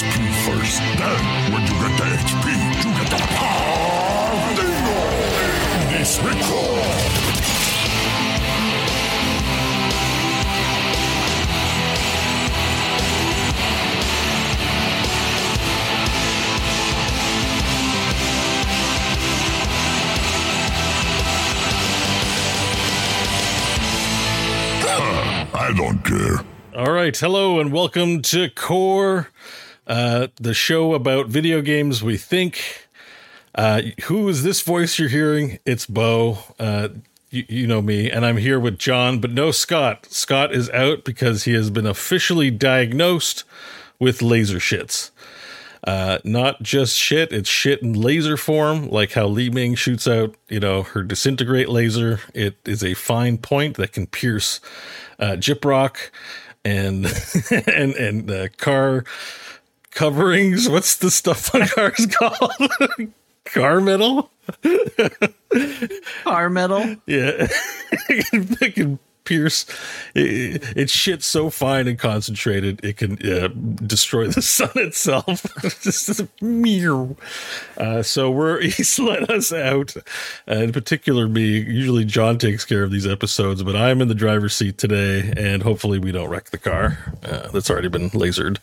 XP first. Then, when you get the XP, you get the power. This record. I don't care. All right, hello and welcome to Core, uh, the show about video games. We think. Uh, who is this voice you're hearing? It's Beau. Uh, you, you know me, and I'm here with Jon, but no Scott. Scott is out because he has been officially diagnosed with laser shits. Uh, not just shit, it's shit in laser form, like how Li Ming shoots out, you know, her disintegrate laser. It is a fine point that can pierce uh, gyprock and and and uh, car coverings. What's the stuff on cars called? car metal. Car metal. Yeah, it can pierce. It, it's shit so fine and concentrated it can uh, destroy the sun itself. Just meow. Uh, so we're he's let us out. Uh, in particular, me. Usually Jon takes care of these episodes, but I'm in the driver's seat today, and hopefully we don't wreck the car uh, that's already been lasered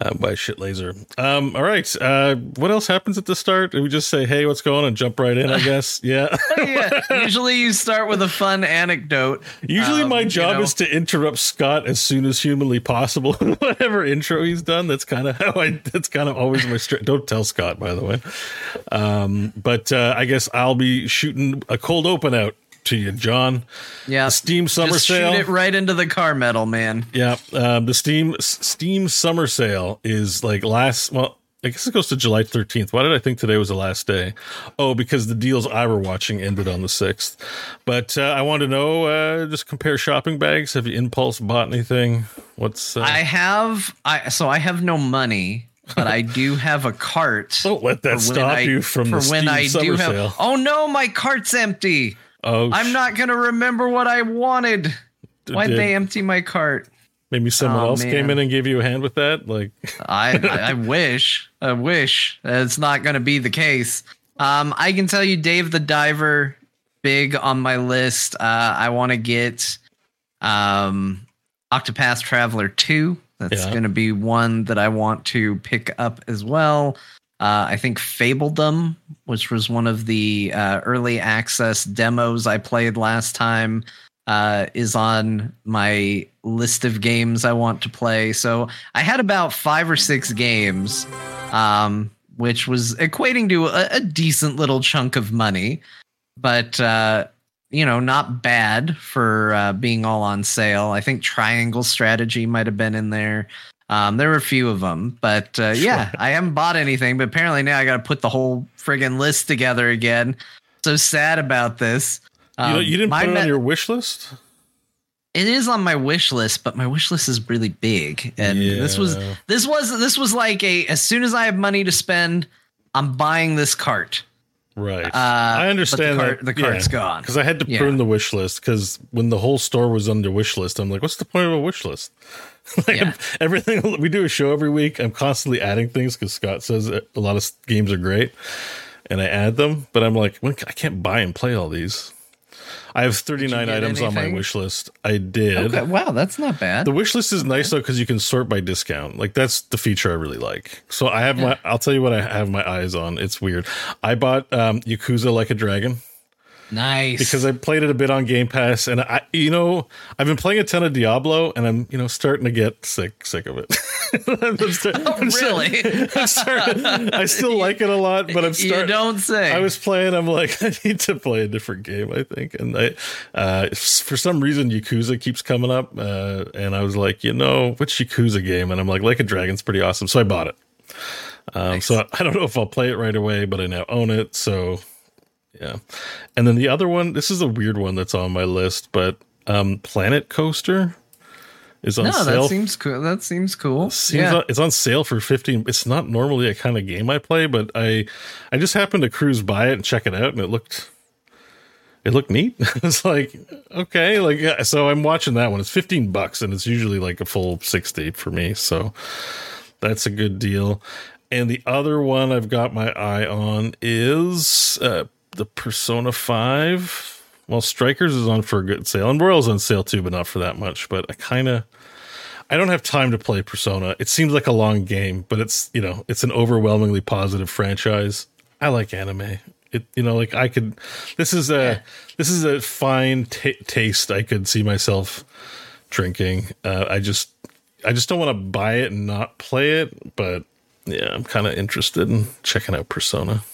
uh, by a shit laser. Um, all right. Uh, what else happens at the start? Do We just say, "Hey, what's going on?" and jump right in. I guess. Yeah. yeah. Usually you start with a fun anecdote. Usually, Um, my you job know, is to interrupt Scott as soon as humanly possible. Whatever intro he's done, that's kind of how I. That's kind of always my. Stri- Don't tell Scott, by the way. Um, but uh, I guess I'll be shooting a cold open out to you, Jon. yeah. The Steam Summer just Sale. Shoot it right into the car metal, man. Yeah, um, the Steam Steam Summer Sale is like last. Well, I guess it goes to July thirteenth. Why did I think today was the last day? Oh, because the deals I were watching ended on the sixth. But uh, I want to know. Uh, just compare shopping bags. Have you impulse bought anything? What's uh, I have I so I have no money, but I do have a cart. Don't let that stop I- you from for the when I Summer do have. Sale. Oh no, my cart's empty. oh, I'm sh- not gonna remember what I wanted. Why'd did- they empty my cart? Maybe someone Oh, else came in and gave you a hand with that. Like, I, I I wish. I wish. It's not going to be the case. Um, I can tell you, Dave the Diver, big on my list. Uh, I want to get um, Octopath Traveler 2. That's Yeah. going to be one that I want to pick up as well. Uh, I think Fabledom, which was one of the uh, early access demos I played last time, uh, is on my list of games I want to play. So I had about five or six games, um, which was equating to a, a decent little chunk of money, but uh, you know, not bad for uh, being all on sale. I think Triangle Strategy might have been in there. Um, there were a few of them, but uh, yeah, I haven't bought anything. But apparently now I got to put the whole friggin' list together again. So sad about this. You, Um, you didn't my put it on your wish list? it is on my wish list, but my wish list is really big. And this was this was this was like a as soon as I have money to spend, I'm buying this cart. Right. Uh, I understand the cart- that. the cart's gone. Because I had to Yeah. prune the wish list because when the whole store was under wish list, I'm like, what's the point of a wish list? like Yeah. everything we do a show every week. I'm constantly adding things because Scott says a lot of games are great, and I add them. But I'm like, I can't buy and play all these. I have 39 get items on my anything? wish list. I did. Okay, wow, that's not bad. The wish list is nice though because you can sort by discount. Like that's the feature I really like. So I have my. I'll tell you what I have my eyes on. It's weird. I bought um, Yakuza Like a Dragon nice. because I played it a bit on Game Pass, and I, you know, I've been playing a ton of Diablo, and I'm, you know, starting to get sick, sick of it. I'm start- I'm start- really? I'm starting- I still like it a lot, but I'm starting. you don't say. I was playing. I'm like, I need to play a different game. I think, and I, uh, for some reason, Yakuza keeps coming up, uh, and I was like, you know, which Yakuza game? And I'm like, Like a Dragon's pretty awesome, so I bought it. Um, So I don't know if I'll play it right away, but I now own it. So yeah, and then the other one. This is a weird one that's on my list, but um, Planet Coaster is on sale. no, sale. that seems cool. That seems cool. Seems yeah. on- it's on sale for 15 it's not normally a kind of game i play but i i just happened to cruise by it and check it out and it looked it looked neat it's like okay like yeah so i'm watching that one it's 15 bucks and it's usually like a full 60 for me so that's a good deal and the other one i've got my eye on is uh, the persona 5 well strikers is on for a good sale and royals on sale too but not for that much but i kind of I don't have time to play Persona. It seems like a long game, but it's you know it's an overwhelmingly positive franchise. I like anime. It you know like I could. This is a this is a fine ta taste. I could see myself drinking. Uh, I just I just don't want to buy it and not play it. But yeah, I'm kind of interested in checking out Persona.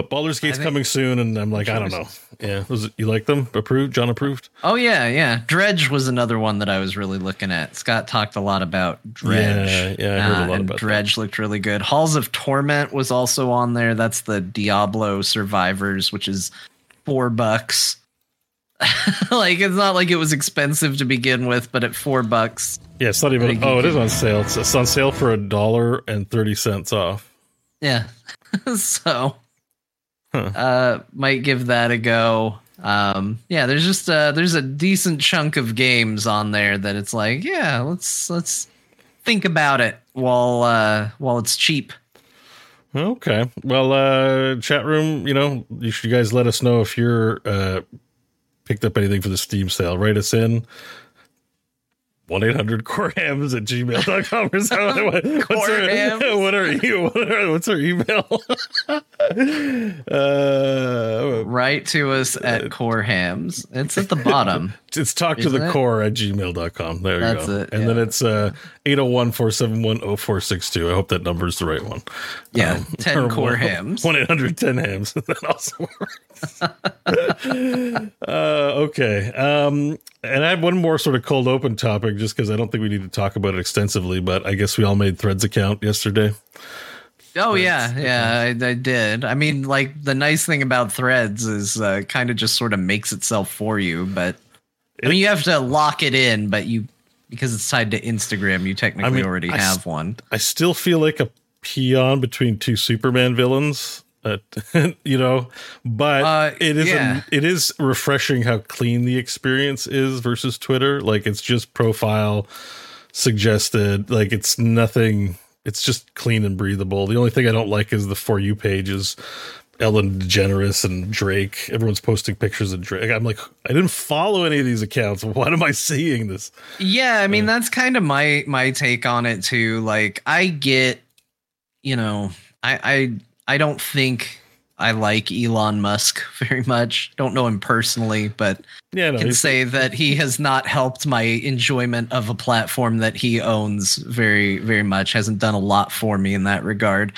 But Baldur's Gate's think- coming soon, and I'm like, I don't know. Yeah, was it, you like them? Approved? Jon approved? Oh yeah, yeah. Dredge was another one that I was really looking at. Scott talked a lot about Dredge. Yeah, yeah, I heard a lot Uh, and about that. Dredge looked really good. Halls of Torment was also on there. That's the Diablo Survivors, which is four bucks. like it's not like it was expensive to begin with, but at four bucks, Yeah, it's not even. Oh, it is on sale. It's, it's on sale for a dollar and thirty cents off. yeah. so, Huh. uh, might give that a go. Um, yeah, there's just uh, there's a decent chunk of games on there that it's like, yeah, let's let's think about it while uh while it's cheap. Okay. Well, uh, chat room. You know, you should you guys let us know if you're uh picked up anything for the Steam sale. Write us in. 1 800 corehams at gmail.com or something. What- What's Corehams? what are you? What are, what's our email? uh, Write to us at Core Hams. It's at the bottom. It's talk to the it? core at gmail.com. There That's you go. it, And yeah. then it's uh 801 471 0462. I hope that number is the right one. Yeah, 10 core hams. 1 800 10 hams. that also works. Uh, okay. Um, and I have one more sort of cold open topic just because I don't think we need to talk about it extensively, but I guess we all made Threads account yesterday. Oh yeah, yeah, I, I did. I mean, like the nice thing about Threads is uh, kind of just sort of makes itself for you, but I mean, you have to lock it in, but you because it's tied to Instagram, you technically mean, already I have one. I still feel like a peon between two Superman villains. Uh, you know, but Uh, it is yeah. it is refreshing how clean the experience is versus Twitter. Like it's just profile suggested. Like it's nothing. It's just clean and breathable. The only thing I don't like is the for you pages. Ellen DeGeneres and Drake. Everyone's posting pictures of Drake. I'm like, I didn't follow any of these accounts. what am I seeing this? Yeah, I mean that's kind of my my take on it too. Like I get, you know, I I I don't think I like Elon Musk very much. Don't know him personally, but Yeah, no, can say that he has not helped my enjoyment of a platform that he owns very very much. Hasn't done a lot for me in that regard.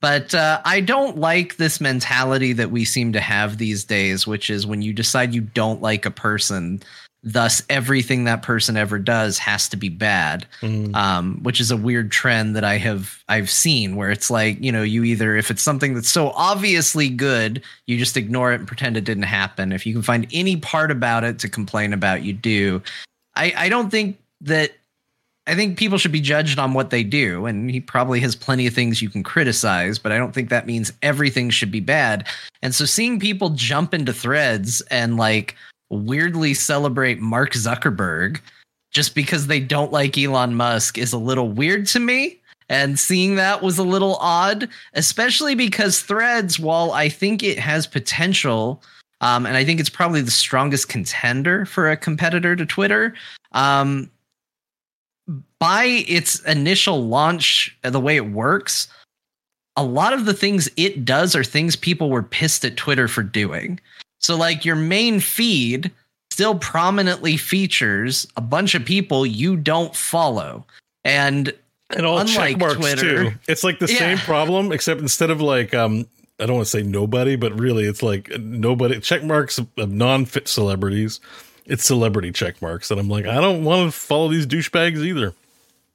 But uh, I don't like this mentality that we seem to have these days, which is when you decide you don't like a person, thus everything that person ever does has to be bad Mm. um, which is a weird trend that i have i've seen where it's like you know you either if it's something that's so obviously good you just ignore it and pretend it didn't happen if you can find any part about it to complain about you do i i don't think that I think people should be judged on what they do, and he probably has plenty of things you can criticize, but I don't think that means everything should be bad. And so seeing people jump into threads and like weirdly celebrate Mark Zuckerberg just because they don't like Elon Musk is a little weird to me. And seeing that was a little odd, especially because threads, while I think it has potential, um, and I think it's probably the strongest contender for a competitor to Twitter. Um, by its initial launch, uh, the way it works, a lot of the things it does are things people were pissed at Twitter for doing. So, like your main feed still prominently features a bunch of people you don't follow. And and all unlike check marks Twitter- too. It's like the Yeah. same problem, except instead of like um, I don't want to say nobody, but really it's like nobody check marks of, of non-fit celebrities. It's celebrity check marks, and I'm like, I don't want to follow these douchebags either.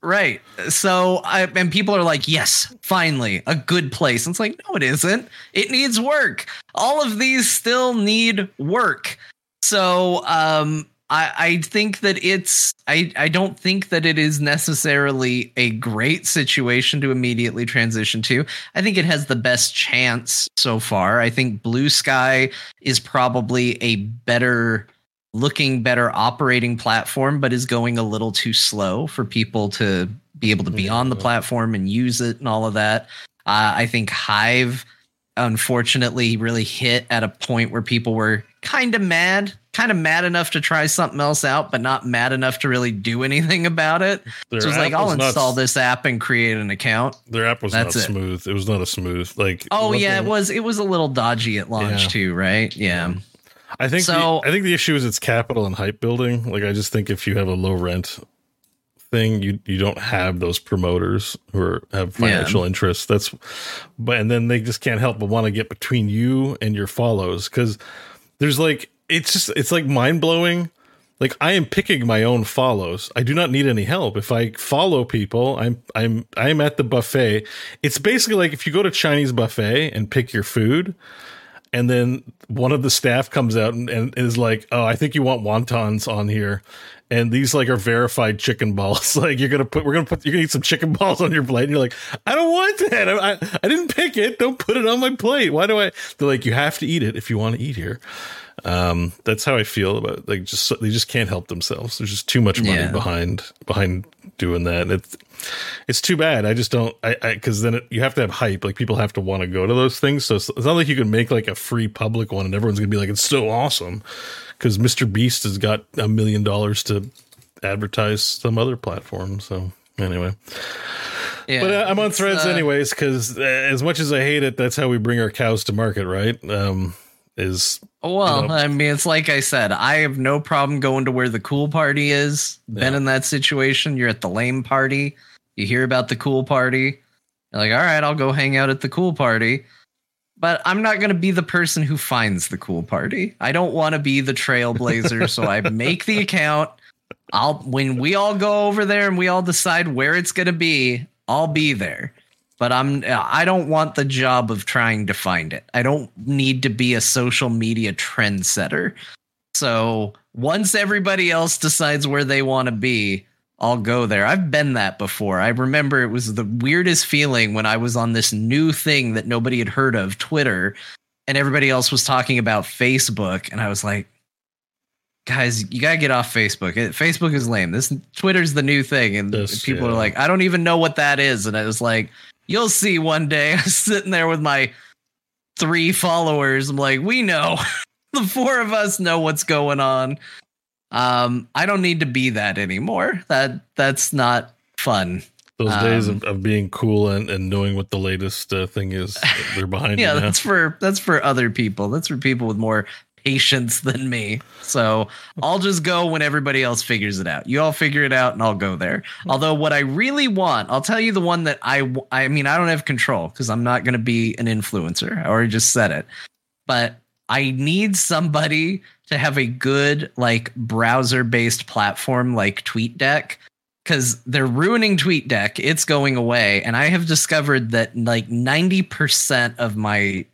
Right. So I and people are like, yes, finally, a good place. And it's like, no, it isn't. It needs work. All of these still need work. So um I, I think that it's I, I don't think that it is necessarily a great situation to immediately transition to. I think it has the best chance so far. I think Blue Sky is probably a better looking better operating platform, but is going a little too slow for people to be able to be on the platform and use it and all of that. Uh, I think Hive, unfortunately, really hit at a point where people were kind of mad, kind of mad enough to try something else out, but not mad enough to really do anything about it. Their so it's like, I'll install this app and create an account. Their app was That's not it. smooth. It was not a smooth like. Oh yeah, it was. It was a little dodgy at launch Yeah. too, right? Yeah. I think So- the, I think the issue is it's capital and hype building. Like I just think if you have a low rent thing, you you don't have those promoters who are, have financial interests. That's but and then they just can't help but want to get between you and your follows because there's like it's just it's like mind blowing. Like I am picking my own follows. I do not need any help. If I follow people, I'm I'm I'm at the buffet. It's basically like if you go to Chinese buffet and pick your food, and then one of the staff comes out and, and is like, "Oh, I think you want wontons on here." And these like are verified chicken balls. like you're gonna put, we're gonna put, you're gonna eat some chicken balls on your plate. And you're like, I don't want that. I, I, I didn't pick it. Don't put it on my plate. Why do I? They're like, you have to eat it if you want to eat here. Um, that's how I feel about like just they just can't help themselves. There's just too much money Yeah. behind behind doing that. And it's it's too bad. I just don't. I because then it, you have to have hype. Like people have to want to go to those things. So it's, it's not like you can make like a free public one and everyone's gonna be like, it's so awesome. Because Mr. Beast has got a million dollars to advertise some other platform. So anyway, Yeah. but uh, I'm on Threads uh, anyways. Because uh, as much as I hate it, that's how we bring our cows to market, right? Um, is Well, you know. I mean, it's like I said, I have no problem going to where the cool party is. Been Yeah. in that situation. You're at the lame party. You hear about the cool party. You're like, all right, I'll go hang out at the cool party. But I'm not going to be the person who finds the cool party. I don't want to be the trailblazer. so I make the account. I'll when we all go over there and we all decide where it's going to be, I'll be there. But I'm I don't want the job of trying to find it. I don't need to be a social media trendsetter. So once everybody else decides where they want to be, I'll go there. I've been that before. I remember it was the weirdest feeling when I was on this new thing that nobody had heard of, Twitter, and everybody else was talking about Facebook. And I was like, guys, you got to get off Facebook. Facebook is lame. This Twitter's the new thing. And Yes, people yeah. are like, I don't even know what that is. And I was like, you'll see one day. I was sitting there with my three followers. I'm like, we know. the four of us know what's going on. Um, I don't need to be that anymore. That that's not fun. those days Um, of, of being cool and, and knowing what the latest uh, thing is. They're behind Yeah, that's for that's for other people. That's for people with more patience than me. So I'll just go when everybody else figures it out. You all figure it out, and I'll go there. Although what I really want, I'll tell you the one that I I mean I don't have control because I'm not going to be an influencer. I already just said it, but. I need somebody to have a good like browser based platform like TweetDeck because they're ruining TweetDeck. It's going away, and I have discovered that like ninety percent of my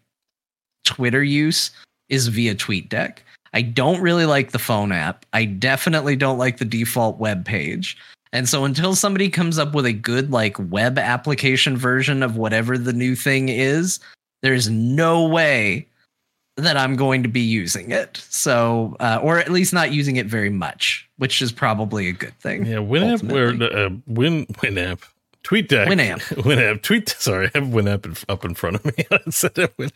Twitter use is via TweetDeck. I don't really like the phone app. I definitely don't like the default web page. And so until somebody comes up with a good like web application version of whatever the new thing is, there's no way that I'm going to be using it. So, uh, or at least not using it very much, which is probably a good thing. Yeah, Winamp, where uh, Win Winamp, TweetDeck, Winamp, Winamp, Tweet. Sorry, I have Winamp in, up in front of me.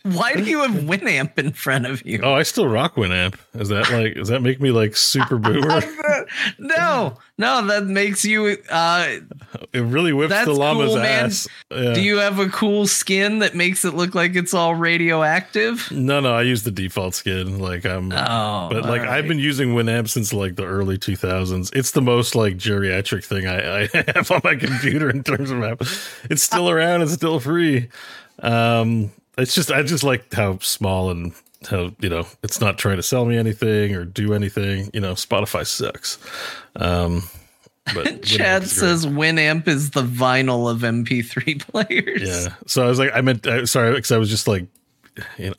Why do you have Winamp in front of you? Oh, I still rock Winamp. Is that like? Does that make me like super boomer? no, no, that makes you. uh It really whips the llama's cool, ass. Yeah. Do you have a cool skin that makes it look like it's all radioactive? No, no, I use the default skin. Like I'm. Oh, but like right. I've been using Winamp since like the early 2000s. It's the most like geriatric thing I, I have on my computer in terms of. It's still around. It's still free. Um, it's just I just like how small and how you know it's not trying to sell me anything or do anything. You know, Spotify sucks. Um, but Chad says Winamp is the vinyl of MP3 players. Yeah. So I was like, I meant, sorry, because I was just like,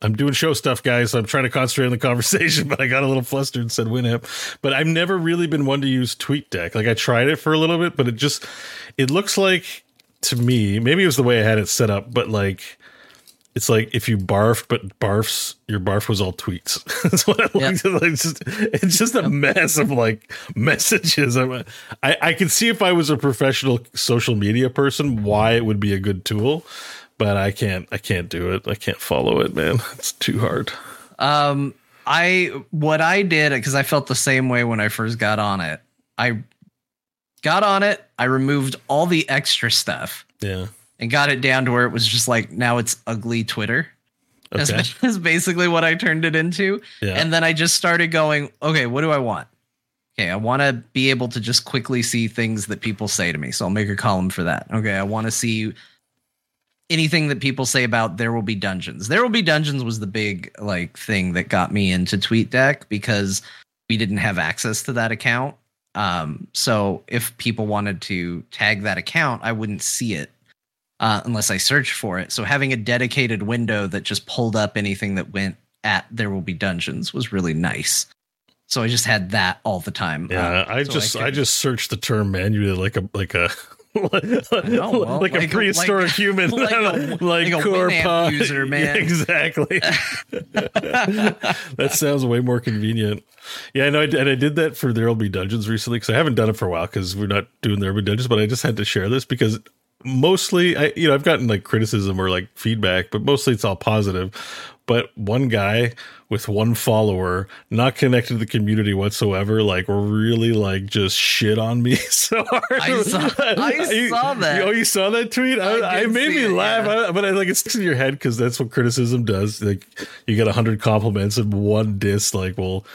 I'm doing show stuff, guys. So I'm trying to concentrate on the conversation, but I got a little flustered and said Winamp. But I've never really been one to use TweetDeck. Like I tried it for a little bit, but it just, it looks like to me, maybe it was the way I had it set up, but like, it's like if you barf, but barfs, your barf was all tweets. That's what it looks like. It's just, it's just a mess of like messages. I'm, I, I can see if I was a professional social media person, why it would be a good tool, but I can't, I can't do it. I can't follow it, man. It's too hard. Um, I, what I did, cause I felt the same way when I first got on it. I got on it. I removed all the extra stuff. Yeah and got it down to where it was just like now it's ugly Twitter. Okay. That's, basically what I turned it into. Yeah. And then I just started going, okay, what do I want? Okay, I want to be able to just quickly see things that people say to me. So I'll make a column for that. Okay, I want to see anything that people say about there will be dungeons. There will be dungeons was the big like thing that got me into TweetDeck because we didn't have access to that account. Um, so if people wanted to tag that account, I wouldn't see it uh, unless I search for it. So having a dedicated window that just pulled up anything that went at There Will Be Dungeons was really nice. So I just had that all the time. Yeah, uh, I so just I, I, just searched the term manually like a like a know, well, like, like, a prehistoric like, human, like, a, like, like user, man. Yeah, exactly. that sounds way more convenient. Yeah, I know, and I did that for There'll Be Dungeons recently because I haven't done it for a while because we're not doing There'll Be Dungeons, but I just had to share this because mostly I you know I've gotten like criticism or like feedback, but mostly it's all positive. But one guy with one follower, not connected to the community whatsoever, like really like just shit on me so hard. I saw, I you, saw that. oh, you saw that tweet? I, I made me it, laugh, yeah. I, but I like it sticks in your head because that's what criticism does. Like you get a hundred compliments and one diss like will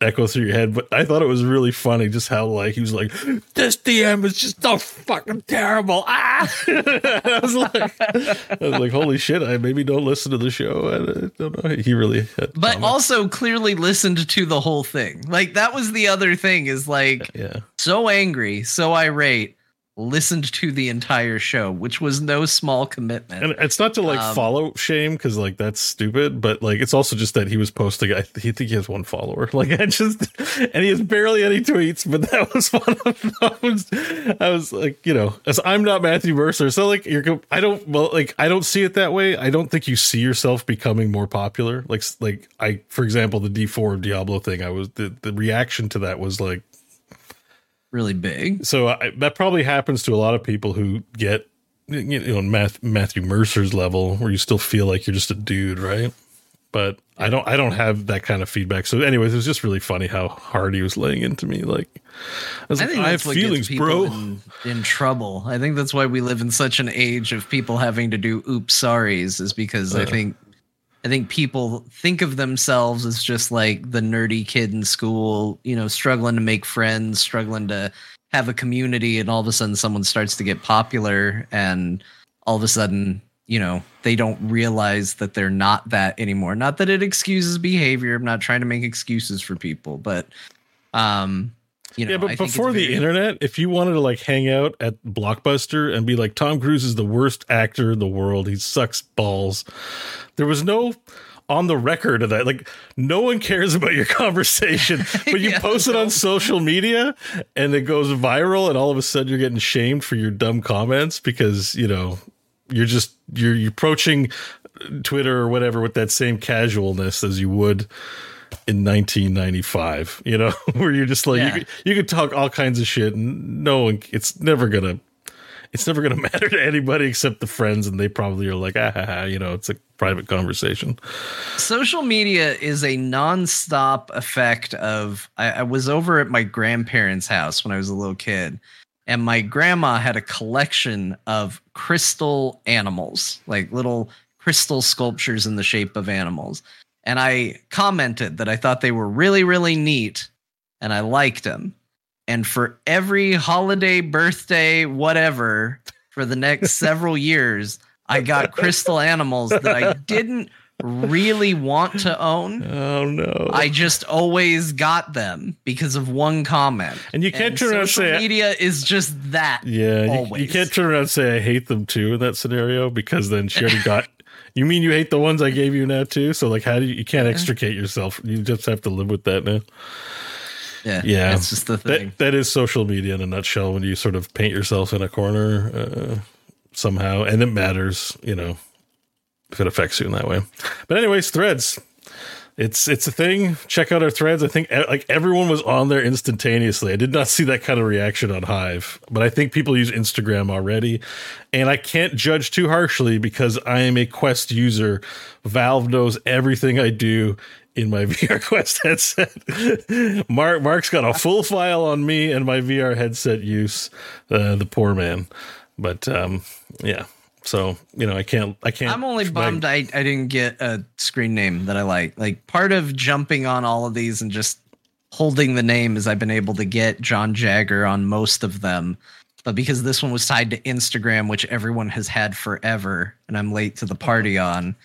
echo through your head. But I thought it was really funny just how like he was like, "This DM is just so fucking terrible." Ah, I was like, I was like, "Holy shit!" I maybe don't listen to the show. I don't know. He really, but also clearly listened to the whole thing. Like that was the other thing is like yeah. so angry, so irate listened to the entire show, which was no small commitment. And it's not to like um, follow shame because like that's stupid, but like it's also just that he was posting. I he think he has one follower. Like I just and he has barely any tweets, but that was one of those. I was like, you know, as I'm not Matthew Mercer, so like you're. I don't well like I don't see it that way. I don't think you see yourself becoming more popular. Like like I for example the D4 Diablo thing. I was the the reaction to that was like really big. So I, that probably happens to a lot of people who get you know Math, Matthew Mercer's level where you still feel like you're just a dude, right? But I don't I don't have that kind of feedback. So anyways, it was just really funny how hard he was laying into me. Like I was I like, I have feelings, bro. In, in, trouble. I think that's why we live in such an age of people having to do oops sorries, is because uh, I think I think people think of themselves as just like the nerdy kid in school, you know, struggling to make friends, struggling to have a community, and all of a sudden someone starts to get popular, and all of a sudden you know they don't realize that they're not that anymore. Not that it excuses behavior. I'm not trying to make excuses for people, but um, you know, yeah, but before the very- internet, if you wanted to like hang out at Blockbuster and be like, Tom Cruise is the worst actor in the world, he sucks balls, there was no on the record of that. Like, no one cares about your conversation, but you Yeah, post it on social media and it goes viral, and all of a sudden you're getting shamed for your dumb comments because, you know, you're just you're, you're approaching Twitter or whatever with that same casualness as you would in 1995 you know where you're just like Yeah. you, could, you could talk all kinds of shit and no one it's never gonna it's never gonna matter to anybody except the friends and they probably are like ah, ha, ha, you know it's a private conversation social media is a non-stop effect of I, I was over at my grandparents house when i was a little kid and my grandma had a collection of crystal animals like little crystal sculptures in the shape of animals and i commented that i thought they were really really neat and i liked them and for every holiday birthday whatever for the next several years i got crystal animals that i didn't really want to own. Oh no. I just always got them because of one comment. And you can't turn around and say- media is just that yeah you, you can't turn around and say i hate them too in that scenario because then she already got you mean you hate the ones i gave you now too so like how do you you can't extricate yourself you just have to live with that now yeah Yeah, that's just the thing That, that is social media in a nutshell. When you sort of paint yourself in a corner uh, somehow, and it matters, you know, if it affects you in that way. But anyways, threads. It's it's a thing. Check out our threads. I think like everyone was on there instantaneously. I did not see that kind of reaction on Hive, but I think people use Instagram already, and I can't judge too harshly because I am a Quest user. Valve knows everything I do in my VR Quest headset. Mark Mark's got a full file on me and my VR headset use. Uh, the poor man, but um, yeah. So you know, I can't. I can't. i'm only my- bummed I, I didn't get a screen name that i like like part of jumping on all of these and just holding the name is i've been able to get jon jagger on most of them but because this one was tied to instagram which everyone has had forever and i'm late to the party on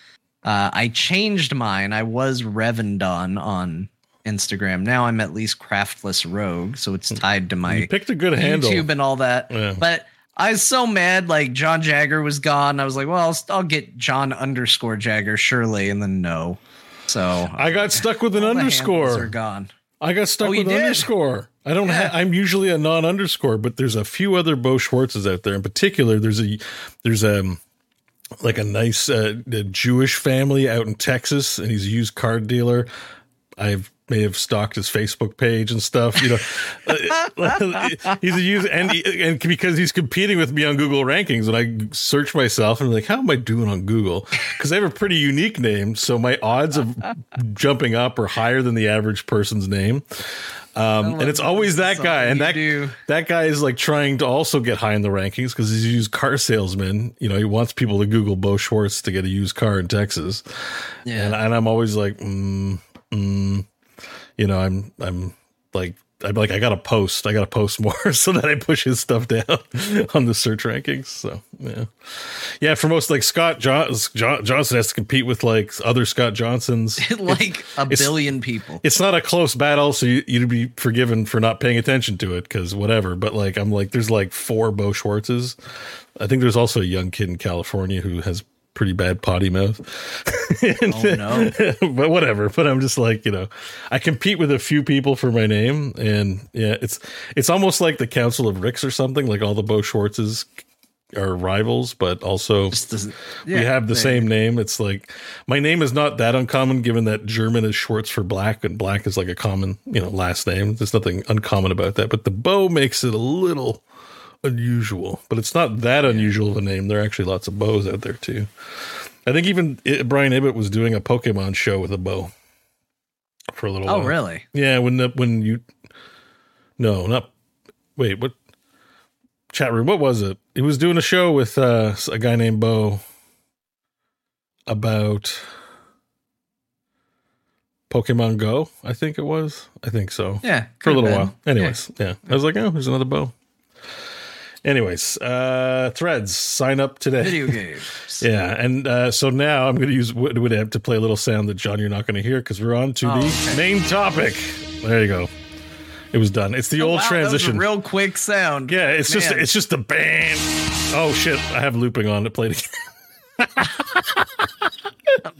uh, i changed mine i was revendon on instagram now i'm at least craftless rogue so it's tied to my You picked a good handle. YouTube and all that. Yeah. But I was so mad. Like Jon Jagger was gone. I was like, well, I'll, I'll get Jon underscore Jagger surely, and then no. So I got stuck with an underscore. are gone. I got stuck Oh, with an did? underscore. I don't Yeah. have. I'm usually a non underscore, but there's a few other Beau Schwartzes out there. In particular, there's a there's a like a nice uh, Jewish family out in Texas, and he's a used car dealer. I've may have stalked his Facebook page and stuff. You know, he's a user, and and because he's competing with me on Google rankings, when I search myself, I'm like, how am I doing on Google? Because I have a pretty unique name, so my odds of jumping up are higher than the average person's name. Um, and it's always that guy, and that do. that guy is like trying to also get high in the rankings because he's a used car salesman. You know, he wants people to Google Beau Schwartz to get a used car in Texas. Yeah. And, and I'm always like, mm, mm, you know, I'm, I'm like, I'm like, I gotta post, I gotta post more so that I push his stuff down on the search rankings. So yeah, yeah. For most like Scott John, John, Johnson has to compete with like other Scott Johnsons. like a it's- billion people. It's not a close battle, so you, you'd be forgiven for not paying attention to it because whatever. But like, I'm like, there's like four Beau Schwartzes. I think there's also a young kid in California who has pretty bad potty mouth. Oh no. but whatever. But I'm just like, you know, I compete with a few people for my name, and yeah, it's it's almost like the Council of Ricks or something. Like all the Beau Schwartzes are rivals, but also doesn't- we have the they- same name. It's like my name is not that uncommon, given that German is Schwartz for black, and black is like a common, you know, last name. There's nothing uncommon about that, but the Beau makes it a little unusual. But it's not that unusual of a name. There are actually lots of bows out there too. I think even I Brian Ibbett was doing a Pokemon show with a bow for a little Oh while. really? Yeah, when the, when you no, not wait, what chat room? What was it? He was doing a show with uh, a guy named Beau about Pokemon Go. I think it was. I think so Yeah. for a little been. while. Anyways, yeah. I was like, oh, there's another bow. Anyways, uh, threads sign up today. Video games. Yeah, and uh, so now I'm going to use Amp to play a little sound that Jon you're not going to hear because we're on to Oh, the okay. main topic. There you go. It was done. It's the old Wow, that was a transition. real quick sound. yeah, it's just it's just the band. Oh shit! I have looping on. To play it played again.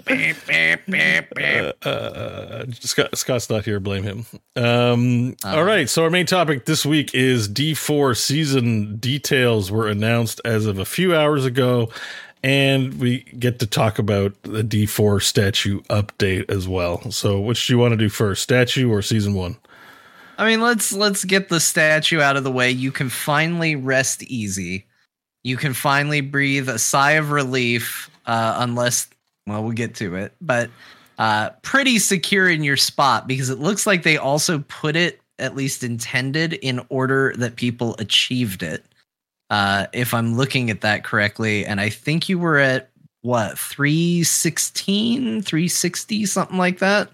Beep, beep, beep, beep. Uh, Scott, Scott's not here. Blame him. Um, Uh-huh. all right. So our main topic this week is D4 season details were announced as of a few hours ago, and we get to talk about the D4 statue update as well. So, which do you want to do first, statue or season one? I mean, let's let's get the statue out of the way. You can finally rest easy. You can finally breathe a sigh of relief, uh, unless well, we'll get to it. But uh, pretty secure in your spot because it looks like they also put it at least intended in order that people achieved it. Uh, if I'm looking at that correctly, and I think you were at what 316, 360, something like that.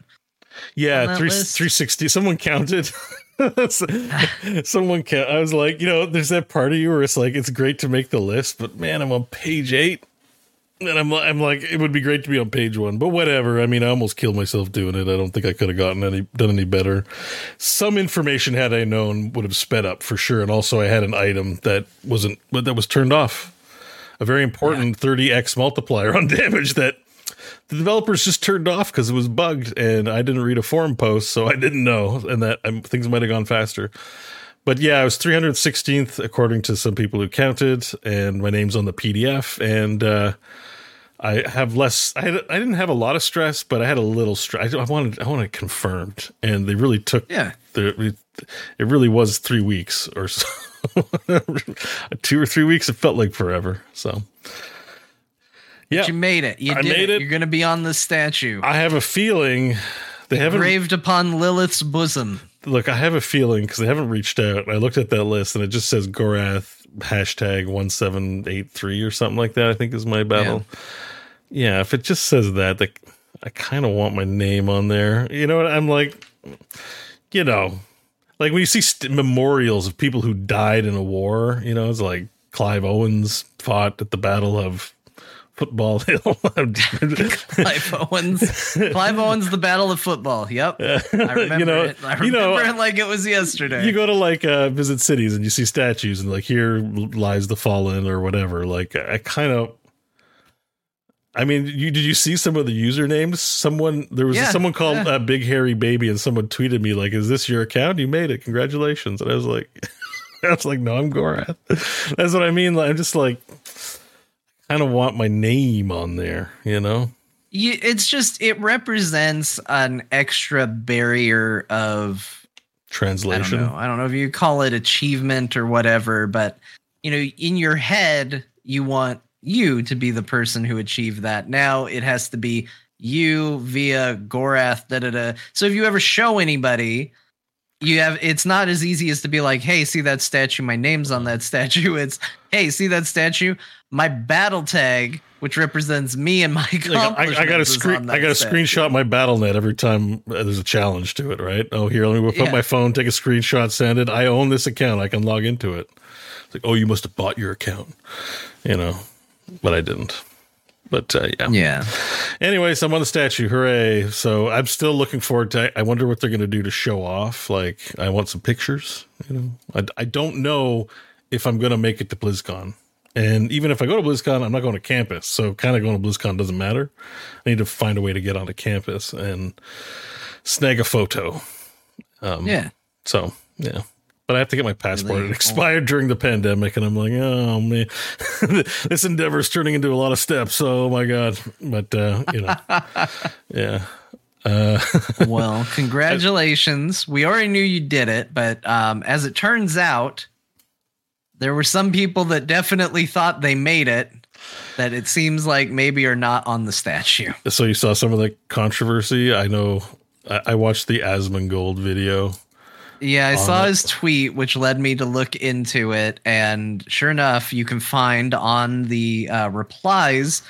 Yeah, that three list? three sixty. Someone counted. Someone count. I was like, you know, there's that part of you where it's like, it's great to make the list, but man, I'm on page eight, and I'm I'm like, it would be great to be on page one, but whatever. I mean, I almost killed myself doing it. I don't think I could have gotten any done any better. Some information had I known would have sped up for sure, and also I had an item that wasn't, but that was turned off. A very important 30x multiplier on damage that the developers just turned off because it was bugged and I didn't read a forum post, so I didn't know, and that um, things might have gone faster. But yeah, I was 316th according to some people who counted, and my name's on the PDF. And uh, I have less. I had, I didn't have a lot of stress, but I had a little stress. I wanted I wanted it confirmed, and they really took. Yeah. The, it really was three weeks or so. Two or three weeks. It felt like forever. So. Yeah, But you made it. You I did made it. You're going to be on the statue. I have a feeling they haven't Graved upon Lilith's bosom. look. I have a feeling because they haven't reached out. I looked at that list and it just says Gorath hashtag one seven eight three or something like that. I think is my battle. Yeah, if it just says that, that I kind of want my name on there. You know what? I'm like, you know, like when you see st- memorials of people who died in a war. You know, it's like Clive Owens fought at the Battle of Football Hill. Clive Owens. Clive Owens, the Battle of Football. Yep. I remember You know- it. I remember you know- it like it was yesterday. you go to like uh visit cities and you see statues and like here lies the fallen or whatever like i kind of i mean you did you see some of the usernames someone there was Yeah, someone called yeah. uh, big hairy baby and someone tweeted me like is this your account you made it congratulations and i was like i was like no i'm gorath that's what i mean like i'm just like kind of want my name on there you know You, it's just, it represents an extra barrier of I translation don't know. I don't know if you call it achievement or whatever, but you know, in your head, you want you to be the person who achieved that. Now it has to be you via Gorath. Da da da. So if you ever show anybody, you have it's not as easy as to be like, hey, see that statue? My name's on that statue. It's hey, see that statue? My battle tag, which represents me and my Like, I, I got to accomplishments, is screen. I got to screenshot my BattleNet every time uh, there's a challenge to it. Right? Oh, here, let me whip Yeah. up my phone, take a screenshot, send it. I own this account. I can log into it. It's like, oh, you must have bought your account, you know, but I didn't. But uh, yeah. Yeah. Anyways, I'm on the statue. Hooray! So I'm still looking forward to. I wonder what they're going to do to show off. Like, I want some pictures. You know, I, I don't know if I'm going to make it to BlizzCon. And even if I go to BlizzCon, I'm not going to campus. So kind of going to BlizzCon doesn't matter. I need to find a way to get onto campus and snag a photo. Um, Yeah. So yeah. But I have to get my passport. Really? It expired during the pandemic, and I'm like, oh man, this endeavor is turning into a lot of steps. Oh my god! But uh, you know, yeah. Uh, well, congratulations. We already knew you did it, but um, as it turns out, there were some people that definitely thought they made it that it seems like maybe are not on the statue. so you saw some of the controversy. I know. I, I watched the Asmongold video. Yeah, I saw his tweet, which led me to look into it. And sure enough, you can find on the uh, replies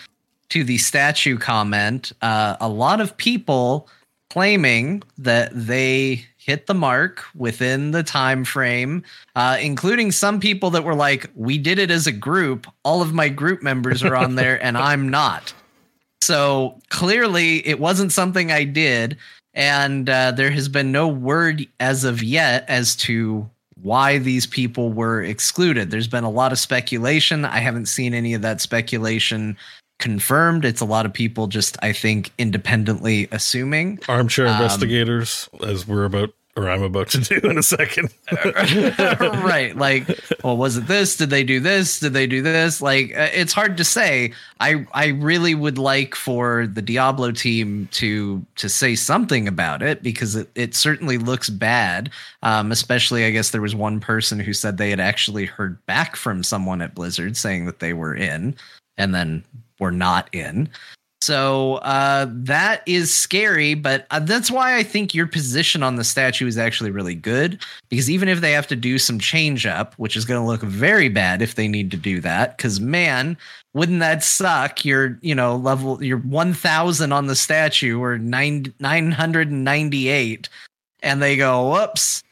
to the statue comment uh, a lot of people claiming that they hit the mark within the time frame, uh, including some people that were like, "We did it as a group. All of my group members are on there, and I'm not." So clearly, it wasn't something I did, and uh, there has been no word as of yet as to why these people were excluded. There's been a lot of speculation. I haven't seen any of that speculation confirmed. It's a lot of people just, I think, independently assuming. Armchair um, investigators, as we're about or I'm about to do in a second. right. Like, well, was it this? Did they do this? Did they do this? Like, uh, it's hard to say. I I really would like for the Diablo team to to say something about it because it, it certainly looks bad. Um, especially, I guess there was one person who said they had actually heard back from someone at Blizzard saying that they were in, and then were not in. So uh, that is scary, but uh, that's why I think your position on the statue is actually really good. Because even if they have to do some change up, which is going to look very bad if they need to do that, because man, wouldn't that suck? You're, you know, level, you're 1,000 on the statue or nine, 998, and they go, whoops,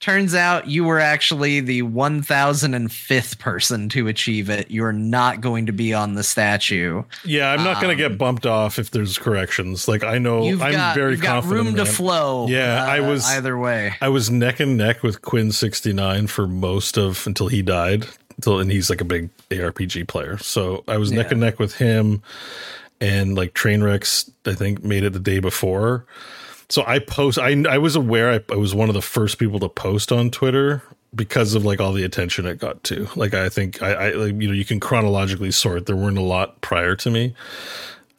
Turns out you were actually the 1005th person to achieve it. You're not going to be on the statue. Yeah, I'm not um, going to get bumped off if there's corrections. Like I know I'm got, very you've confident. Got room to flow. Yeah, uh, I was either way. I was neck and neck with Quin 69 for most of until he died. Until and he's like a big ARPG player. So I was yeah. neck and neck with him and like Trainwrecks I think made it the day before so I post. I I was aware I, I was one of the first people to post on Twitter because of like all the attention it got to. Like I think I, I like, you know you can chronologically sort. There weren't a lot prior to me,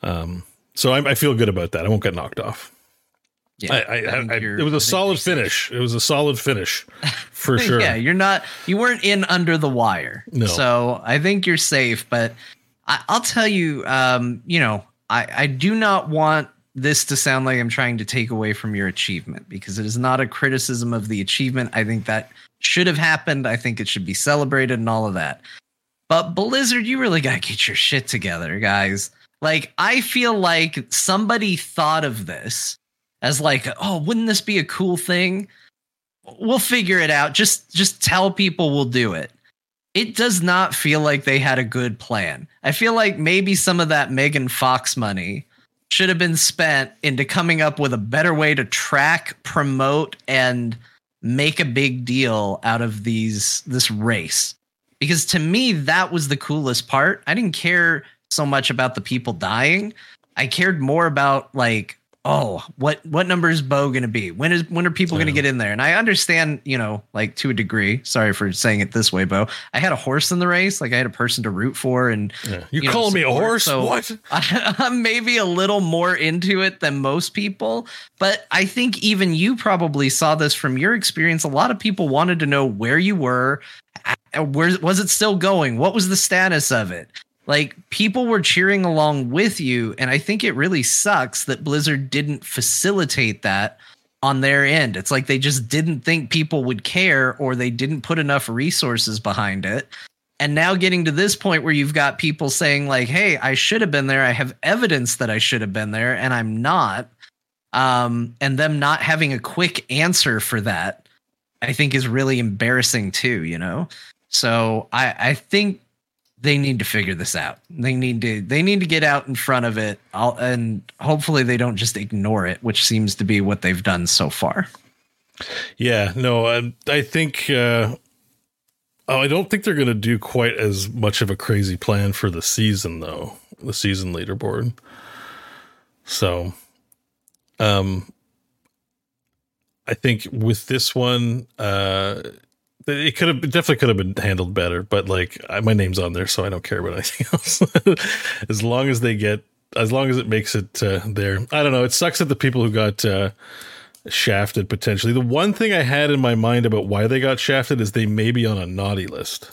um. So I, I feel good about that. I won't get knocked off. Yeah, I, I, I it was a solid finish. It was a solid finish for sure. yeah, you're not. You weren't in under the wire. No. So I think you're safe. But I, will tell you, um, you know, I I do not want this to sound like I'm trying to take away from your achievement because it is not a criticism of the achievement. I think that should have happened. I think it should be celebrated and all of that. But Blizzard, you really got to get your shit together, guys. Like, I feel like somebody thought of this as like, oh, wouldn't this be a cool thing? We'll figure it out. Just just tell people we'll do it. It does not feel like they had a good plan. I feel like maybe some of that Megan Fox money should have been spent into coming up with a better way to track, promote, and make a big deal out of these this race. Because to me, that was the coolest part. I didn't care so much about the people dying. I cared more about like oh, what what number is Beau going to be? When is when are people going to get in there? And I understand, you know, like to a degree. Sorry for saying it this way, Beau. I had a horse in the race, like I had a person to root for, and yeah. you, you calling me a horse? So what? I, I'm maybe a little more into it than most people, but I think even you probably saw this from your experience. A lot of people wanted to know where you were. Where was it still going? What was the status of it? Like people were cheering along with you and i think it really sucks that blizzard didn't facilitate that on their end. It's like they just didn't think people would care or they didn't put enough resources behind it. And now getting to this point where you've got people saying like hey i should have been there. I have evidence that i should have been there and i'm not. Um, and them not having a quick answer for that i think is really embarrassing too you know? So i i think they need to figure this out. They need to they need to get out in front of it, I'll, and hopefully they don't just ignore it, which seems to be what they've done so far. Yeah, no, I, I think. Uh, I don't think they're going to do quite as much of a crazy plan for the season, though. The season leaderboard. So, um, I think with this one, uh, it could have definitely could have been handled better, but like my name's on there, so I don't care about anything else. as long as they get, as long as it makes it uh, there. I don't know. It sucks that the people who got uh, shafted potentially. The one thing I had in my mind about why they got shafted is they may be on a naughty list.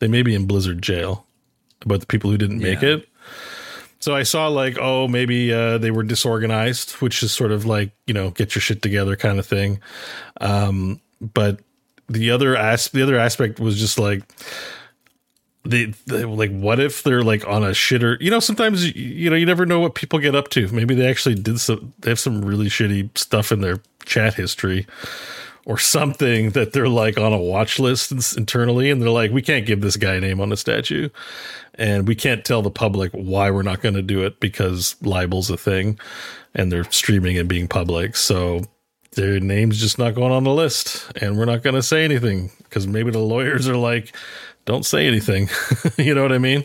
They may be in Blizzard jail about the people who didn't yeah. make it. So I saw like, oh, maybe uh, they were disorganized, which is sort of like you know, get your shit together kind of thing. Um, but the other as the other aspect was just like the, like what if they're like on a shitter you know sometimes you know you never know what people get up to. Maybe they actually did some they have some really shitty stuff in their chat history or something that they're like on a watch list internally and they're like we can't give this guy a name on the statue and we can't tell the public why we're not going to do it because libel's a thing and they're streaming and being public. So their name's just not going on the list and we're not going to say anything because maybe the lawyers are like don't say anything you know what i mean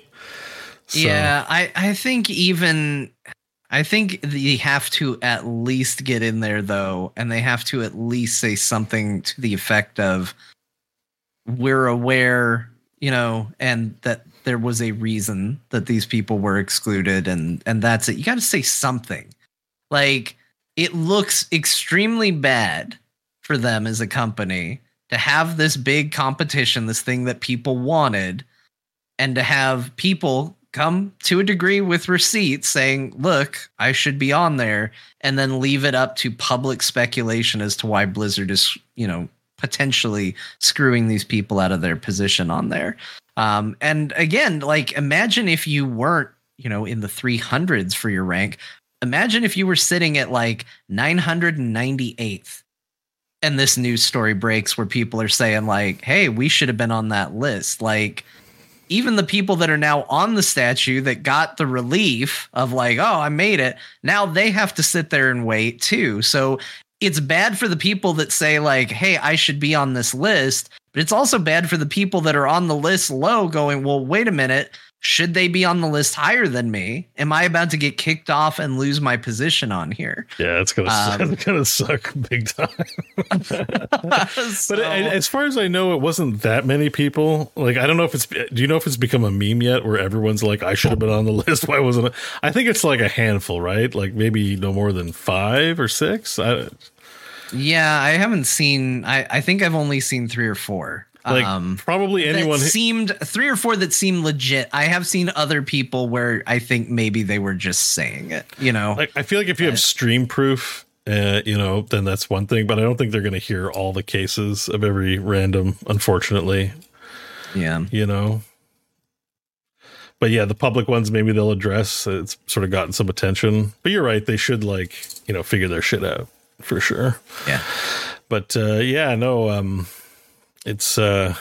so. yeah i i think even I think they have to at least get in there though, and they have to at least say something to the effect of we're aware, you know, and that there was a reason that these people were excluded and and that's it. You got to say something. Like it looks extremely bad for them as a company to have this big competition, this thing that people wanted, and to have people come to a degree with receipts saying, look, I should be on there, and then leave it up to public speculation as to why Blizzard is, you know, potentially screwing these people out of their position on there. Um, and again, like imagine if you weren't, you know, in the 300s for your rank. Imagine if you were sitting at like 998th and this news story breaks where people are saying like, "Hey, we should have been on that list." Like even the people that are now on the statue that got the relief of like, oh, I made it, now they have to sit there and wait too. So it's bad for the people that say like, hey, I should be on this list, but it's also bad for the people that are on the list low going, well, wait a minute, should they be on the list higher than me? Am I about to get kicked off and lose my position on here? Yeah, it's gonna um, it's gonna suck big time. so, but as far as I know, it wasn't that many people. Like, I don't know if it's. Do you know if it's become a meme yet, where everyone's like, "I should have been on the list. Why wasn't it?" I think it's like a handful, right? Like maybe no more than five or six. I, yeah, I haven't seen. I I think I've only seen three or four. Like um, probably anyone seemed three or four that seemed legit. I have seen other people where I think maybe they were just saying it. You know, like I feel like if you have stream proof, uh, you know, then that's one thing. But I don't think they're going to hear all the cases of every random. Unfortunately, yeah, you know. But yeah, the public ones maybe they'll address. It's sort of gotten some attention. But you're right; they should like you know figure their shit out for sure. Yeah. But uh, yeah, no. Um, it's uh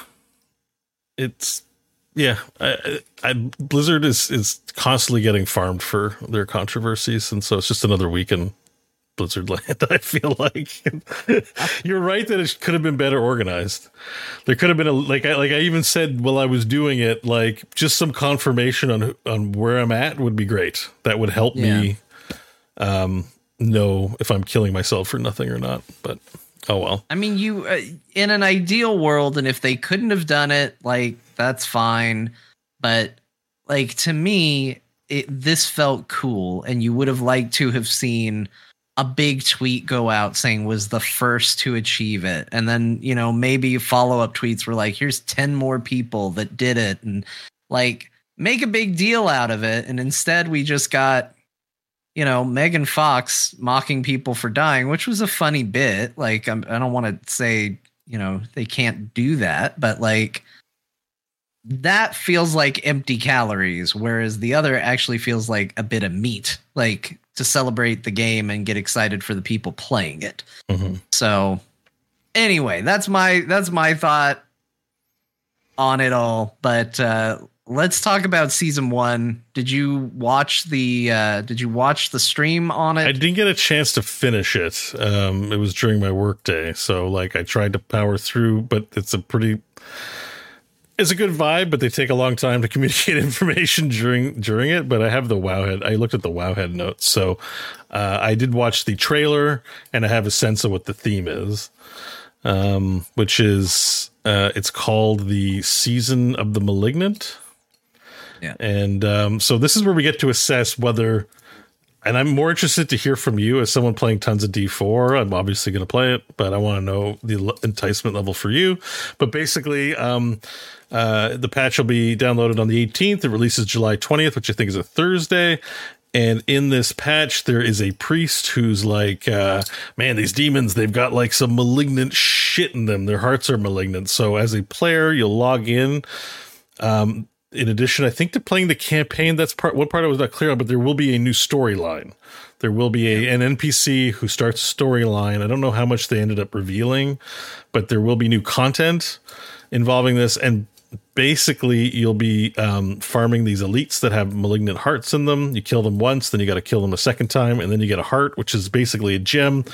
it's yeah I, I, blizzard is is constantly getting farmed for their controversies and so it's just another week in blizzard land i feel like. You're right that it could have been better organized. There could have been a like i like i even said while i was doing it like just some confirmation on on where i'm at would be great. That would help yeah. me um know if i'm killing myself for nothing or not but Oh well. I mean, you uh, in an ideal world, and if they couldn't have done it, like that's fine. But like to me, it this felt cool, and you would have liked to have seen a big tweet go out saying was the first to achieve it, and then you know maybe follow up tweets were like, "Here's ten more people that did it," and like make a big deal out of it. And instead, we just got you know, Megan Fox mocking people for dying, which was a funny bit. Like, I'm, I do not want to say, you know, they can't do that, but like, that feels like empty calories, whereas the other actually feels like a bit of meat, like to celebrate the game and get excited for the people playing it. Mm-hmm. So, anyway, that's my that's my thought on it all. But uh, let's talk about season one. Did you watch the uh did you watch the stream on it? I didn't get a chance to finish it. Um it was during my work day. So like I tried to power through, but it's a pretty it's a good vibe, but they take a long time to communicate information during during it. But I have the Wowhead. I looked at the Wowhead notes, so uh, I did watch the trailer, and I have a sense of what the theme is, um, which is uh, it's called the Season of the Malignant. Yeah. And um, so this is where we get to assess whether, and I'm more interested to hear from you as someone playing tons of D4. I'm obviously going to play it, but I want to know the enticement level for you. But basically, um, uh, the patch will be downloaded on the 18th. It releases July 20th, which I think is a Thursday. And in this patch, there is a priest who's like, uh, man, these demons, they've got like some malignant shit in them. Their hearts are malignant. So as a player, you'll log in. Um, in addition, I think to playing the campaign, that's part one part I was not clear on, but there will be a new storyline There will be a, an NPC who starts a storyline. I don't know how much they ended up revealing, but there will be new content involving this. And basically, you'll be um, farming these elites that have malignant hearts in them. You kill them once, then you got to kill them a second time, and then you get a heart, which is basically a gem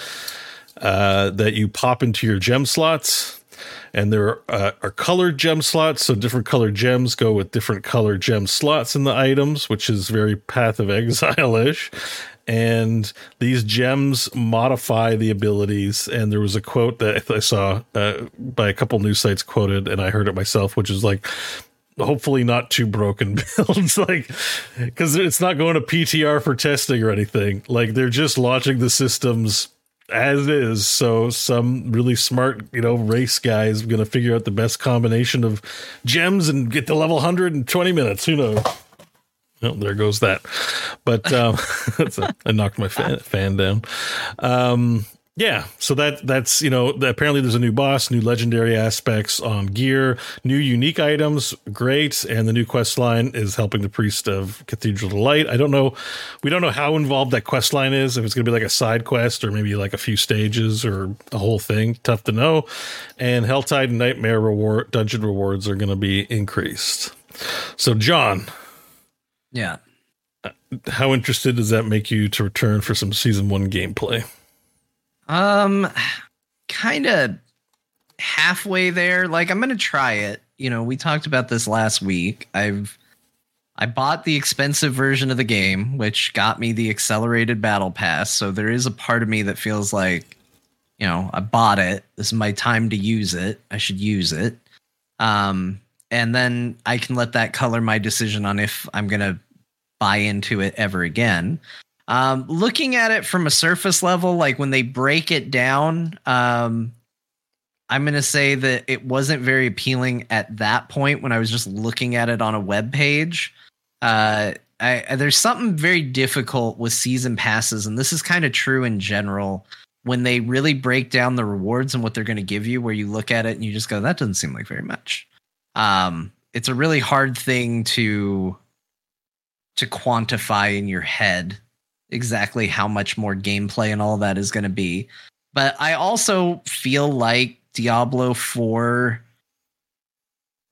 uh, that you pop into your gem slots and there uh, are colored gem slots. So different colored gems go with different colored gem slots in the items, which is very Path of Exile ish. And these gems modify the abilities. And there was a quote that I saw uh, by a couple news sites quoted, and I heard it myself, which is like, hopefully not too broken builds like because it's not going to ptr for testing or anything like they're just launching the systems as is. So some really smart, you know, race guy is going to figure out the best combination of gems and get to level 100 in 20 minutes. Who knows? Oh, there goes that. But um, a, I knocked my fan, fan down. Um, yeah, so that that's you know apparently there's a new boss, new legendary aspects on gear, new unique items, great, and the new quest line is helping the priest of Cathedral Light. I don't know, we don't know how involved that quest line is. If it's going to be like a side quest or maybe like a few stages or a whole thing, tough to know. And Helltide and Nightmare reward dungeon rewards are going to be increased. So Jon, yeah, uh, how interested does that make you to return for some season one gameplay? Um, kind of halfway there. Like I'm gonna try it. You know, we talked about this last week. I've I bought the expensive version of the game, which got me the accelerated battle pass. So there is a part of me that feels like, you know, I bought it. This is my time to use it. I should use it. Um, and then I can let that color my decision on if I'm gonna buy into it ever again. Um, looking at it from a surface level, like when they break it down, um, I'm going to say that it wasn't very appealing at that point when I was just looking at it on a web page. Uh, I, there's something very difficult with season passes, and this is kind of true in general. When they really break down the rewards and what they're going to give you, where you look at it and you just go, "That doesn't seem like very much." Um, it's a really hard thing to to quantify in your head exactly how much more gameplay and all that is going to be. But I also feel like Diablo 4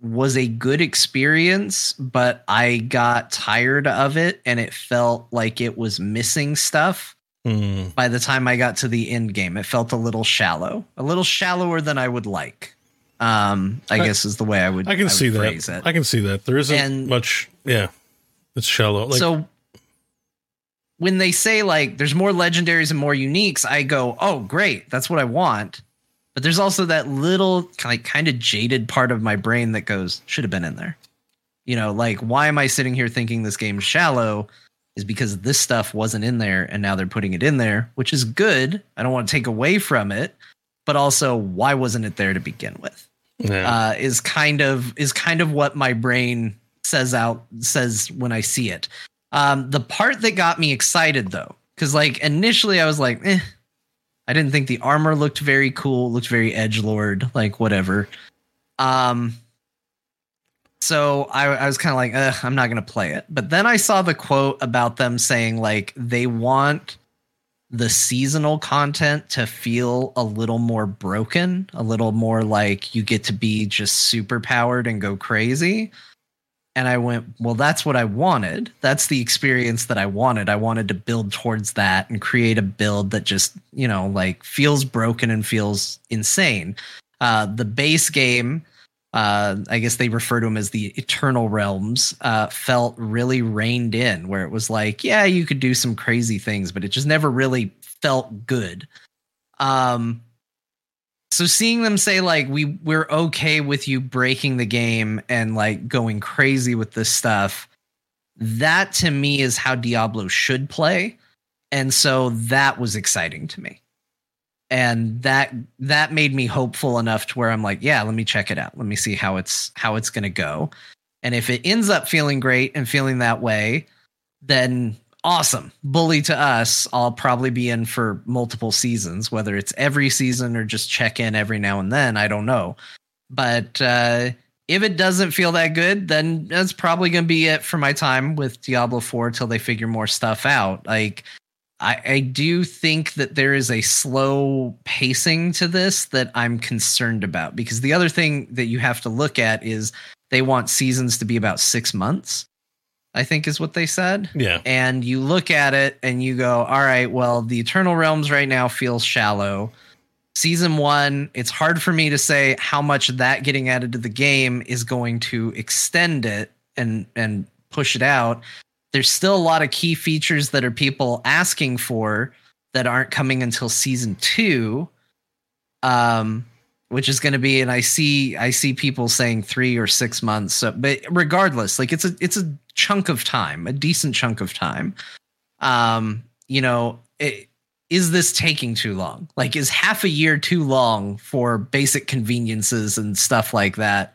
was a good experience, but I got tired of it and it felt like it was missing stuff. Mm. By the time I got to the end game, it felt a little shallow, a little shallower than I would like. Um, I, I guess is the way I would. I can I see that. It. I can see that. There isn't and much. Yeah, it's shallow. Like, so when they say like there's more legendaries and more uniques, I go, oh great, that's what I want. But there's also that little like kind of jaded part of my brain that goes, should have been in there. You know, like why am I sitting here thinking this game's shallow? Is because this stuff wasn't in there and now they're putting it in there, which is good. I don't want to take away from it, but also why wasn't it there to begin with? Yeah. Uh, is kind of is kind of what my brain says out says when I see it. Um, the part that got me excited though, because like initially I was like, eh, I didn't think the armor looked very cool, looked very edge lord, like whatever. Um, so I, I was kind of like, I'm not gonna play it. But then I saw the quote about them saying like they want the seasonal content to feel a little more broken, a little more like you get to be just super powered and go crazy and I went, well, that's what I wanted. That's the experience that I wanted. I wanted to build towards that and create a build that just, you know, like feels broken and feels insane. Uh, the base game, uh, I guess they refer to them as the Eternal Realms, uh, felt really reined in, where it was like, yeah, you could do some crazy things, but it just never really felt good. Um, so seeing them say like we we're okay with you breaking the game and like going crazy with this stuff that to me is how diablo should play. And so that was exciting to me. And that that made me hopeful enough to where i'm like yeah let me check it out. Let me see how it's how it's going to go. And if it ends up feeling great and feeling that way then awesome. Bully to us, I'll probably be in for multiple seasons, whether it's every season or just check in every now and then. I don't know. But uh, if it doesn't feel that good, then that's probably going to be it for my time with Diablo 4 till they figure more stuff out. Like, I, I do think that there is a slow pacing to this that I'm concerned about because the other thing that you have to look at is they want seasons to be about six months. I think is what they said. Yeah. And you look at it and you go, all right, well, the Eternal Realms right now feels shallow. Season one, it's hard for me to say how much that getting added to the game is going to extend it and and push it out there's still a lot of key features that are people asking for that aren't coming until season two um which is going to be and i see i see people saying three or six months so, but regardless like it's a it's a chunk of time a decent chunk of time um you know it, is this taking too long like is half a year too long for basic conveniences and stuff like that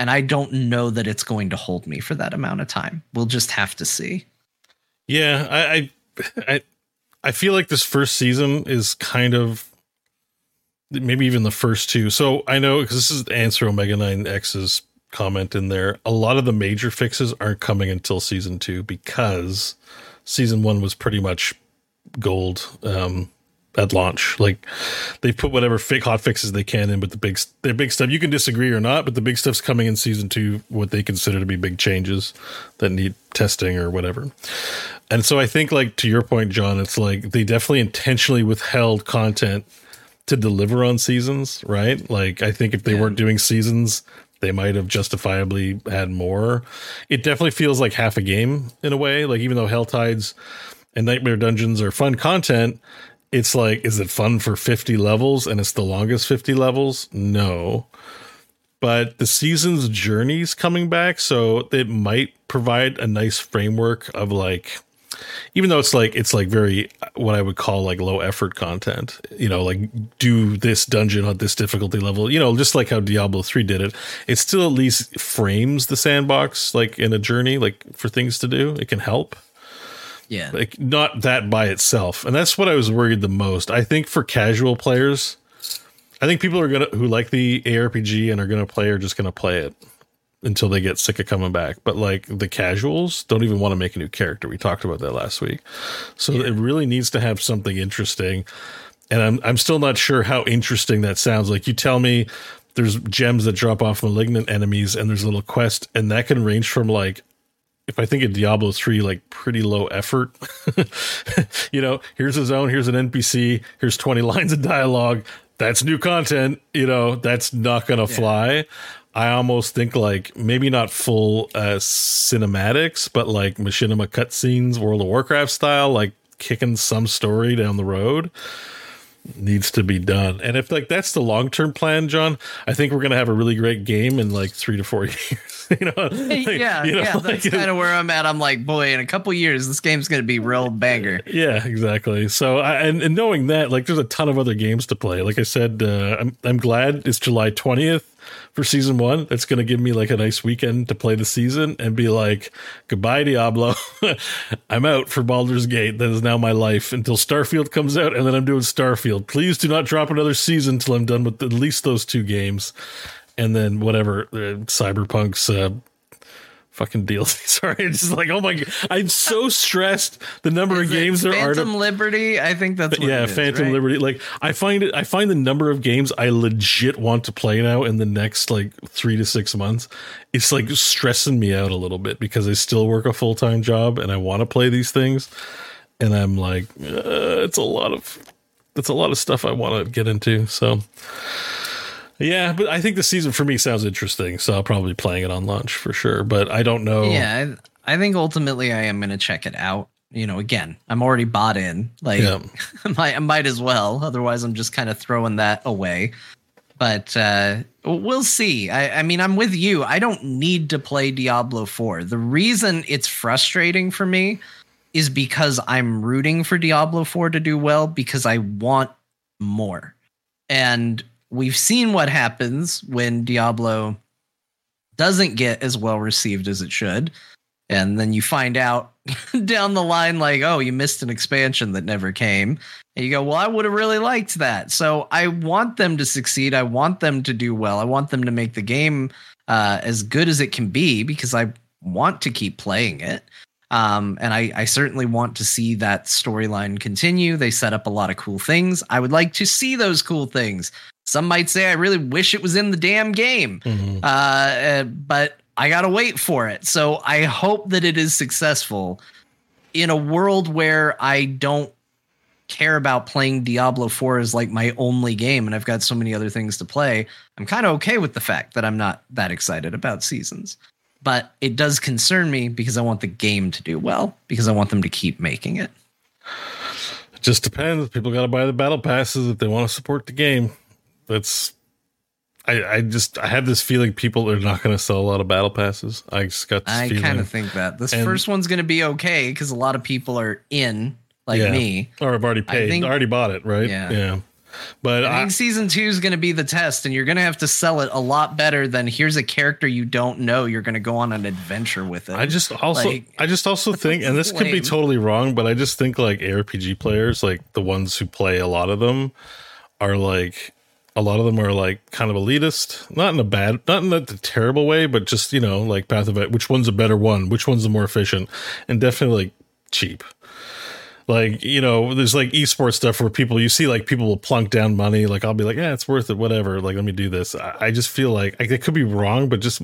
and I don't know that it's going to hold me for that amount of time. We'll just have to see. Yeah, I, I, I, feel like this first season is kind of maybe even the first two. So I know because this is the answer Omega Nine X's comment in there. A lot of the major fixes aren't coming until season two because season one was pretty much gold. Um, at launch. Like they put whatever fake hot fixes they can in, but the big their big stuff you can disagree or not, but the big stuff's coming in season two. What they consider to be big changes that need testing or whatever. And so I think, like to your point, Jon, it's like they definitely intentionally withheld content to deliver on seasons, right? Like I think if they yeah. weren't doing seasons, they might have justifiably had more. It definitely feels like half a game in a way. Like even though Hell Tides and Nightmare Dungeons are fun content, it's like, is it fun for 50 levels and it's the longest 50 levels? No. But the season's journey's coming back, so it might provide a nice framework of like even though it's like it's like very what I would call like low effort content, you know, like do this dungeon on this difficulty level, you know, just like how Diablo 3 did it. It still at least frames the sandbox like in a journey, like for things to do. It can help. Yeah. Like not that by itself. And that's what I was worried the most. I think for casual players, I think people are gonna who like the ARPG and are gonna play are just gonna play it until they get sick of coming back. But like the casuals don't even want to make a new character. We talked about that last week. So yeah. it really needs to have something interesting. And I'm I'm still not sure how interesting that sounds. Like you tell me there's gems that drop off malignant enemies and there's a little quest and that can range from like if I think of Diablo 3 like pretty low effort, you know, here's a zone, here's an NPC, here's 20 lines of dialogue. That's new content, you know, that's not going to yeah. fly. I almost think like maybe not full uh, cinematics, but like machinima cutscenes, World of Warcraft style, like kicking some story down the road needs to be done. And if like that's the long term plan, Jon, I think we're gonna have a really great game in like three to four years. you know, like, yeah, you know, yeah, that's like, kind of where I'm at. I'm like, boy, in a couple years, this game's gonna be real banger. Yeah, exactly. So, I, and, and knowing that, like, there's a ton of other games to play. Like I said, uh, I'm I'm glad it's July 20th for season one. That's going to give me like a nice weekend to play the season and be like, goodbye, Diablo. I'm out for Baldur's Gate. That is now my life until Starfield comes out, and then I'm doing Starfield. Please do not drop another season until I'm done with at least those two games. And then whatever uh, Cyberpunk's uh, fucking DLC. Sorry, it's just like, oh my god, I'm so stressed. The number is of games there are. Phantom Liberty, I think that's what it is. yeah, Phantom right? Liberty. Like I find it, I find the number of games I legit want to play now in the next like three to six months. It's like stressing me out a little bit because I still work a full time job and I want to play these things, and I'm like, uh, it's a lot of, it's a lot of stuff I want to get into. So. Yeah, but I think the season for me sounds interesting, so I'll probably be playing it on launch for sure. But I don't know. Yeah, I, I think ultimately I am going to check it out. You know, again, I'm already bought in. Like, yeah. I, might, I might as well. Otherwise, I'm just kind of throwing that away. But uh, we'll see. I, I mean, I'm with you. I don't need to play Diablo 4. The reason it's frustrating for me is because I'm rooting for Diablo 4 to do well because I want more. And we've seen what happens when Diablo doesn't get as well received as it should. And then you find out down the line, like, oh, you missed an expansion that never came. And you go, well, I would have really liked that. So I want them to succeed. I want them to do well. I want them to make the game uh, as good as it can be because I want to keep playing it. Um, and I, I certainly want to see that storyline continue. They set up a lot of cool things. I would like to see those cool things. Some might say I really wish it was in the damn game, Mhm. uh, uh, but I gotta wait for it. So I hope that it is successful in a world where I don't care about playing Diablo 4 as like my only game and I've got so many other things to play. I'm kind of okay with the fact that I'm not that excited about seasons. But it does concern me because I want the game to do well because I want them to keep making it. It just depends. People got to buy the battle passes if they want to support the game. That's. I, I just I have this feeling people are not going to sell a lot of battle passes. I just got this I kind of think that this And- first one's going to be okay because a lot of people are in, like Yeah. me. or I've already paid, think- already bought it, right? Yeah. yeah. But I I, think season two is going to be the test, and you're going to have to sell it a lot better than here's a character you don't know. You're going to go on an adventure with it. I just also Like- I just also think, and this could be totally wrong, but I just think like ARPG players, like the ones who play a lot of them, are like a lot of them are like kind of elitist, not in a bad, not in a terrible way, but just you know like Path of it. which one's a better one, which one's the more efficient, and definitely like cheap. Like you know, there's like esports stuff where people you see like people will plunk down money. Like I'll be like, yeah, it's worth it, whatever. Like let me do this. I, I just feel like I, it could be wrong, but just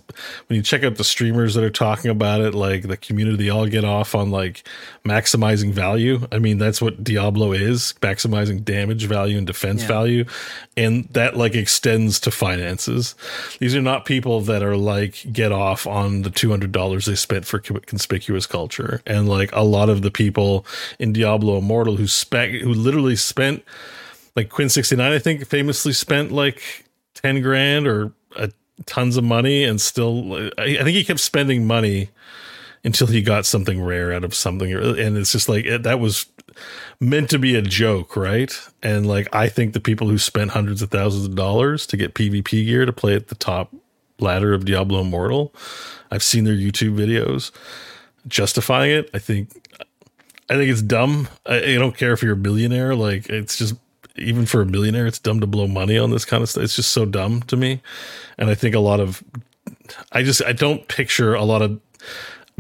when you check out the streamers that are talking about it, like the community, they all get off on like maximizing value. I mean, that's what Diablo is: maximizing damage value and defense Yeah. value, and that like extends to finances. These are not people that are like get off on the two hundred dollars they spent for conspicuous culture, and like a lot of the people in Diablo Immortal who spec who literally spent like Quin sixty nine, I think, famously spent like ten grand or tons of money, and still, I, I think he kept spending money until he got something rare out of something, and it's just like it, that was meant to be a joke, right? And like I think the people who spent hundreds of thousands of dollars to get PvP gear to play at the top ladder of Diablo Immortal, I've seen their YouTube videos justifying it. I think I think it's dumb. I, I don't care if you're a billionaire. Like it's just even for a millionaire, it's dumb to blow money on this kind of stuff. It's just so dumb to me. And I think a lot of I just I don't picture a lot of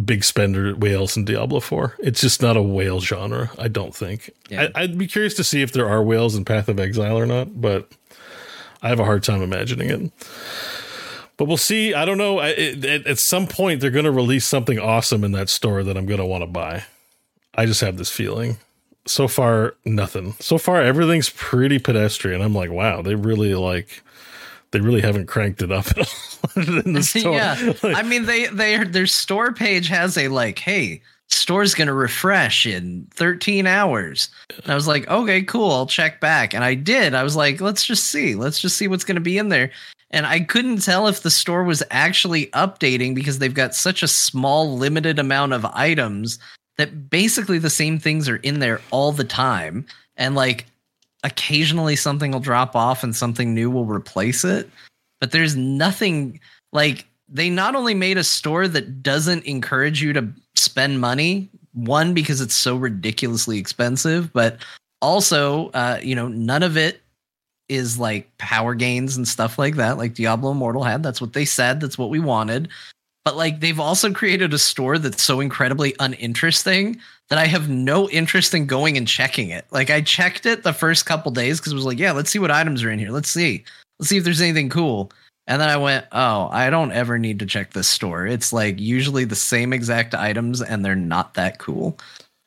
big spender whales in Diablo 4. It's just not a whale genre, I don't think. Yeah. I, I'd be curious to see if there are whales in Path of Exile or not, but I have a hard time imagining it. But we'll see. I don't know. I, it, at, at some point, they're going to release something awesome in that store that I'm going to want to buy. I just have this feeling. So far, nothing. So far, everything's pretty pedestrian. I'm like, wow, they really like, they really haven't cranked it up at all in the store. yeah, Like, I mean they they their store page has a like, hey, store's gonna refresh in 13 hours. And I was like, okay, cool, I'll check back, and I did. I was like, let's just see, let's just see what's gonna be in there. And I couldn't tell if the store was actually updating because they've got such a small, limited amount of items that basically the same things are in there all the time. And like occasionally something will drop off and something new will replace it. But there's nothing like they not only made a store that doesn't encourage you to spend money, one, because it's so ridiculously expensive, but also, uh, you know, none of it is like power gains and stuff like that, like Diablo Immortal had. That's what they said. That's what we wanted. But like they've also created a store that's so incredibly uninteresting that I have no interest in going and checking it. Like I checked it the first couple days because it was like, yeah, let's see what items are in here. Let's see. Let's see if there's anything cool. And then I went, oh, I don't ever need to check this store. It's like usually the same exact items and they're not that cool.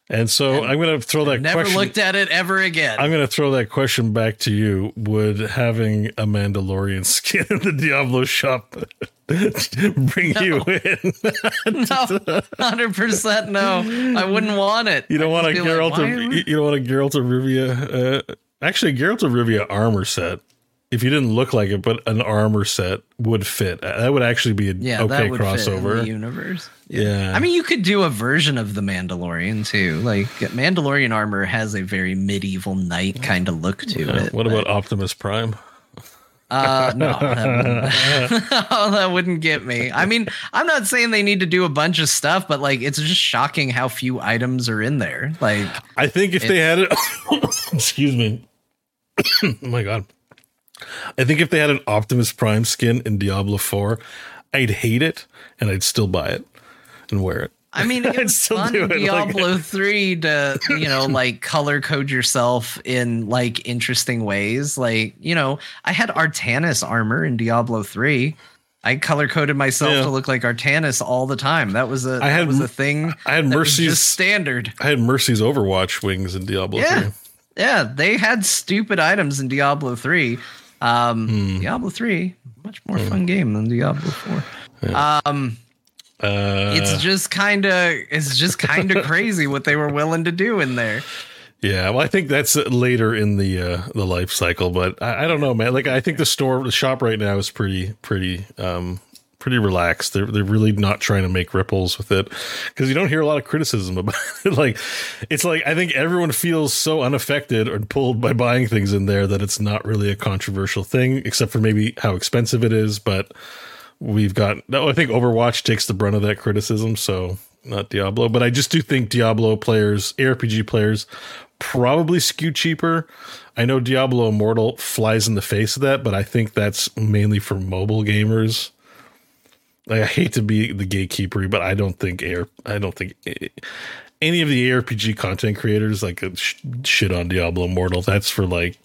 And so I'm going to throw that Never question. looked at it ever again. I'm going to throw that question back to you. Would having a Mandalorian skin in the Diablo shop bring you in? no, hundred percent no. I wouldn't want it. You don't want a be like, Geralt of you don't want a Geralt of Rivia. Uh, actually, Geralt of Rivia armor set. If you didn't look like it, but an armor set would fit. That would actually be a Yeah, okay that would fit in crossover. the universe. yeah, I mean, you could do a version of the Mandalorian too. Like Mandalorian armor has a very medieval knight kind of look to Yeah, it. what but- about Optimus Prime? Uh, no, that wouldn't, that wouldn't get me. I mean, I'm not saying they need to do a bunch of stuff, but like, it's just shocking how few items are in there. Like, I think if they had it, excuse me. oh my god. I think if they had an Optimus Prime skin in Diablo 4, I'd hate it and I'd still buy it and wear it. I mean, it was still fun in it, like- Diablo 3 to, you know, like color code yourself in like interesting ways. Like, you know, I had Artanis armor in Diablo 3. I color coded myself Yeah. to look like Artanis all the time. That was a I had was a thing. I had Mercy's- standard. I had Mercy's Overwatch wings in Diablo Yeah. 3. Yeah, they had stupid items in Diablo 3. Um Hmm. Diablo 3, much more fun game than Diablo 4. Um Uh, it's just kind of it's just kind of crazy what they were willing to do in there. Yeah, well, I think that's later in the uh, the life cycle, but I, I don't know, man. Like, I think the store, the shop right now is pretty, pretty, um, pretty relaxed. They're they're really not trying to make ripples with it because you don't hear a lot of criticism about it. like, it's like I think everyone feels so unaffected or pulled by buying things in there that it's not really a controversial thing, except for maybe how expensive it is. But we've got no, I think Overwatch takes the brunt of that criticism, so not Diablo. But I just do think Diablo players, ARPG players, probably skew cheaper. I know Diablo Immortal flies in the face of that, but I think that's mainly for mobile gamers. Like, I hate to be the gatekeeper, but I don't think air. I don't think any of the ARPG content creators like uh, sh- shit on Diablo Immortal. That's for like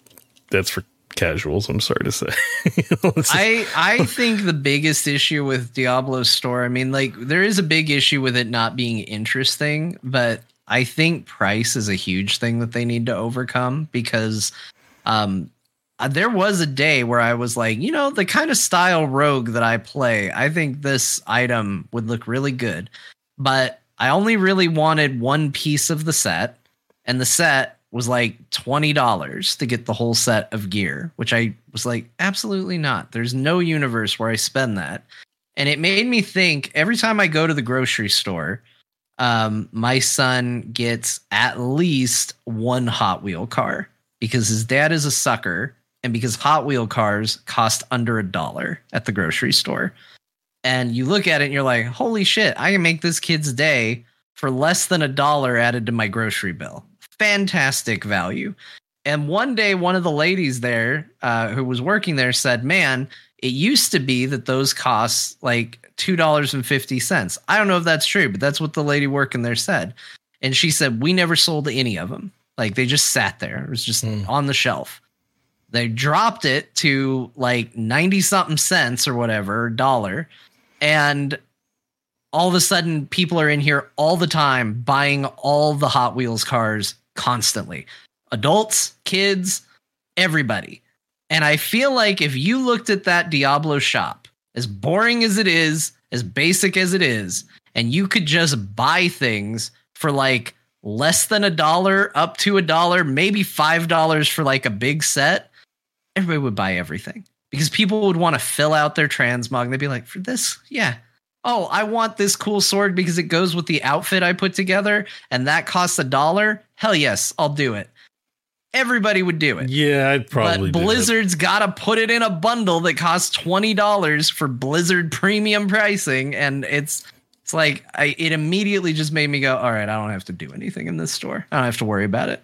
that's for casuals. I'm sorry to say. I I think the biggest issue with Diablo's store, I mean, like there is a big issue with it not being interesting, but I think price is a huge thing that they need to overcome because um there was a day where I was like, you know, the kind of style rogue that I play, I think this item would look really good. But I only really wanted one piece of the set, and the set was like $20 to get the whole set of gear, which I was like, absolutely not. There's no universe where I spend that. And it made me think every time I go to the grocery store, um, my son gets at least one Hot Wheel car because his dad is a sucker and because Hot Wheel cars cost under a dollar at the grocery store. And you look at it and you're like, holy shit, I can make this kid's day for less than a dollar added to my grocery bill. Fantastic value. And one day, one of the ladies there uh, who was working there said, Man, it used to be that those costs like $2.50. I don't know if that's true, but that's what the lady working there said. And she said, We never sold any of them. Like they just sat there, it was just on the shelf. They dropped it to like 90 something cents or whatever, dollar. And all of a sudden, people are in here all the time buying all the Hot Wheels cars constantly adults, kids, everybody. And I feel like if you looked at that Diablo shop, as boring as it is, as basic as it is, and you could just buy things for like less than a dollar, up to a dollar, maybe five dollars for like a big set, everybody would buy everything because people would want to fill out their transmog. They'd be like, for this, yeah. Oh, I want this cool sword because it goes with the outfit I put together, and that costs a dollar. Hell yes, I'll do it. Everybody would do it. yeah, I'd probably but do it. Blizzard's got to put it in a bundle that costs twenty dollars for Blizzard premium pricing, and it's it's like I it immediately just made me go, all right, I don't have to do anything in this store. I don't have to worry about it.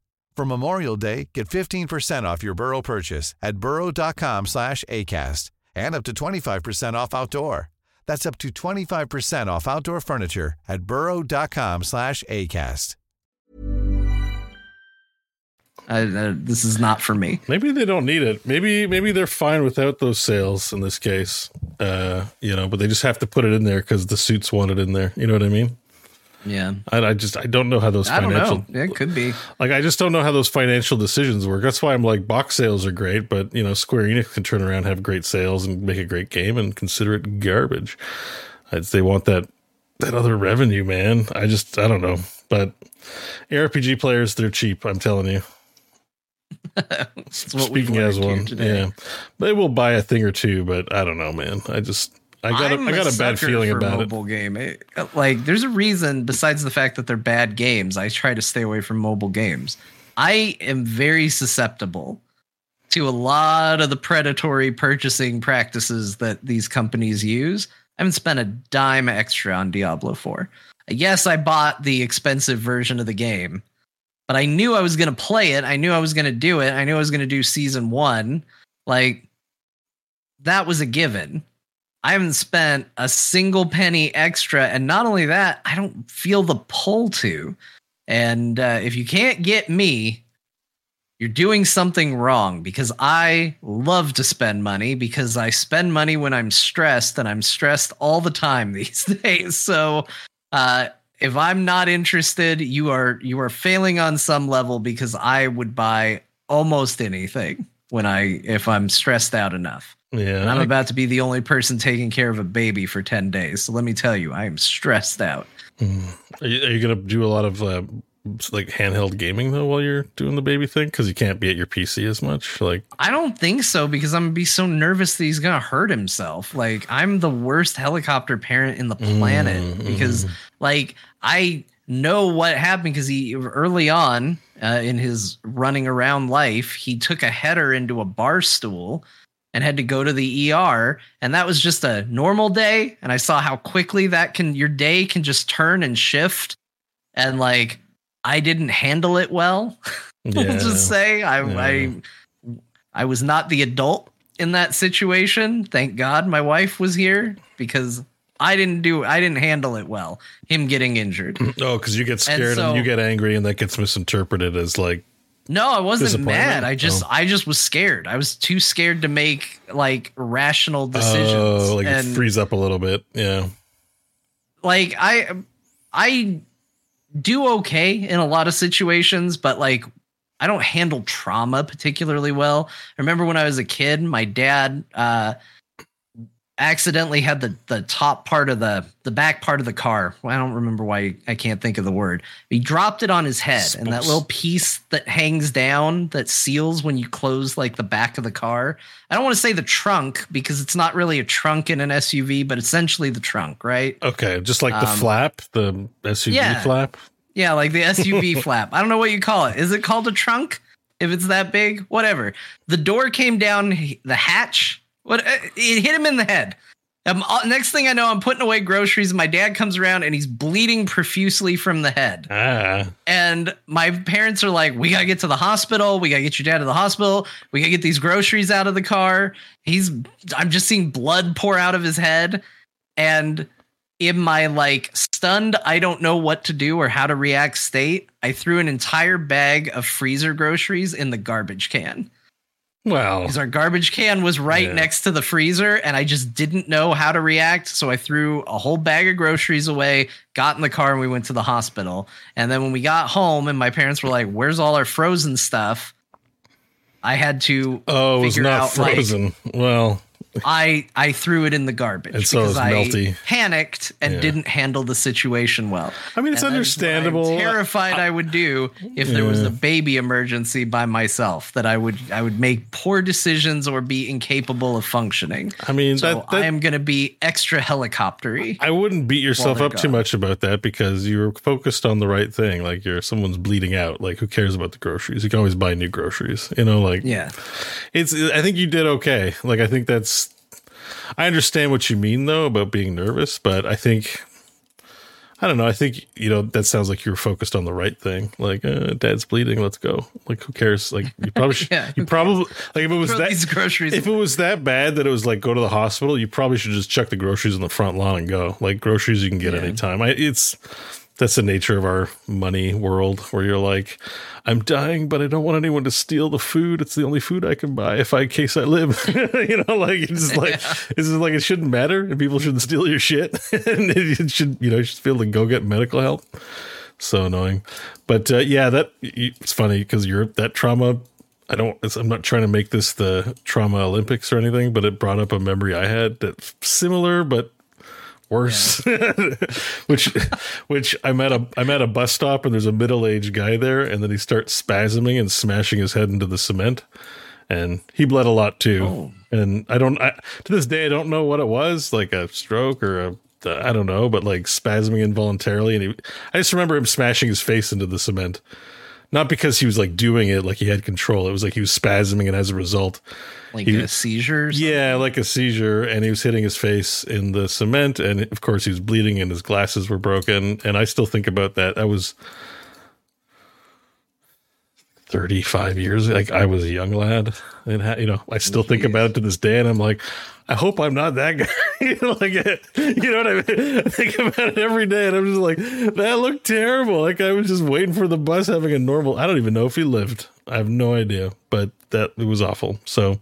For Memorial Day, get 15% off your Burrow purchase at burrow.com slash ACAST and up to 25% off outdoor. That's up to 25% off outdoor furniture at burrow.com slash ACAST. I, uh, this is not for me. Maybe they don't need it. Maybe maybe they're fine without those sales in this case. Uh, you know, but they just have to put it in there because the suits want it in there. You know what I mean? Yeah. I, I just I don't know how those I don't financial know. It could be. like I just don't know how those financial decisions work. That's why I'm like box sales are great, but you know Square Enix can turn around, have great sales, and make a great game, and consider it garbage. It's, they want that that other revenue, man. I just I don't know, but RPG players they're cheap. I'm telling you. Speaking as one, today. yeah, they will buy a thing or two, but I don't know, man. I just I got a, I'm I got a bad feeling about it. mobile game. It- Like, there's a reason besides the fact that they're bad games. I try to stay away from mobile games. I am very susceptible to a lot of the predatory purchasing practices that these companies use. I haven't spent a dime extra on Diablo 4. Yes, I bought the expensive version of the game, but I knew I was going to play it. I knew I was going to do it. I knew I was going to do season one. Like, that was a given. I haven't spent a single penny extra. And not only that, I don't feel the pull to. And uh, if you can't get me, you're doing something wrong because I love to spend money because I spend money when I'm stressed and I'm stressed all the time these days. So uh, if I'm not interested, you are you are failing on some level because I would buy almost anything when I if I'm stressed out enough. Yeah, And I'm I- about to be the only person taking care of a baby for 10 days. So let me tell you, I am stressed out. Are you, are you gonna do a lot of uh, like handheld gaming though while you're doing the baby thing? Because you can't be at your PC as much. Like, I don't think so because I'm gonna be so nervous that he's gonna hurt himself. Like I'm the worst helicopter parent in the planet because like I know what happened because he early on uh, in his running around life he took a header into a bar stool and had to go to the ER and that was just a normal day and I saw how quickly that can your day can just turn and shift and like I didn't handle it well. yeah, just say I, Yeah. I I was not the adult in that situation. Thank God my wife was here because I didn't do I didn't handle it well. Him getting injured. oh, because you get scared and, so- you get angry, and that gets misinterpreted as like, No, I wasn't mad. I just Oh. I just was scared. I was too scared to make like rational decisions. oh, like and it freeze up a little bit. Yeah, like I I do okay in a lot of situations, but like I don't handle trauma particularly well. I remember when I was a kid, my dad uh accidentally had the the top part of the the back part of the car. Well, I don't remember why I can't think of the word. He dropped it on his head, and that little piece that hangs down that seals when you close like the back of the car. I don't want to say the trunk because it's not really a trunk in an SUV, but essentially the trunk, right? okay, just like the Um, flap, the SUV yeah. flap. Yeah, like the SUV flap. I don't know what you call it. Is it called a trunk? If it's that big, whatever. The door came down, the hatch. What? uh, It hit him in the head. Um, uh, next thing I know, I'm putting away groceries. And my dad comes around and he's bleeding profusely from the head. Ah, And my parents are like, "We gotta get to the hospital. We gotta get your dad to the hospital. We gotta get these groceries out of the car." He's. I'm just seeing blood pour out of his head, and in my like stunned, I don't know what to do or how to react state, I threw an entire bag of freezer groceries in the garbage can well, because our garbage can was right Yeah. next to the freezer and I just didn't know how to react. So I threw a whole bag of groceries away, got in the car, and we went to the hospital. And then when we got home and my parents were like, Where's all our frozen stuff? I had to oh, it was figure not out, like, frozen. well, I I threw it in the garbage And so because it's I melty. panicked and Yeah. didn't handle the situation well. I mean, it's And that is I'm understandable. terrified I would do if there was a baby emergency by myself. That I would I would make poor decisions or be incapable of functioning. I mean, So that, that I am going to be extra helicoptery. I wouldn't beat yourself oh they're up too much about that because you're focused on the right thing. Like you're someone's bleeding out. Like who cares about the groceries? You can always buy new groceries. You know, like Yeah, it's. I think you did okay. Like I think that's. I understand what you mean though about being nervous, but I think. I don't know. I think you know that sounds like you were focused on the right thing. Like, uh, dad's bleeding. Let's go. Like, who cares? Like, you probably should. Yeah, you probably like if it was throw that groceries. if it was that bad that it was like go to the hospital, you probably should just chuck the groceries in the front lawn and go. Like groceries you can get Yeah. anytime. I, it's that's the nature of our money world where you're like, I'm dying, but I don't want anyone to steal the food. It's the only food I can buy if I in case I live. you know, like it's just like yeah. it's just like it shouldn't matter and people shouldn't steal your shit. and it should, you know, you should be able to go get medical help. So annoying. But uh, yeah, that it's funny because you're that trauma I don't. I'm not trying to make this the trauma Olympics or anything, but it brought up a memory I had that's similar but worse. Yeah. which, which I'm at a I'm at a bus stop and there's a middle aged guy there, and then he starts spasming and smashing his head into the cement, and he bled a lot too. Oh. And I don't I, to this day I don't know what it was, like a stroke or a I don't know, but like spasming involuntarily, and he, I just remember him smashing his face into the cement not because he was like doing it like he had control. It was like he was spasming, and as a result, like he, a seizure. Yeah, like a seizure, and he was hitting his face in the cement, and of course he was bleeding, and his glasses were broken. And I still think about that. That was 35 years like i was a young lad and you know i still think about it to this day and i'm like i hope i'm not that guy you know like you know what i mean? I think about it every day and i'm just like that looked terrible. Like i was just waiting for the bus having a normal i don't even know if he lived. I have no idea but that it was awful. So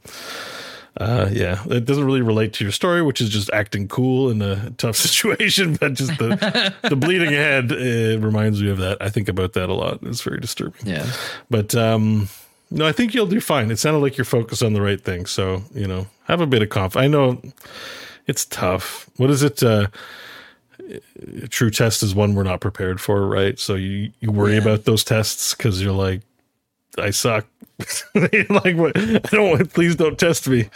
uh, yeah, it doesn't really relate to your story, which is just acting cool in a tough situation. But just the the bleeding head it reminds me of that. I think about that a lot. It's very disturbing. Yeah, but um, no, I think you'll do fine. It sounded like you're focused on the right thing. So you know, have a bit of confidence. I know it's tough. What is it? Uh, a true test is one we're not prepared for, right? So you you worry yeah. about those tests because you're like, I suck. like what? I don't. Please don't test me.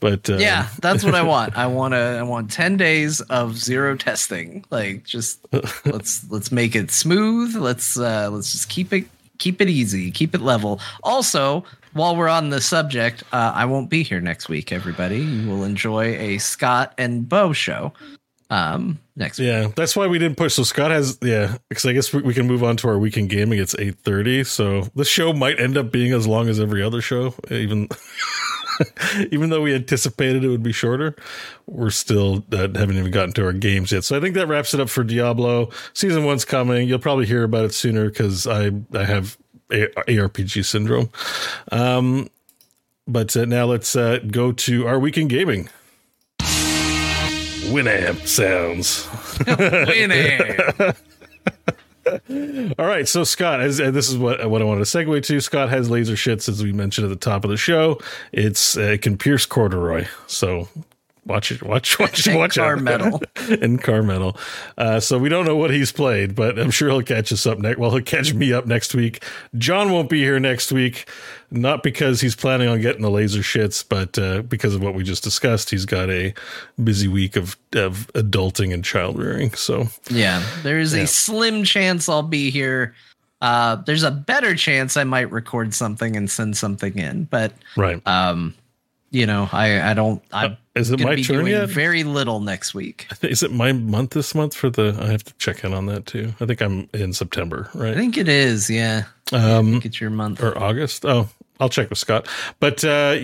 But uh, yeah, that's what I want. I want to. I want ten days of zero testing. Like just let's let's make it smooth. Let's uh let's just keep it keep it easy. Keep it level. Also, while we're on the subject, uh, I won't be here next week. Everybody, you will enjoy a Scott and Beau show um next yeah week. that's why we didn't push. So scott has yeah because i guess we, we, can move on to our weekend gaming. It's 8.30 so this show might end up being as long as every other show even even though we anticipated it would be shorter we're still uh, haven't even gotten to our games yet. So i think that wraps it up for diablo. Season one's coming. You'll probably hear about it sooner because i i have A- arpg syndrome. Um but uh, now let's uh, go to our weekend gaming Winamp sounds. Winamp. All right, so Scott, as, this is what what I wanted to segue to. Scott has laser shits, as we mentioned at the top of the show. It's uh, it can pierce corduroy, so Watch it, watch, watch, and watch car metal and car metal. Uh, so we don't know what he's played, but I'm sure he'll catch us up next. Well, he'll catch me up next week. Jon won't be here next week, not because he's planning on getting the laser shits, but uh, because of what we just discussed. He's got a busy week of of adulting and child rearing. So yeah, there is yeah. a slim chance I'll be here. Uh, there's a better chance I might record something and send something in, but right. Um, you know, I I don't. I uh, is it my turn yet? Very little next week. Is it my month this month for the? I have to check in on that too. I think I'm in September, right? I think it is. Yeah. Um, it's your month or August. Oh, I'll check with Scott. But uh,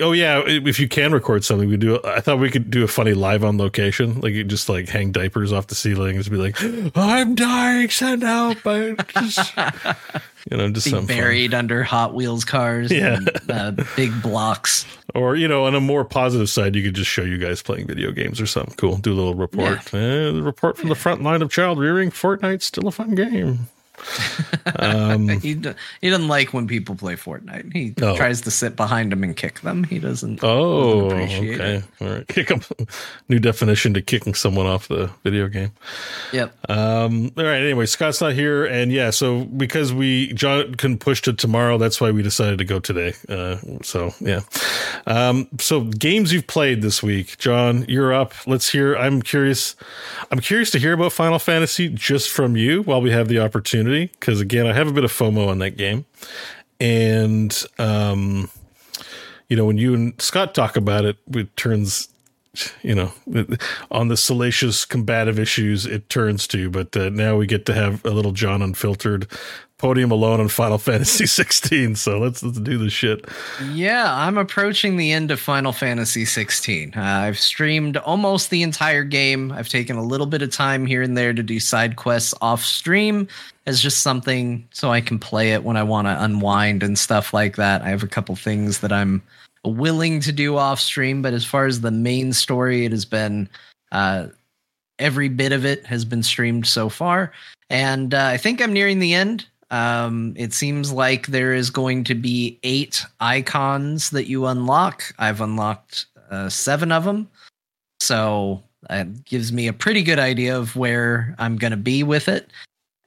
oh yeah, if you can record something, we do. I thought we could do a funny live on location, like you just like hang diapers off the ceiling and be like, "I'm dying, send help!" I just, you know, just be buried fun. under Hot Wheels cars, yeah, and, uh, big blocks. Or you know, on a more positive side, you could just show you guys playing video games or something cool. Do a little report. Yeah. Eh, the report from yeah. the front line of child rearing. Fortnite's still a fun game. Um, he he doesn't like when people play Fortnite. He oh. tries to sit behind them and kick them. He doesn't. Oh, doesn't okay. It. All right. Kick them. New definition to kicking someone off the video game. Yep. Um. All right. Anyway, Scott's not here, and yeah. So because we Jon couldn't push to tomorrow, that's why we decided to go today. Uh. So yeah. Um. So games you've played this week, Jon. You're up. Let's hear. I'm curious. I'm curious to hear about Final Fantasy just from you while we have the opportunity opportunity because again, I have a bit of FOMO on that game, and um, you know, when you and Scott talk about it, it turns you know, on the salacious combative issues it turns to. But uh, now we get to have a little Jon Unfiltered podium alone on Final Fantasy 16. So let's let's do the shit. Yeah, I'm approaching the end of Final Fantasy 16. Uh, I've streamed almost the entire game. I've taken a little bit of time here and there to do side quests off stream as just something so I can play it when I want to unwind and stuff like that. I have a couple things that I'm willing to do off stream, but as far as the main story, it has been uh, every bit of it has been streamed so far. And uh, I think I'm nearing the end. Um, it seems like there is going to be eight icons that you unlock. I've unlocked uh, seven of them. So that gives me a pretty good idea of where I'm going to be with it.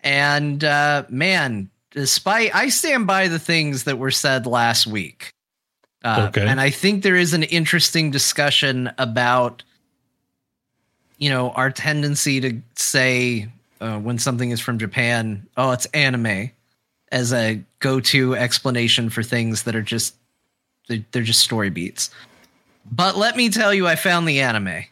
And uh, man, despite I stand by the things that were said last week. Uh, okay. And I think there is an interesting discussion about, you know, our tendency to say uh, when something is from Japan, oh, it's anime, as a go-to explanation for things that are just they're, they're just story beats. But let me tell you, I found the anime.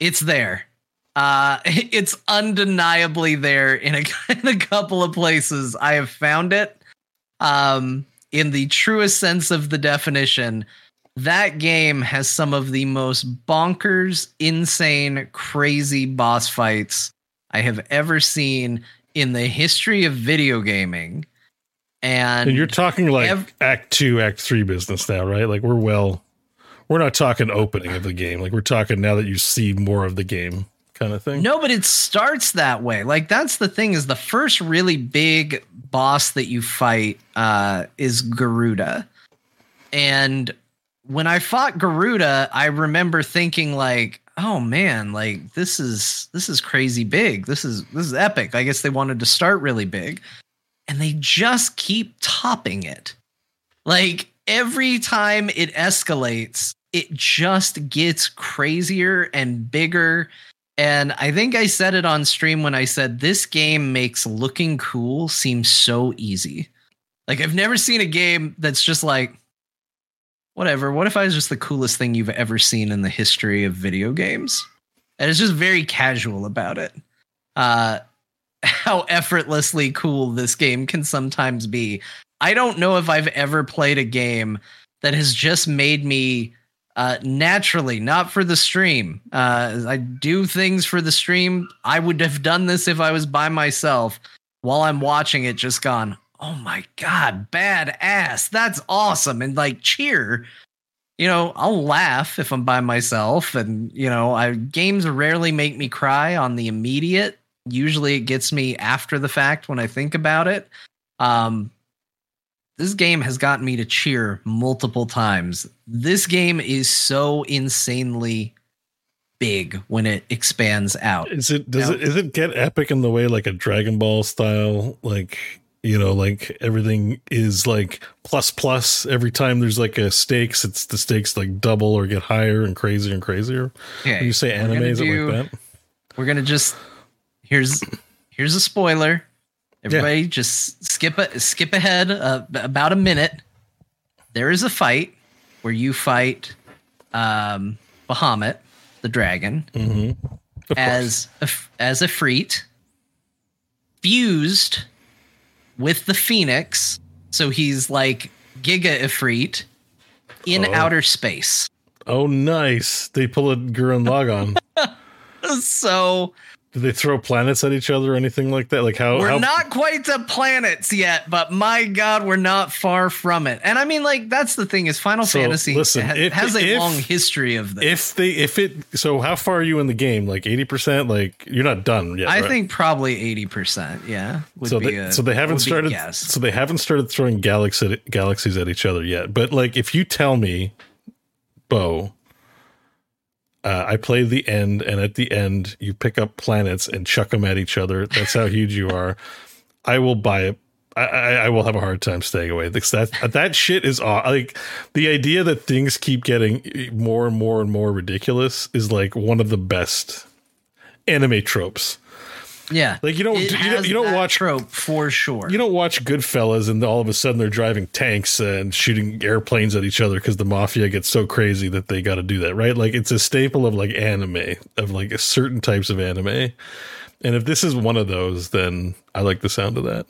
It's there. Uh, it's undeniably there in a, in a couple of places. I have found it. Um, in the truest sense of the definition, that game has some of the most bonkers, insane, crazy boss fights I have ever seen in the history of video gaming. And, and you're talking like ev- Act Two, Act Three business now, right? Like we're well, we're not talking opening of the game. Like we're talking now that you see more of the game kind of thing. No, but it starts that way. Like that's the thing is the first really big boss that you fight uh, is Garuda, and when I fought Garuda, I remember thinking like, oh man, like this is this is crazy big. This is this is epic. I guess they wanted to start really big, and they just keep topping it. Like every time it escalates, it just gets crazier and bigger and I think I said it on stream when I said this game makes looking cool seem so easy. Like I've never seen a game that's just like whatever. What if I was just the coolest thing you've ever seen in the history of video games? And it's just very casual about it. Uh how effortlessly cool this game can sometimes be. I don't know if I've ever played a game that has just made me uh, naturally, not for the stream. Uh, I do things for the stream. I would have done this if I was by myself. While I'm watching it, just gone. Oh my god, badass! That's awesome, and like cheer. You know, I'll laugh if I'm by myself, and you know, I games rarely make me cry on the immediate. Usually, it gets me after the fact when I think about it. Um, this game has gotten me to cheer multiple times. This game is so insanely big when it expands out. Is it does now, it is it get epic in the way like a Dragon Ball style like you know like everything is like plus plus every time there's like a stakes it's the stakes like double or get higher and crazier and crazier. Okay. When you say anime is do, it like that? We're going to just here's here's a spoiler. Everybody, yeah. just skip a, skip ahead uh, about a minute. There is a fight where you fight um, Bahamut, the dragon, mm-hmm. as a, as Ifrit, fused with the Phoenix. So he's like Giga Ifrit in oh. outer space. Oh, nice! They pull a Gurren Lagann. so do they throw planets at each other or anything like that? Like how we're how... not quite to planets yet, but my God, we're not far from it. And I mean, like that's the thing is Final so, Fantasy listen, ha- if, has a if, long history of this. If they if it so how far are you in the game? Like eighty percent? Like you're not done yet. I right? think probably eighty percent. Yeah. So they, a, so they haven't started. So they haven't started throwing galaxies galaxies at each other yet. But like if you tell me, Beau uh, I play the end, and at the end, you pick up planets and chuck them at each other. That's how huge you are. I will buy it. I, I, I, will have a hard time staying away. That that shit is aw- like the idea that things keep getting more and more and more ridiculous is like one of the best anime tropes. Yeah, Like you don't you don't, you don't watch trope for sure. you don't watch Goodfellas and all of a sudden they're driving tanks and shooting airplanes at each other because the mafia gets so crazy that they got to do that, right? Like it's a staple of like anime, of like certain types of anime. And if this is one of those, then I like the sound of that.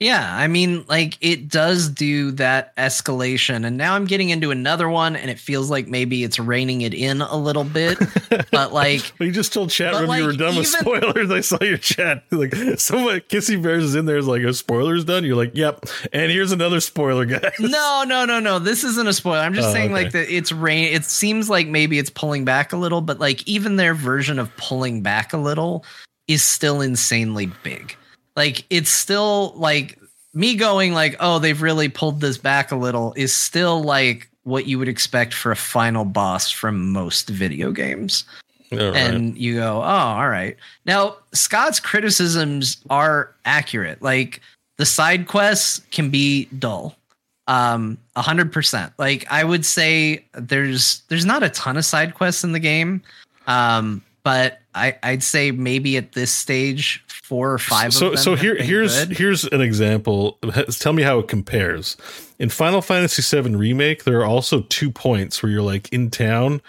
Yeah, I mean, like it does do that escalation, and now I'm getting into another one, and it feels like maybe it's reining it in a little bit. but like, Well, you just told chat room you were like, done with spoilers. I saw your chat. Like someone Kissy Bears is in there is like a spoiler's done. You're like, yep. And here's another spoiler, guys. no, no, no, no. This isn't a spoiler. I'm just Oh, saying, okay. like, that it's rain. It seems like maybe it's pulling back a little, but like even their version of pulling back a little is still insanely big. Like it's still like me going like, oh, they've really pulled this back a little is still like what you would expect for a final boss from most video games. Right. and you go, oh, all right. Now, Scott's criticisms are accurate. Like the side quests can be dull. Um, a hundred percent. Like I would say there's there's not a ton of side quests in the game. Um, but I, I'd say maybe at this stage four or five so of them. so here here's good. here's an example tell me how it compares in final fantasy 7 remake there are also two points where you're like in town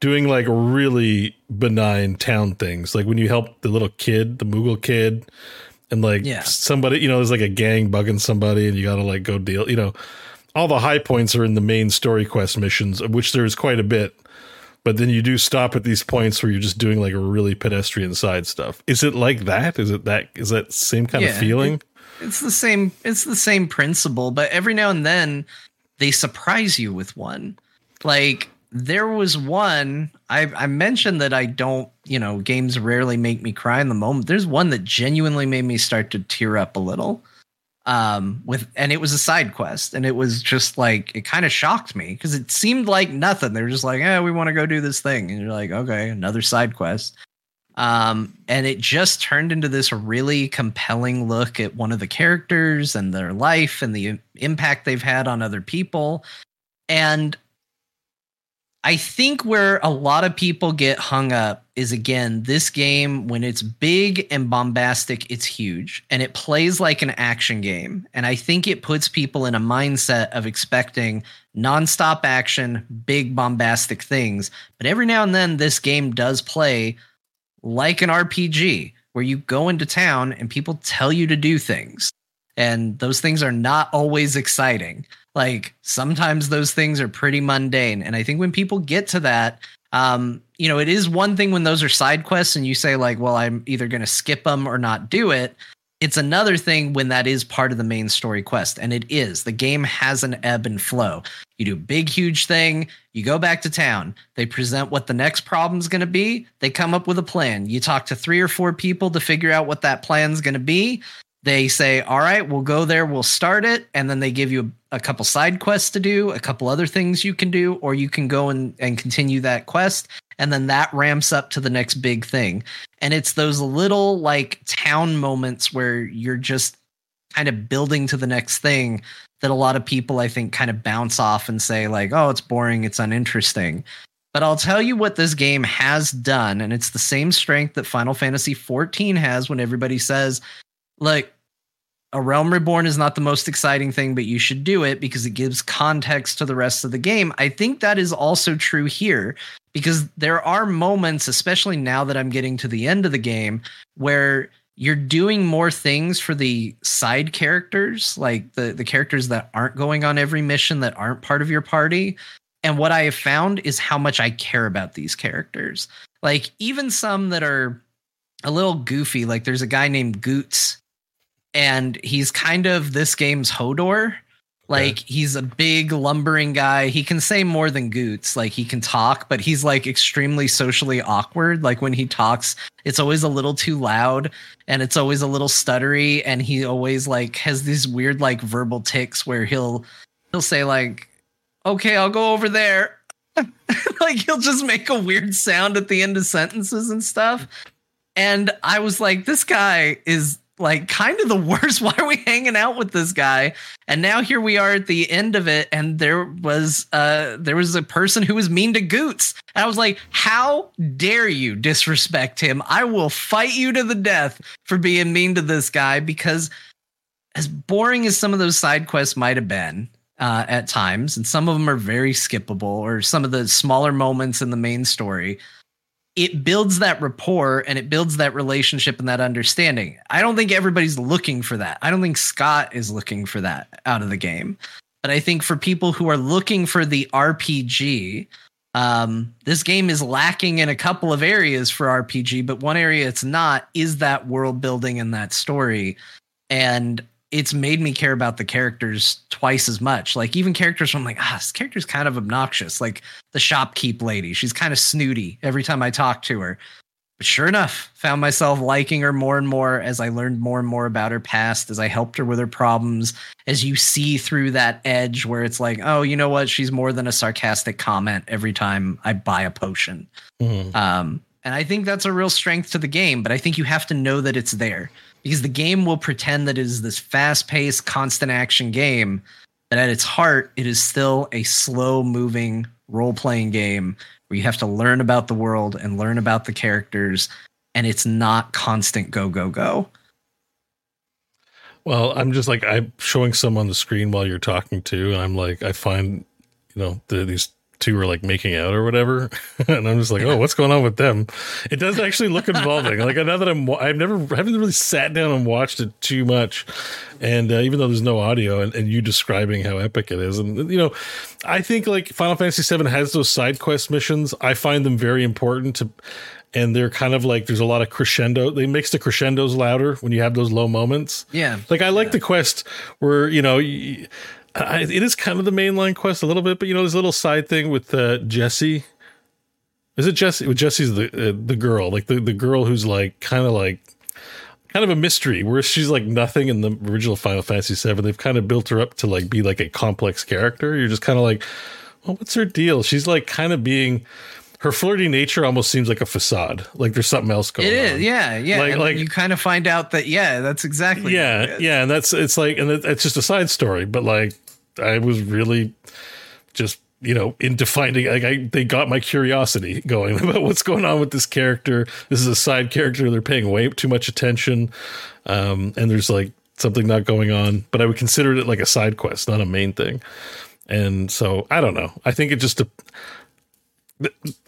doing like really benign town things like when you help the little kid the moogle kid and like Yeah. somebody you know there's like a gang bugging somebody and you gotta like go deal you know all the high points are in the main story quest missions of which there's quite a bit but then you do stop at these points where you're just doing like a really pedestrian side stuff. Is it like that? Is it that? Is that same kind of Yeah, feeling? it's the same it's the same principle but every now and then they surprise you with one like there was one I, I mentioned that i don't you know games rarely make me cry in the moment there's one that genuinely made me start to tear up a little um with and it was a side quest and it was just like it kind of shocked me because it seemed like nothing they were just like yeah we want to go do this thing and you're like okay another side quest um, and it just turned into this really compelling look at one of the characters and their life and the impact they've had on other people. And I think where a lot of people get hung up is again, this game, when it's big and bombastic, it's huge and it plays like an action game. And I think it puts people in a mindset of expecting nonstop action, big bombastic things. But every now and then, this game does play like an RPG where you go into town and people tell you to do things. And those things are not always exciting. Like sometimes those things are pretty mundane. And I think when people get to that, um, you know, it is one thing when those are side quests and you say, like, well, I'm either going to skip them or not do it. It's another thing when that is part of the main story quest. And it is. The game has an ebb and flow. You do big, huge thing. You go back to town. They present what the next problem's going to be. They come up with a plan. You talk to three or four people to figure out what that plan's going to be. They say, all right, we'll go there, we'll start it. And then they give you a, a couple side quests to do, a couple other things you can do, or you can go and, and continue that quest. And then that ramps up to the next big thing. And it's those little like town moments where you're just kind of building to the next thing that a lot of people I think kind of bounce off and say like, "Oh, it's boring, it's uninteresting." But I'll tell you what this game has done and it's the same strength that Final Fantasy 14 has when everybody says, "Like a Realm Reborn is not the most exciting thing, but you should do it because it gives context to the rest of the game." I think that is also true here because there are moments, especially now that I'm getting to the end of the game, where you're doing more things for the side characters, like the the characters that aren't going on every mission that aren't part of your party. And what I have found is how much I care about these characters. Like even some that are a little goofy, like there's a guy named Goots and he's kind of this game's Hodor. Like he's a big lumbering guy. He can say more than Goots. Like he can talk, but he's like extremely socially awkward. Like when he talks, it's always a little too loud and it's always a little stuttery. And he always like has these weird like verbal ticks where he'll he'll say like, "Okay, I'll go over there." like he'll just make a weird sound at the end of sentences and stuff. And I was like, this guy is like kind of the worst. Why are we hanging out with this guy? And now here we are at the end of it, and there was uh there was a person who was mean to Goots. And I was like, how dare you disrespect him? I will fight you to the death for being mean to this guy because as boring as some of those side quests might have been uh, at times, and some of them are very skippable, or some of the smaller moments in the main story, it builds that rapport and it builds that relationship and that understanding. I don't think everybody's looking for that. I don't think Scott is looking for that out of the game. But I think for people who are looking for the RPG, um, this game is lacking in a couple of areas for RPG, but one area it's not is that world building and that story. And it's made me care about the characters twice as much. Like even characters I'm like, ah, this character's kind of obnoxious. Like the shopkeep lady, she's kind of snooty every time I talk to her. But sure enough, found myself liking her more and more as I learned more and more about her past, as I helped her with her problems, as you see through that edge where it's like, oh, you know what? She's more than a sarcastic comment every time I buy a potion. Mhm. Um, and I think that's a real strength to the game, but I think you have to know that it's there because the game will pretend that it is this fast paced, constant action game, but at its heart, it is still a slow moving role playing game where you have to learn about the world and learn about the characters, and it's not constant go, go, go. Well, I'm just like I'm showing some on the screen while you're talking to, and I'm like, I find, you know, the, these two are like making out or whatever, and I'm just like, oh, what's going on with them? It does actually look involving. like now that I'm, I've never, I haven't really sat down and watched it too much, and uh, even though there's no audio, and, and you describing how epic it is, and you know, I think like Final Fantasy VII has those side quest missions. I find them very important to and they're kind of like there's a lot of crescendo. They makes the crescendos louder when you have those low moments. Yeah. like I like the quest where you know. y- It is kind of the mainline quest a little bit, but you know, there's a little side thing with uh, Jessie. Is it Jessie? Jessie's the uh, the girl, like the, the girl who's like kind of like kind of a mystery, where she's like nothing in the original Final Fantasy VII. They've kind of built her up to like be like a complex character. You're just kind of like, well, what's her deal? She's like kind of being her flirty nature almost seems like a facade. Like there's something else going It on. yeah, yeah. Like- like- you kind of find out that, yeah, that's exactly. yeah is. yeah and that's it's like and it- it's just a side story but like i was really just you know into finding like i they got my curiosity going about what's going on with this character this is a side character they're paying way too much attention um and there's like something not going on but i would consider it like a side quest not a main thing and so i don't know i think it just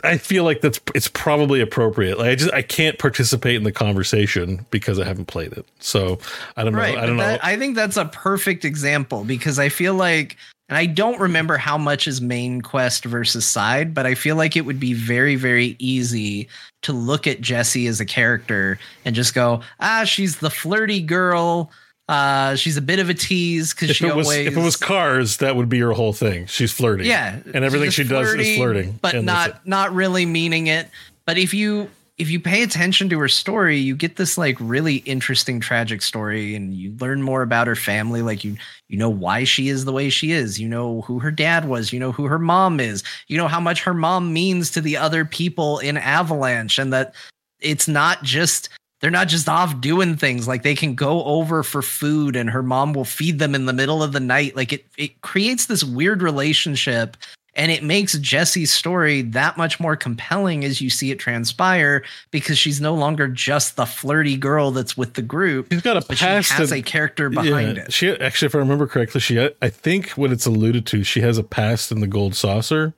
I feel like that's it's probably appropriate. Like I just I can't participate in the conversation because I haven't played it. So I don't know. I don't but know. I think that's a perfect example because I feel like, and I don't remember how much is main quest versus side, but I feel like it would be very, very easy to look at Jessie as a character and just go, ah, she's the flirty girl. Uh, she's a bit of a tease because she it was always if it was cars, that would be her whole thing. She's flirting. yeah and everything she does is flirting, but not not really meaning it. But if you if you pay attention to her story you get this like really interesting tragic story and you learn more about her family. Like you you know why she is the way she is. You know who her dad was. You know who her mom is. You know how much her mom means to the other people in avalanche and that it's not just they're not just off doing things. Like they can go over for food and her mom will feed them in the middle of the night. Like it it creates this weird relationship and it makes Jessie's story that much more compelling as you see it transpire because she's no longer just the flirty girl that's with the group She's got a but she has that- a character behind yeah, it. She actually, if I remember correctly, she I think what it's alluded to, she has a past in the gold saucer.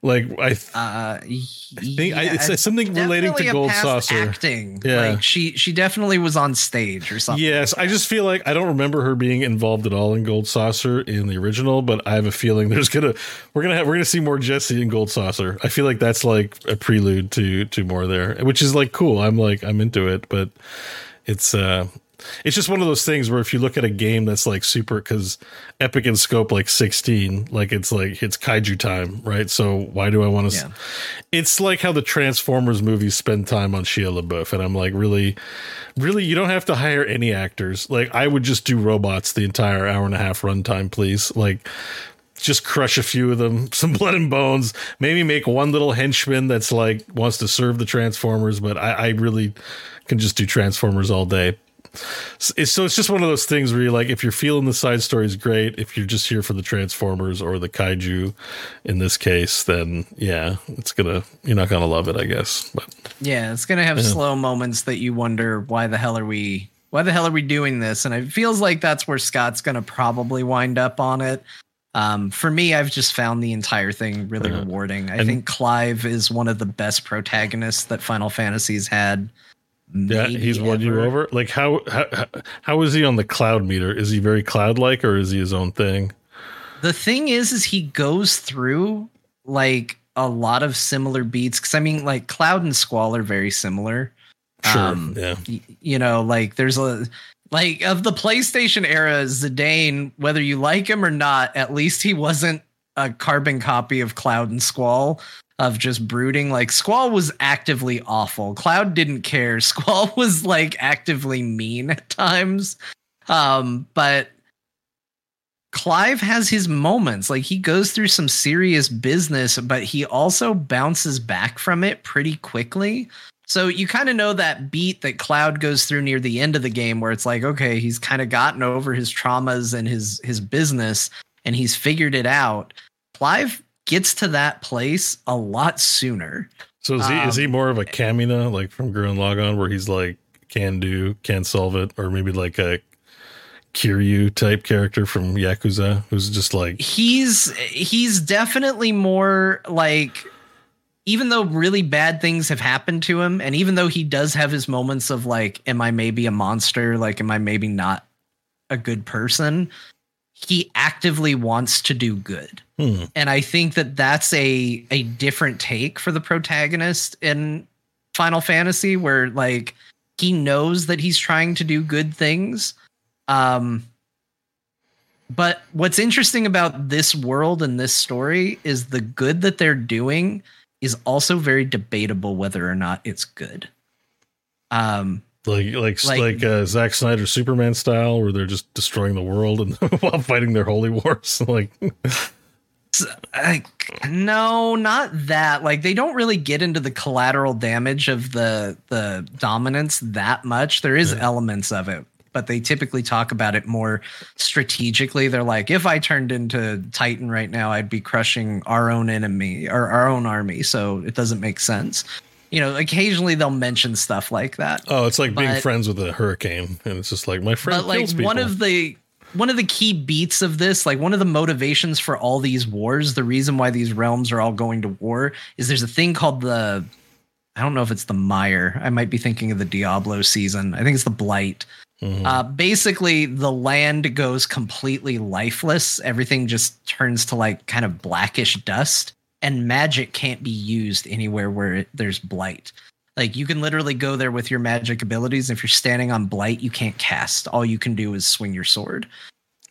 Like I, th- uh, I think I- it's- it's something relating to Gold Saucer. acting Yeah. like she she definitely was on stage or something yes, I just feel like I don't remember her being involved at all in Gold Saucer in the original, but I have a feeling there's gonna we're gonna have we're gonna see more Jessie in Gold Saucer. I feel like that's like a prelude to to more there, which is like cool. I'm like I'm into it, but it's uh it's just one of those things where if you look at a game that's like super because epic in scope like 16 like it's like it's kaiju time right so why do i want to Yeah. it's like how the transformers movies spend time on shia labeouf and i'm like really really you don't have to hire any actors like i would just do robots the entire hour and a half runtime please like just crush a few of them, some blood and bones. Maybe make one little henchman that's like wants to serve the Transformers, but I, I really can just do Transformers all day. It's, so it's just one of those things where you're like, if you're feeling the side stories, great. If you're just here for the Transformers or the kaiju, in this case, then yeah, it's gonna you're not gonna love it, I guess. But yeah, it's gonna have yeah. slow moments that you wonder why the hell are we why the hell are we doing this? And it feels like that's where Scott's gonna probably wind up on it. Um, for me, I've just found the entire thing really uh, rewarding. I think Clive is one of the best protagonists that Final Fantasy's had. Yeah, he's won you over. Like how, how how is he on the cloud meter? Is he very cloud like, or is he his own thing? The thing is, is he goes through like a lot of similar beats. Because I mean, like Cloud and Squall are very similar. Sure. Um, yeah. Y- you know, like there's a like of the PlayStation era, Zidane, whether you like him or not, at least he wasn't a carbon copy of Cloud and Squall of just brooding. Like Squall was actively awful. Cloud didn't care. Squall was like actively mean at times. Um, but Clive has his moments. Like he goes through some serious business, but he also bounces back from it pretty quickly. So you kind of know that beat that Cloud goes through near the end of the game where it's like, okay, he's kind of gotten over his traumas and his his business and he's figured it out. Clive gets to that place a lot sooner. So is he um, is he um, more of a Kamina like from Gurren Lagann where he's like can do, can solve it, or maybe like a Kiryu type character from Yakuza who's just like he's he's definitely more like even though really bad things have happened to him, and even though he does have his moments of like, am I maybe a monster? Like, am I maybe not a good person? He actively wants to do good. Hmm. And I think that that's a a different take for the protagonist in Final Fantasy where like he knows that he's trying to do good things. Um but what's interesting about this world and this story is the good that they're doing is also very debatable whether or not it's good. Um, like like like, like uh, Zack Snyder Superman style, where they're just destroying the world and while fighting their holy wars. like, like, no, not that. Like, they don't really get into the collateral damage of the the dominance that much. There is yeah. elements of it, but they typically talk about it more strategically. They're like, if I turned into Titan right now, I'd be crushing our own enemy or our own army. So it doesn't make sense. You know, occasionally they'll mention stuff like that. Oh, it's like but, being friends with a hurricane, and it's just like my friend. But like one of the one of the key beats of this, like one of the motivations for all these wars, the reason why these realms are all going to war is there's a thing called the I don't know if it's the Mire. I might be thinking of the Diablo season. I think it's the Blight. Mm-hmm. Uh, basically, the land goes completely lifeless. Everything just turns to like kind of blackish dust, and magic can't be used anywhere where it, there's blight. Like you can literally go there with your magic abilities. If you're standing on blight, you can't cast. All you can do is swing your sword.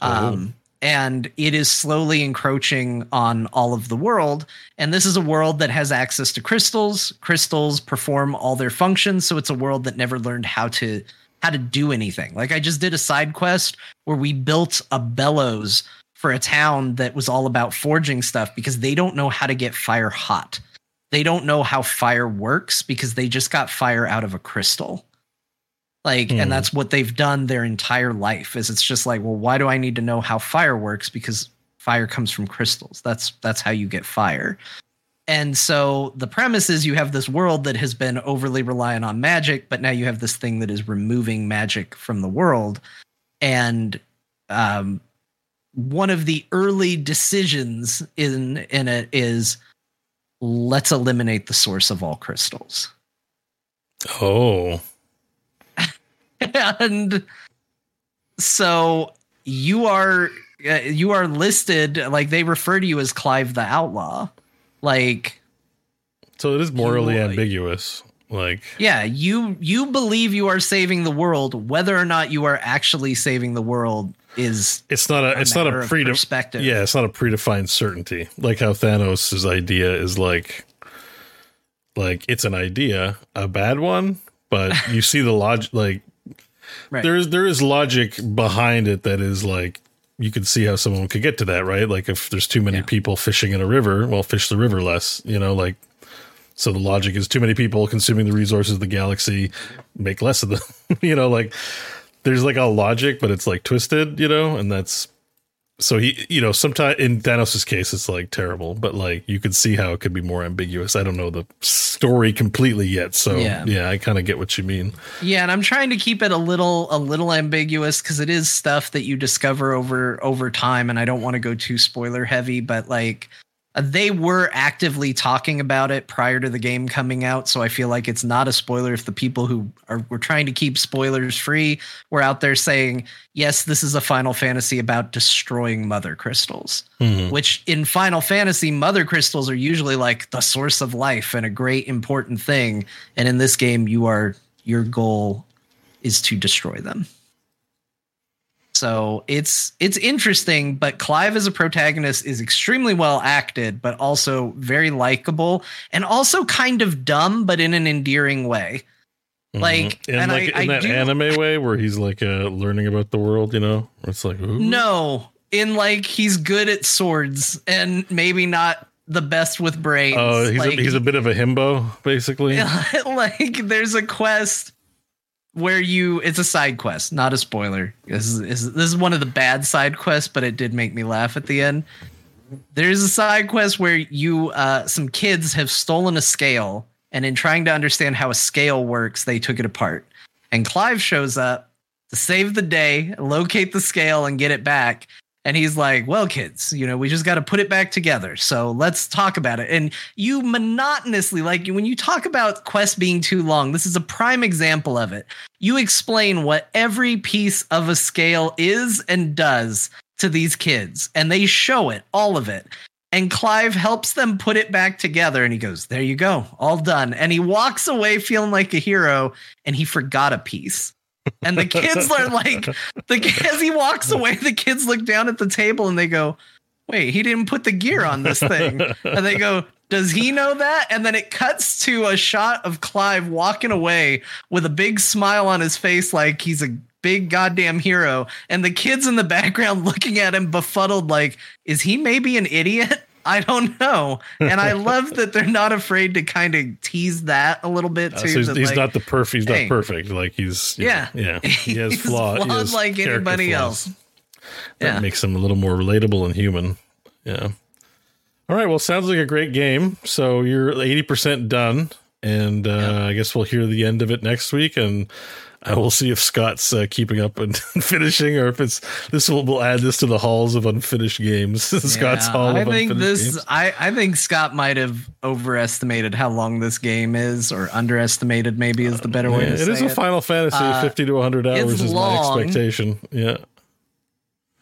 Oh. Um, and it is slowly encroaching on all of the world. And this is a world that has access to crystals. Crystals perform all their functions, so it's a world that never learned how to how to do anything. Like I just did a side quest where we built a bellows for a town that was all about forging stuff because they don't know how to get fire hot. They don't know how fire works because they just got fire out of a crystal. Like, and hmm. that's what they've done their entire life is it's just like, well, why do I need to know how fire works? Because fire comes from crystals. That's that's how you get fire. And so the premise is you have this world that has been overly reliant on magic, but now you have this thing that is removing magic from the world. And um, one of the early decisions in in it is let's eliminate the source of all crystals. Oh. and so you are uh, you are listed like they refer to you as Clive the Outlaw. Like so it is morally you, ambiguous. Like Yeah, you you believe you are saving the world whether or not you are actually saving the world is it's not a, a it's not a predefined yeah it's not a predefined certainty like how Thanos's idea is like like it's an idea a bad one but you see the logic like right. there is there is logic behind it that is like you could see how someone could get to that, right? Like if there's too many yeah. people fishing in a river, well, fish the river less, you know, like so the logic is too many people consuming the resources of the galaxy, make less of them, you know, like there's like a logic, but it's like twisted, you know, and that's so he, you know, sometimes in Thanos' case, it's like terrible, but like you could see how it could be more ambiguous. I don't know the story completely yet, so yeah, Yeah. I kind of get what you mean. Yeah, and I'm trying to keep it a little a little ambiguous because it is stuff that you discover over over time, and I don't want to go too spoiler heavy, but like Uh, they were actively talking about it prior to the game coming out, so I feel like it's not a spoiler if the people who are were trying to keep spoilers free were out there saying, "Yes, this is a Final Fantasy about destroying mother crystals." Mm-hmm. Which in Final Fantasy, mother crystals are usually like the source of life and a great important thing, and in this game, you are your goal is to destroy them. So it's it's interesting, but Clive as a protagonist is extremely well acted, but also very likable and also kind of dumb, but in an endearing way. Like, in and like I, in I that do, anime way where he's like uh, learning about the world, you know, it's like ooh. no, in like he's good at swords and maybe not the best with brains. Oh, he's like, a, he's a bit of a himbo, basically. like there's a quest where you it's a side quest not a spoiler. This is, is this is one of the bad side quests but it did make me laugh at the end. There's a side quest where you uh some kids have stolen a scale and in trying to understand how a scale works they took it apart. And clive shows up to save the day locate the scale and get it back and he's like, Well, kids, you know, we just got to put it back together. So let's talk about it. And you monotonously, like when you talk about Quest being too long, this is a prime example of it. You explain what every piece of a scale is and does to these kids, and they show it, all of it. And Clive helps them put it back together, and he goes, There you go, all done. And he walks away feeling like a hero, and he forgot a piece. And the kids are like, the as he walks away, the kids look down at the table and they go, "Wait, he didn't put the gear on this thing." And they go, "Does he know that?" And then it cuts to a shot of Clive walking away with a big smile on his face, like he's a big goddamn hero. And the kids in the background looking at him befuddled, like, "Is he maybe an idiot?" I don't know. And I love that they're not afraid to kind of tease that a little bit Uh, too. so he's, he's like, not the perfect. He's hey. not perfect. Like he's Yeah. know, yeah. He has He's flaw. he has like anybody flaws. else. That Yeah. makes him a little more relatable and human. Yeah. All right. Well, sounds like a great game. So you're eighty percent done, and uh, I guess we'll hear the end of it next week, and I will see if Scott's uh, keeping up and finishing, or if it's this will we'll add this to the halls of unfinished games. Scott's Yeah, hall. I of think unfinished this. games. I I think Scott might have overestimated how long this game is, or underestimated. Maybe is the better way Yeah, to it is a Final Fantasy, Uh, fifty to hundred hours is long. my expectation. Yeah.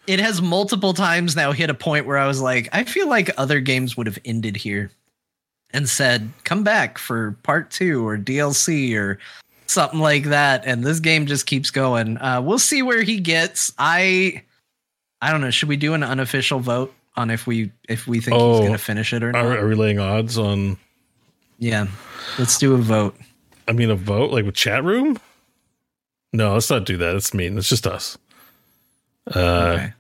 It has multiple times now hit a point where I was like, I feel like other games would have ended here and said, "Come back for part two or DLC or." Something like that, and this game just keeps going. Uh, we'll see where he gets. I, I don't know. Should we do an unofficial vote on if we if we think Oh, he's going to finish it or not? Are, are we laying odds on? Yeah, let's do a vote. I mean, a vote like with chat room? No, let's not do that. That's mean. It's just us. Uh, Okay.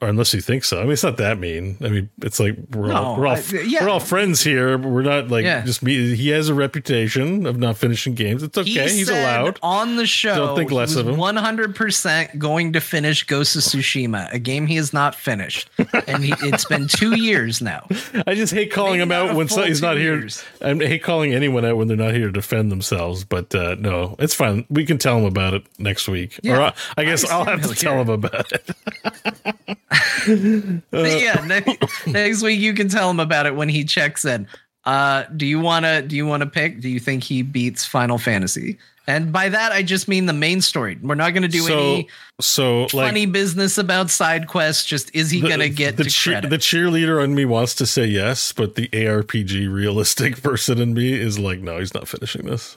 Or unless you think so. I mean, it's not that mean. I mean, it's like we're all we're all, I- yeah. we're all friends here. But we're not like Yeah. just me. He has a reputation of not finishing games. It's okay. He He's allowed. on the show. Don't think less of him. One hundred percent going to finish Ghost of Tsushima, a game he has not finished, and he, it's been two years now. I just hate calling Maybe him out when so, he's not here. years. I hate calling anyone out when they're not here to defend themselves. But uh, no, it's fine. We can tell him about it next week. Yeah. or I, I guess I I'll have to he'll tell him about it. But yeah, next, next week you can tell him about it when he checks in. Uh, do you wanna do you wanna pick? Do you think he beats Final Fantasy? And by that I just mean the main story. We're not gonna do so any so like funny business about side quests. Just is he the- gonna get the to cheer- credit? the cheerleader on me wants to say yes, but the ARPG realistic person in me is like, no, he's not finishing this.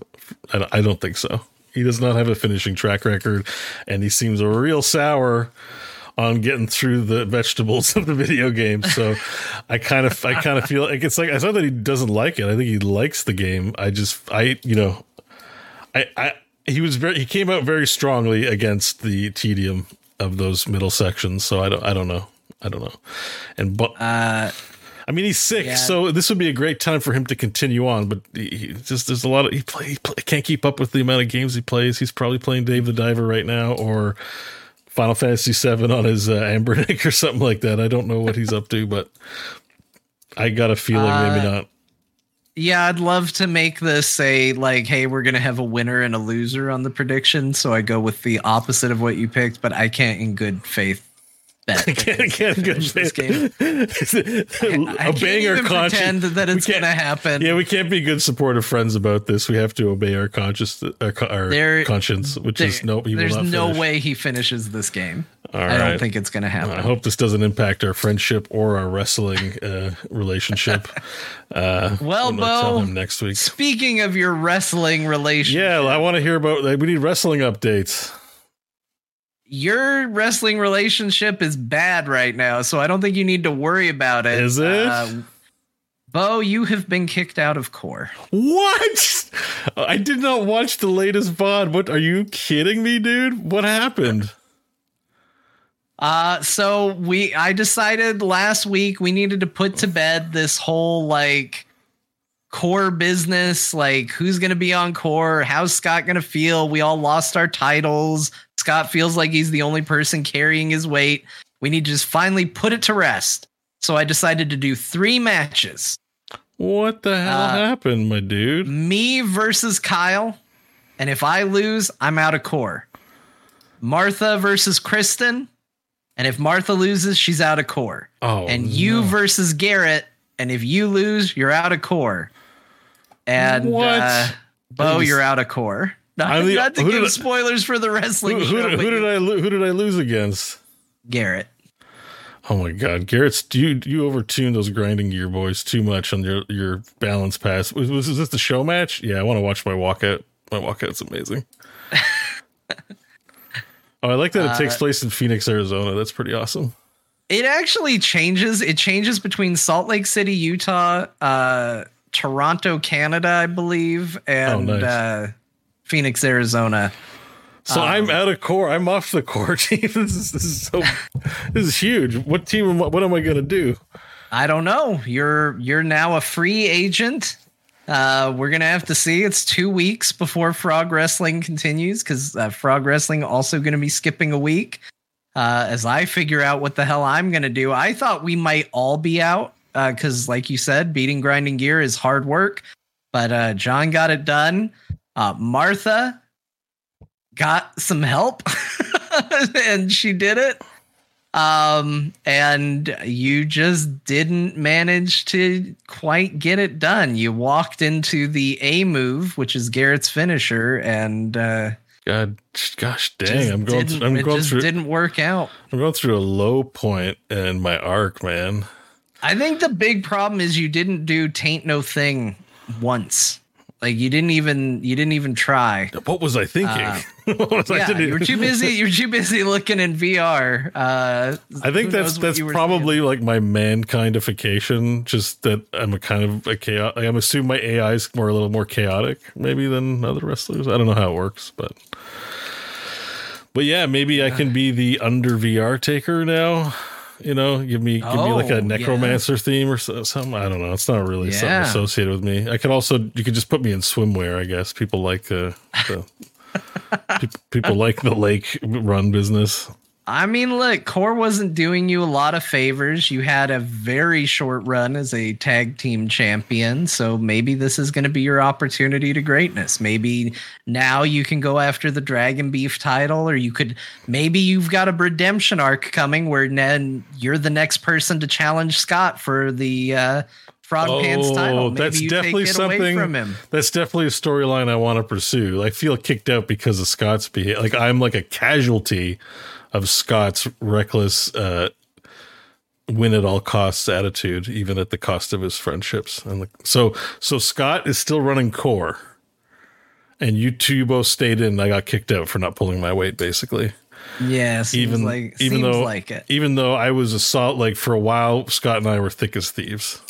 I I don't think so. He does not have a finishing track record, and he seems a real sour on getting through the vegetables of the video game. So I kind of I kind of feel like it's like it's not that he doesn't like it. I think he likes the game. I just I you know I I he was very he came out very strongly against the tedium of those middle sections. So I don't I don't know. I don't know. And but uh, I mean, he's sick, Yeah. so this would be a great time for him to continue on. But he, he just there's a lot of he play, he play can't keep up with the amount of games he plays. He's probably playing Dave the Diver right now or Final Fantasy VII on his uh, Anbernic or something like that. I don't know what he's up to, but I got a feeling maybe Uh, not. Yeah, I'd love to make this say like, hey, we're gonna have a winner and a loser on the prediction. So I go with the opposite of what you picked, but I can't in good faith bet. that Can't, can't good finish this game. I obeying can't our conscience. that it's can't- gonna happen. Yeah, we can't be good supportive friends about this. We have to obey our conscience, our, our There- conscience, which There- is no. He will there's no finish. way he finishes this game. All I right. don't think it's gonna happen. I hope this doesn't impact our friendship or our wrestling uh, relationship. Uh, Well, I'm Beau, next week. Speaking of your wrestling relationship, Yeah, I want to hear about. Like, we need wrestling updates. Your wrestling relationship is bad right now, so I don't think you need to worry about it. Is it? Uh, Beau, you have been kicked out of core. What? I did not watch the latest VOD. What? Are you kidding me, dude? What happened? Uh so we I decided last week we needed to put to bed this whole like core business, like who's gonna be on core, how's Scott gonna feel? We all lost our titles. Scott feels like he's the only person carrying his weight. We need to just finally put it to rest. So I decided to do three matches. What the hell Uh, happened, my dude? Me versus Kyle. And if I lose, I'm out of core. Martha versus Kristen. And if Martha loses, she's out of core. Oh, and you no. versus Garrett. And if you lose, you're out of core. And What? Uh, Beau, just- you're out of core. Not, the- not to give I- spoilers for the wrestling Who, who, show. who did I who did I lose against? Garrett. Oh my God, Garrett's you you overtuned those grinding gear boys too much on your your balance pass. Was, was this the show match? Yeah, I want to watch my walkout. My walkout's amazing. oh, I like that it Uh, takes place in Phoenix, Arizona. That's pretty awesome. It actually changes. It changes between Salt Lake City, Utah, uh, Toronto, Canada, I believe, and Oh, nice. uh, Phoenix, Arizona. So Um, I'm out of core. I'm off the core team. this is this is so this is huge. What team? Am I, what am I gonna do? I don't know. You're you're now a free agent. Uh, we're gonna have to see. It's two weeks before Frog Wrestling continues because uh, Frog Wrestling also gonna be skipping a week. Uh, as I figure out what the hell I'm gonna do, I thought we might all be out because, like you said, beating grinding gear is hard work. But uh, Jon got it done. Uh, Martha got some help, and she did it um and you just didn't manage to quite get it done you walked into the a move which is garrett's finisher and uh God, gosh, dang! I'm going. Through, I'm it going just through. didn't work out I'm going through a low point in my arc, man. I think the big problem is you didn't do taint no thing once like you didn't even you didn't even try What was I thinking? what was yeah thinking? you were too busy you were too busy looking in vr uh I think that's that's probably like my mankindification. Just that I'm a kind of a chaos. I'm assuming my AI is more a little more chaotic maybe than other wrestlers. I don't know how it works, but but yeah, maybe I can be the under VR taker now. You know, give me give me like Oh, a yeah. necromancer theme or something. I don't know. It's not really something associated with me. I could also you could just put me in swimwear. I guess people like uh, the, the people like the lake run business. I mean, look, Core wasn't doing you a lot of favors. You had a very short run as a tag team champion, so maybe this is going to be your opportunity to greatness. Maybe now you can go after the Dragon Beef title, or you could maybe you've got a redemption arc coming where then you're the next person to challenge Scott for the uh, Frog Pants title. Maybe Oh, that's definitely take it away something from him. That's definitely a storyline I want to pursue. I feel kicked out because of Scott's behavior. Like I'm like a casualty of Scott's reckless uh win at all costs attitude, even at the cost of his friendships. And like, so so Scott is still running core. And you two you both stayed in. I got kicked out for not pulling my weight, basically. Yeah, Even like even seems though like it. even though I was a salt like for a while, Scott and I were thick as thieves.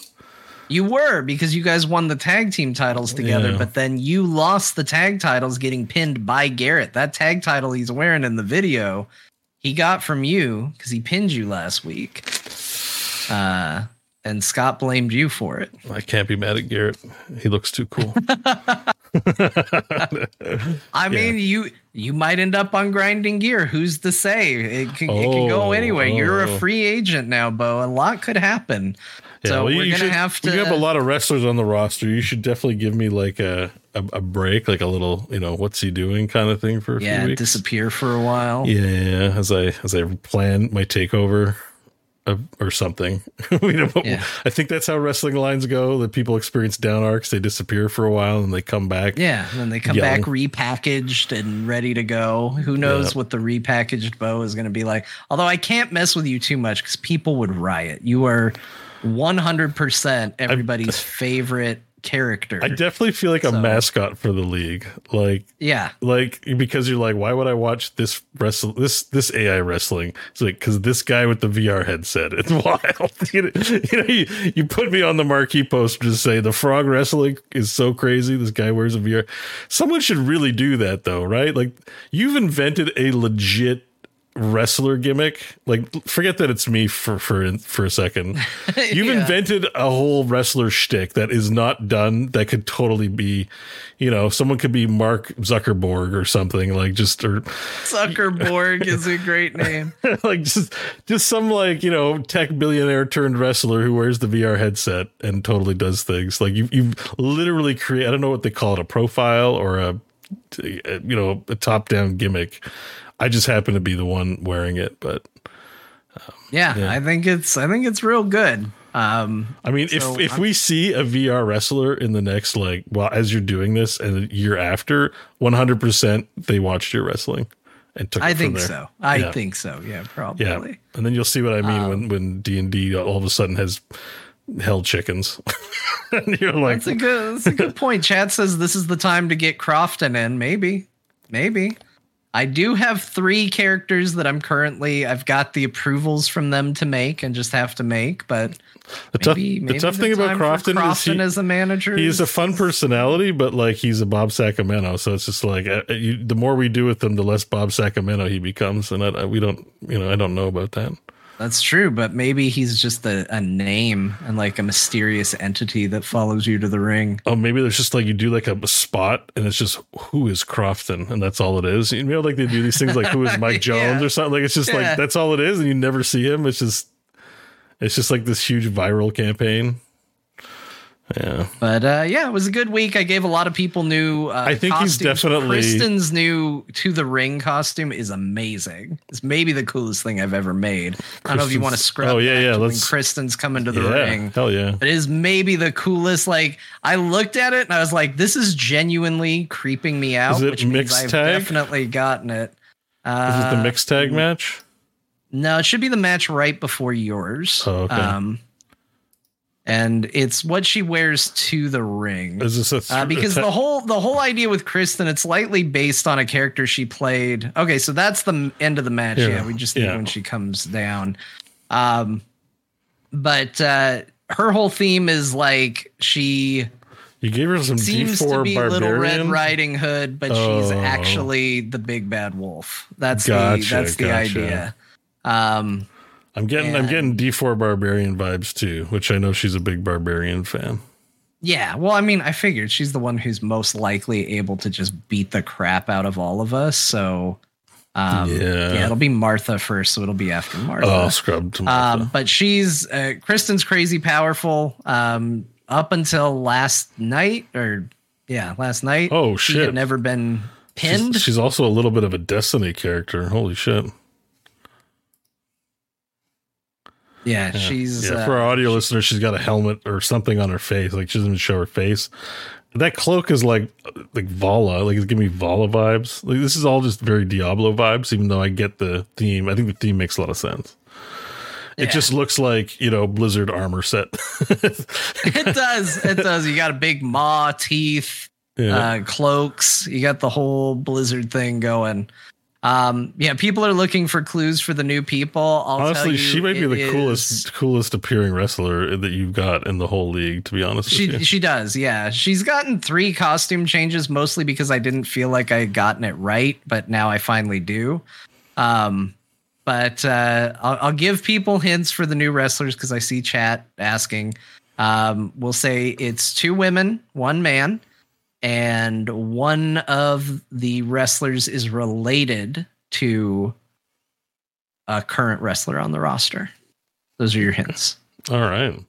You were because you guys won the tag team titles together, Yeah. but then you lost the tag titles getting pinned by Garrett. That tag title he's wearing in the video, he got from you because he pinned you last week. Uh, and Scott blamed you for it. I can't be mad at Garrett. He looks too cool. I mean, you you might end up on grinding gear. Who's to say? It can, it can go Oh, anyway. You're a oh. free agent now, Beau. A lot could happen. So well, we're you gonna should- have to. You have a lot of wrestlers on the roster. You should definitely give me like a a, a break, like a little, you know, what's he doing kind of thing for a yeah, few weeks. disappear for a while. Yeah, as I as I plan my takeover or something. we don't, Yeah. I think that's how wrestling lines go. That people experience down arcs, they disappear for a while and they come back. Yeah, and then they come back repackaged and ready to go. Who knows Yeah. what the repackaged Beau is going to be like? Although I can't mess with you too much because people would riot. You are 100% everybody's favorite character. I definitely feel like a mascot for the league. Like yeah, like because you're like, why would I watch this wrestle this this AI wrestling? It's like because this guy with the VR headset, it's wild. you, know, you know, you, you put me on the marquee poster to say the frog wrestling is so crazy. This guy wears a VR. Someone should really do that though, right? Like you've invented a legit wrestler gimmick like forget that it's me for for for a second you've Yeah. invented a whole wrestler shtick that is not done that could totally be you know someone could be mark zuckerberg or something like just or Zuckerborg is a great name. like just just some like you know tech billionaire turned wrestler who wears the VR headset and totally does things like you you literally create I don't know what they call it a profile or a you know a top down gimmick. I just happen to be the one wearing it, but Yeah, Yeah. I think it's I think it's real good. Um, I mean, So if if I'm- we see a VR wrestler in the next like well as you're doing this and the year after, 100 percent they watched your wrestling and took. I it from think there. so. I Yeah. think so. Yeah, probably. Yeah, and then you'll see what I mean Um, when when D and D all of a sudden has hell chickens, and you're like, That's a good. That's a good point. Chad says this is the time to get Crofton in. Maybe, maybe. I do have three characters that I'm currently. I've got the approvals from them to make and just have to make. But the tough maybe, the tough thing about Crofton, Crofton is he, as a manager. he's a fun personality, but like he's a Bob Sacramento, so it's just like uh, you, the more we do with him, the less Bob Sacramento he becomes, and I, I, we don't, you know, I don't know about that. That's true, but maybe he's just a, a name and like a mysterious entity that follows you to the ring. Oh, maybe there's just like you do like a spot and it's just who is Crofton and that's all it is. You know, like they do these things like who is Mike Jones Yeah. or something. Like it's just Yeah. like that's all it is, and you never see him. It's just it's just like this huge viral campaign. Yeah, But uh, yeah, it was a good week. I gave a lot of people new. Uh, I think he's costumes. definitely- Kristen's new to the ring costume is amazing. It's maybe the coolest thing I've ever made. I don't know if you want to Kristen's- scrub. oh, yeah, yeah, to when let's- Kristen's coming to the yeah, ring. hell yeah. But it is maybe the coolest. Like I looked at it and I was like, this is genuinely creeping me out. Is it which means mixed I've tag? definitely gotten it. Is Uh, is it the mixed tag match? no, it should be the match right before yours. Oh, okay. Um, and it's what she wears to the ring. Is this a th- Uh, because the whole the whole idea with Kristen, it's lightly based on a character she played. Okay, so that's the end of the match. Yeah, Yeah, we just yeah. when she comes down. Um, but uh, her whole theme is like she you gave her some D seems to four be Little Red. Riding Hood, but she's Oh. actually the big bad wolf. That's Gotcha, the that's the gotcha. idea. Um, I'm getting I'm getting D four barbarian vibes too, which I know she's a big barbarian fan. Yeah, well, I mean, I figured she's the one who's most likely able to just beat the crap out of all of us. So, um, Yeah. yeah, it'll be Martha first, so it'll be after Martha. Oh, Martha. scrubbed. um, but she's uh, Kristen's crazy powerful. Um, up until last night, or yeah, last night. Oh, she shit. had never been pinned. She's, she's also a little bit of a Destiny character. Holy shit. Yeah, she's Yeah, uh, for our audio listeners, she's got a helmet or something on her face. Like she doesn't even show her face. That cloak is like like Vala. Like it's giving me Vala vibes. Like this is all just very Diablo vibes. Even though I get the theme, I think the theme makes a lot of sense. It Yeah. just looks like you know Blizzard armor set. it does. It does. You got a big maw, teeth, yeah. uh, cloaks. You got the whole Blizzard thing going. Um, yeah, people are looking for clues for the new people. I'll Honestly, you, she might be the is- coolest coolest appearing wrestler that you've got in the whole league. To be honest, She with you. she does, yeah. She's gotten three costume changes, mostly because I didn't feel like I had gotten it right, but now I finally do. Um, but uh, I'll, I'll give people hints for the new wrestlers because I see chat asking. Um, we'll say it's two women, one man, and one of the wrestlers is related to a current wrestler on the roster. Those are your hints. All right.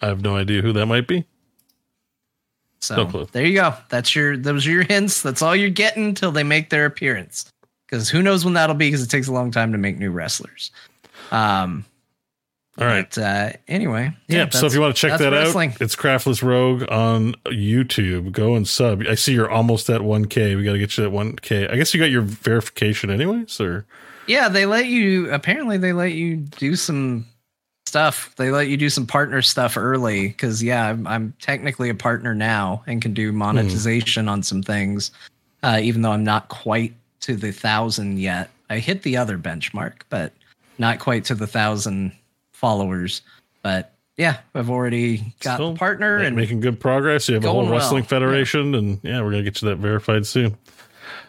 I have no idea who that might be. So No there you go. That's your those are your hints. That's all you're getting until they make their appearance. Because who knows when that'll be? Because it takes a long time to make new wrestlers. Um. All right. But uh, anyway, Yeah, so if you want to check that wrestling. out, it's Craftless Rogue on YouTube. Go and sub. I see you're almost at 1K. We got to get you at 1K. I guess you got your verification anyways, or Yeah, they let you. Apparently, they let you do some stuff. They let you do some partner stuff early because yeah, I'm, I'm technically a partner now and can do monetization on some things, uh, even though I'm not quite to the thousand yet. I hit the other benchmark, but not quite to the thousand followers. But yeah, I've already got Still the partner and making good progress. You have a whole going well. wrestling Yeah. federation, and yeah, we're gonna get you that verified soon.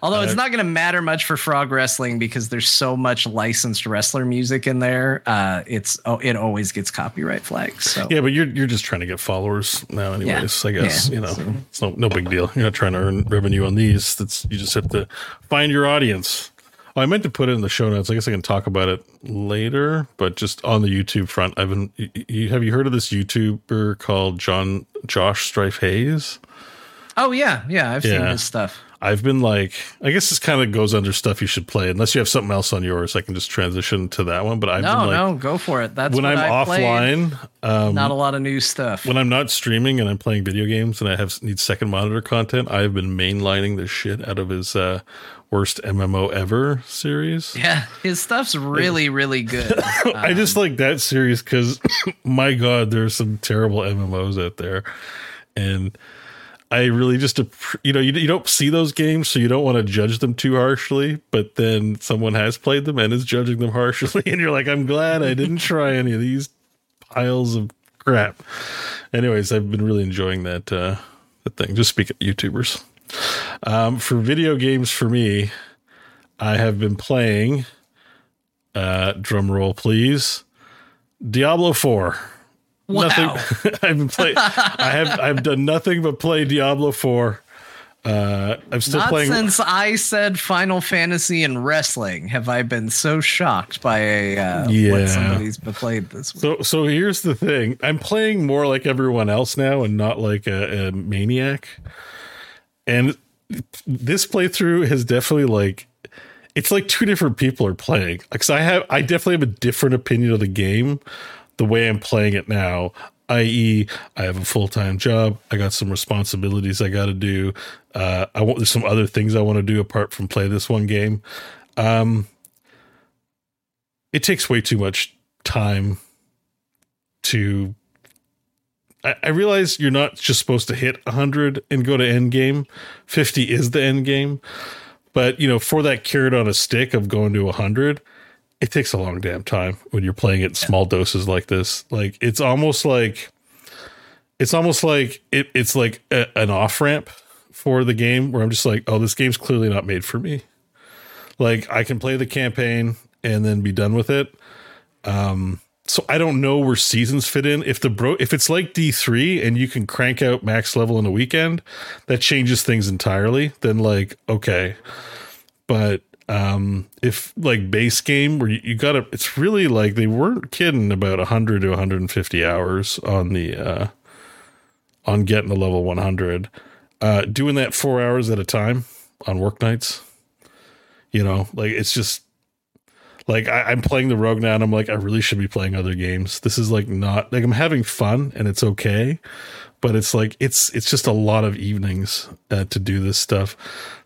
Although Uh, it's not going to matter much for Frog Wrestling because there's so much licensed wrestler music in there. Uh, it's oh, it always gets copyright flags. So Yeah, but you're you're just trying to get followers now, anyways. I guess Yeah, you know so- it's no no big deal. You're not trying to earn revenue on these. That's you just have to find your audience. I meant to put it in the show notes. I guess I can talk about it later, but just on the YouTube front, I've been. You, have you heard of this YouTuber called John Josh Strife Hayes? oh yeah, yeah, I've seen his stuff. I've been like, I guess this kind of goes under stuff you should play, unless you have something else on yours. I can just transition to that one. But I've No, been like, no, go for it. That's when I'm I offline, um, Not a lot of new stuff. when I'm not streaming and I'm playing video games and I have need second monitor content, I've been mainlining the shit out of his uh, worst MMO ever series. yeah, his stuff's really, really good. I just like that series because, my God, there's some terrible MMOs out there, and I really just you know you, you don't see those games, so you don't want to judge them too harshly. But then someone has played them and is judging them harshly, and you're like, I'm glad I didn't try any of these piles of crap. Anyways, I've been really enjoying that uh, that thing. Just speak of YouTubers. Um, for video games, for me, I have been playing. Uh, drum roll, please. Diablo Four. Nothing. I've been playing. I have. I've done nothing but play Diablo Four. Uh, I'm still Not playing. since I said Final Fantasy and wrestling have I been so shocked by a uh, Yeah. what somebody's played this week. So, so here's the thing. I'm playing more like everyone else now, and not like a, a maniac. And this playthrough has definitely like, it's like two different people are playing. Because I have, I definitely have a different opinion of the game, the way I'm playing it now. I.e., I have a full time job. I got some responsibilities I got to do. Uh, I want there's some other things I want to do apart from play this one game. Um, it takes way too much time to I, I realize you're not just supposed to hit 100 and go to end game 50 is the end game but you know for that carrot on a stick of going to 100 it takes a long damn time when you're playing it in small doses like this like it's almost like it's almost like it, it's like a, an off ramp for the game where i'm just like oh this game's clearly not made for me like i can play the campaign and then be done with it Um, so I don't know where seasons fit in. If the bro, if it's like D three and you can crank out max level in a weekend, that changes things entirely. Then like okay, but um if like base game where you, you gotta, it's really like they weren't kidding about hundred to one hundred and fifty hours on the uh on getting to level one hundred. Uh, doing that four hours at a time on work nights, you know, like it's just like I, I'm playing the rogue now, and I'm like, I really should be playing other games. This is like not like I'm having fun, and it's okay, but it's like it's it's just a lot of evenings uh, to do this stuff.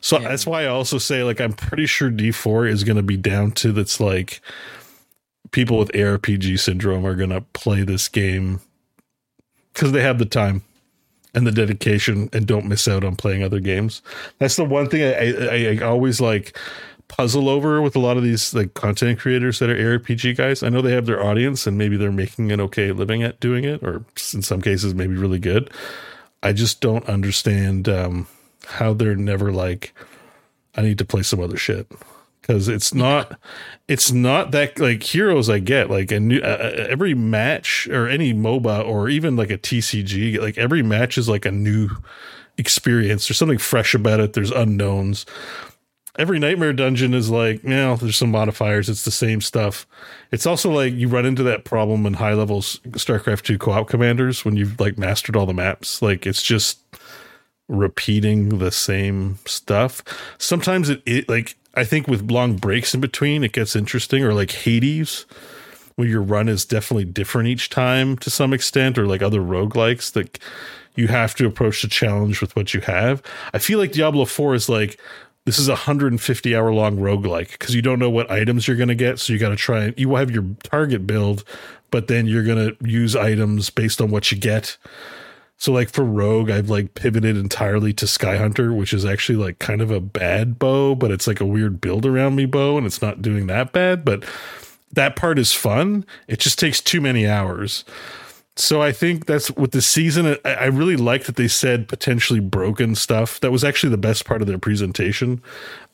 So that's why I also say like I'm pretty sure D4 is going to be down to that's like people with ARPG syndrome are going to play this game because they have the time and the dedication and don't miss out on playing other games. That's the one thing I, I, I always like puzzle over with a lot of these like content creators that are ARPG guys. I know they have their audience and maybe they're making an okay living at doing it, or in some cases maybe really good. I just don't understand um, how they're never like, I need to play some other shit. because it's not it's not that like heroes I get like a new uh, uh every match or any MOBA or even like a TCG like every match is like a new experience. There's something fresh about it. There's unknowns. Every nightmare dungeon is like, you know, there's some modifiers. It's the same stuff. It's also like you run into that problem in high levels StarCraft 2 co-op commanders when you've like mastered all the maps. Like it's just repeating the same stuff. Sometimes it, it like I think with long breaks in between, it gets interesting. Or like Hades, where your run is definitely different each time to some extent, or like other roguelikes that you have to approach the challenge with what you have. I feel like Diablo 4 is like this is a 150 hour long roguelike because you don't know what items you're going to get. So you got to try and you will have your target build, but then you're going to use items based on what you get. So like for Rogue, I've like pivoted entirely to Skyhunter, which is actually like kind of a bad bow, but it's like a weird build around me bow and it's not doing that bad, but that part is fun. It just takes too many hours. So I think that's with the season. I, I really like that they said potentially broken stuff. That was actually the best part of their presentation,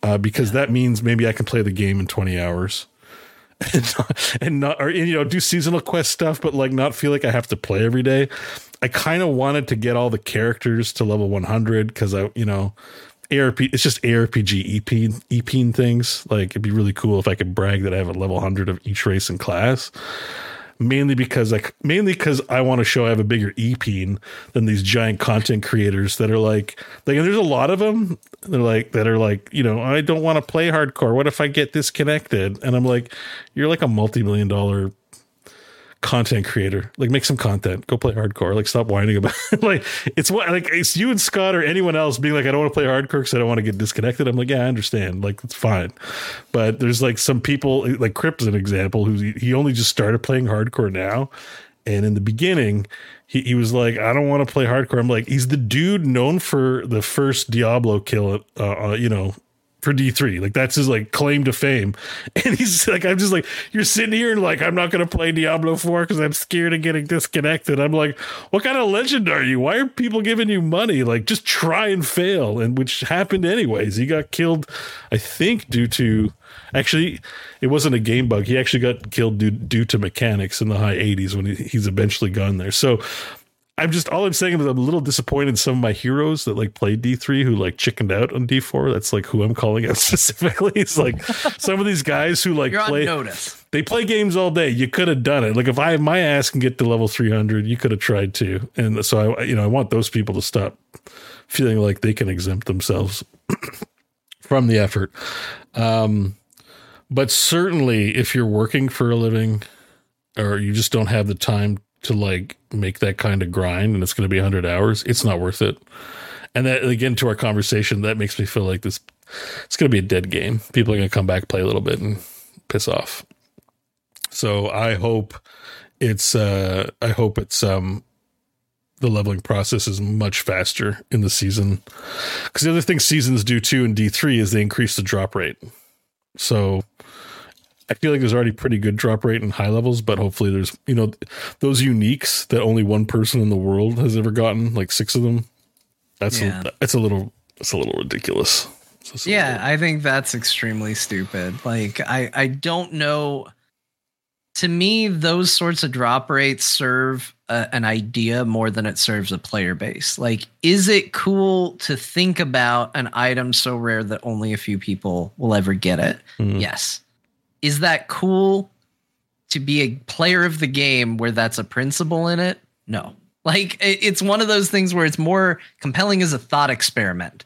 uh, because that means maybe I can play the game in 20 hours. And not, and not or you know do seasonal quest stuff but like not feel like i have to play every day I kind of wanted to get all the characters to level 100 because I, you know, ARP, it's just ARPG EP, EP things. Like it'd be really cool if I could brag that I have a level 100 of each race and class. Mainly because like mainly because I want to show I have a bigger EP than these giant content creators that are like like there's a lot of them. They're like that are like you know I don't want to play hardcore. What if I get disconnected? And I'm like, you're like a multi million dollar content creator. Like make some content. Go play hardcore. Like stop whining about it. like it's what like it's you and Scott or anyone else being like, I don't want to play hardcore because I don't want to get disconnected. I'm like, yeah, I understand. Like it's fine. But there's like some people like Kripp's an example who he only just started playing hardcore now. And in the beginning, he, he was like, I don't want to play hardcore. I'm like, he's the dude known for the first Diablo kill, uh, uh, you know, for D3. Like that's his like claim to fame. And he's like, I'm just like, you're sitting here and like, I'm not to play Diablo 4 because I'm scared of getting disconnected. I'm like, what kind of legend are you? Why are people giving you money? Like, just try and fail. And which happened anyways. He got killed, I think, due to actually, it wasn't a game bug. He actually got killed due, due to mechanics in the high 80s when he, he's eventually gone there. So, I'm just all I'm saying is I'm a little disappointed in some of my heroes that like played D3 who like chickened out on D4. That's like who I'm calling out specifically. It's like some of these guys who like You're play notice. They play games all day. You could have done it. Like if I have my ass can get to level 300, you could have tried to. And so I you know I want those people to stop feeling like they can exempt themselves from the effort. Um, but certainly if you're working for a living or you just don't have the time to like make that kind of grind and it's going to be 100 hours, it's not worth it. And that again to our conversation, that makes me feel like this it's going to be a dead game. People are going to come back, play a little bit, and piss off. So I hope it's uh I hope it's um the leveling process is much faster in the season. Because the other thing seasons do too in D three is they increase the drop rate. So I feel like there's already pretty good drop rate in high levels, but hopefully there's you know those uniques that only one person in the world has ever gotten, like six of them. That's Yeah. a, that's a little it's a little ridiculous. It's a Yeah, little- I think that's extremely stupid. Like I I don't know to me those sorts of drop rates serve a, an idea more than it serves a player base. Like is it cool to think about an item so rare that only a few people will ever get it? Mhm. Yes. Is that cool to be a player of the game where that's a principle in it? No. Like it's one of those things where it's more compelling as a thought experiment.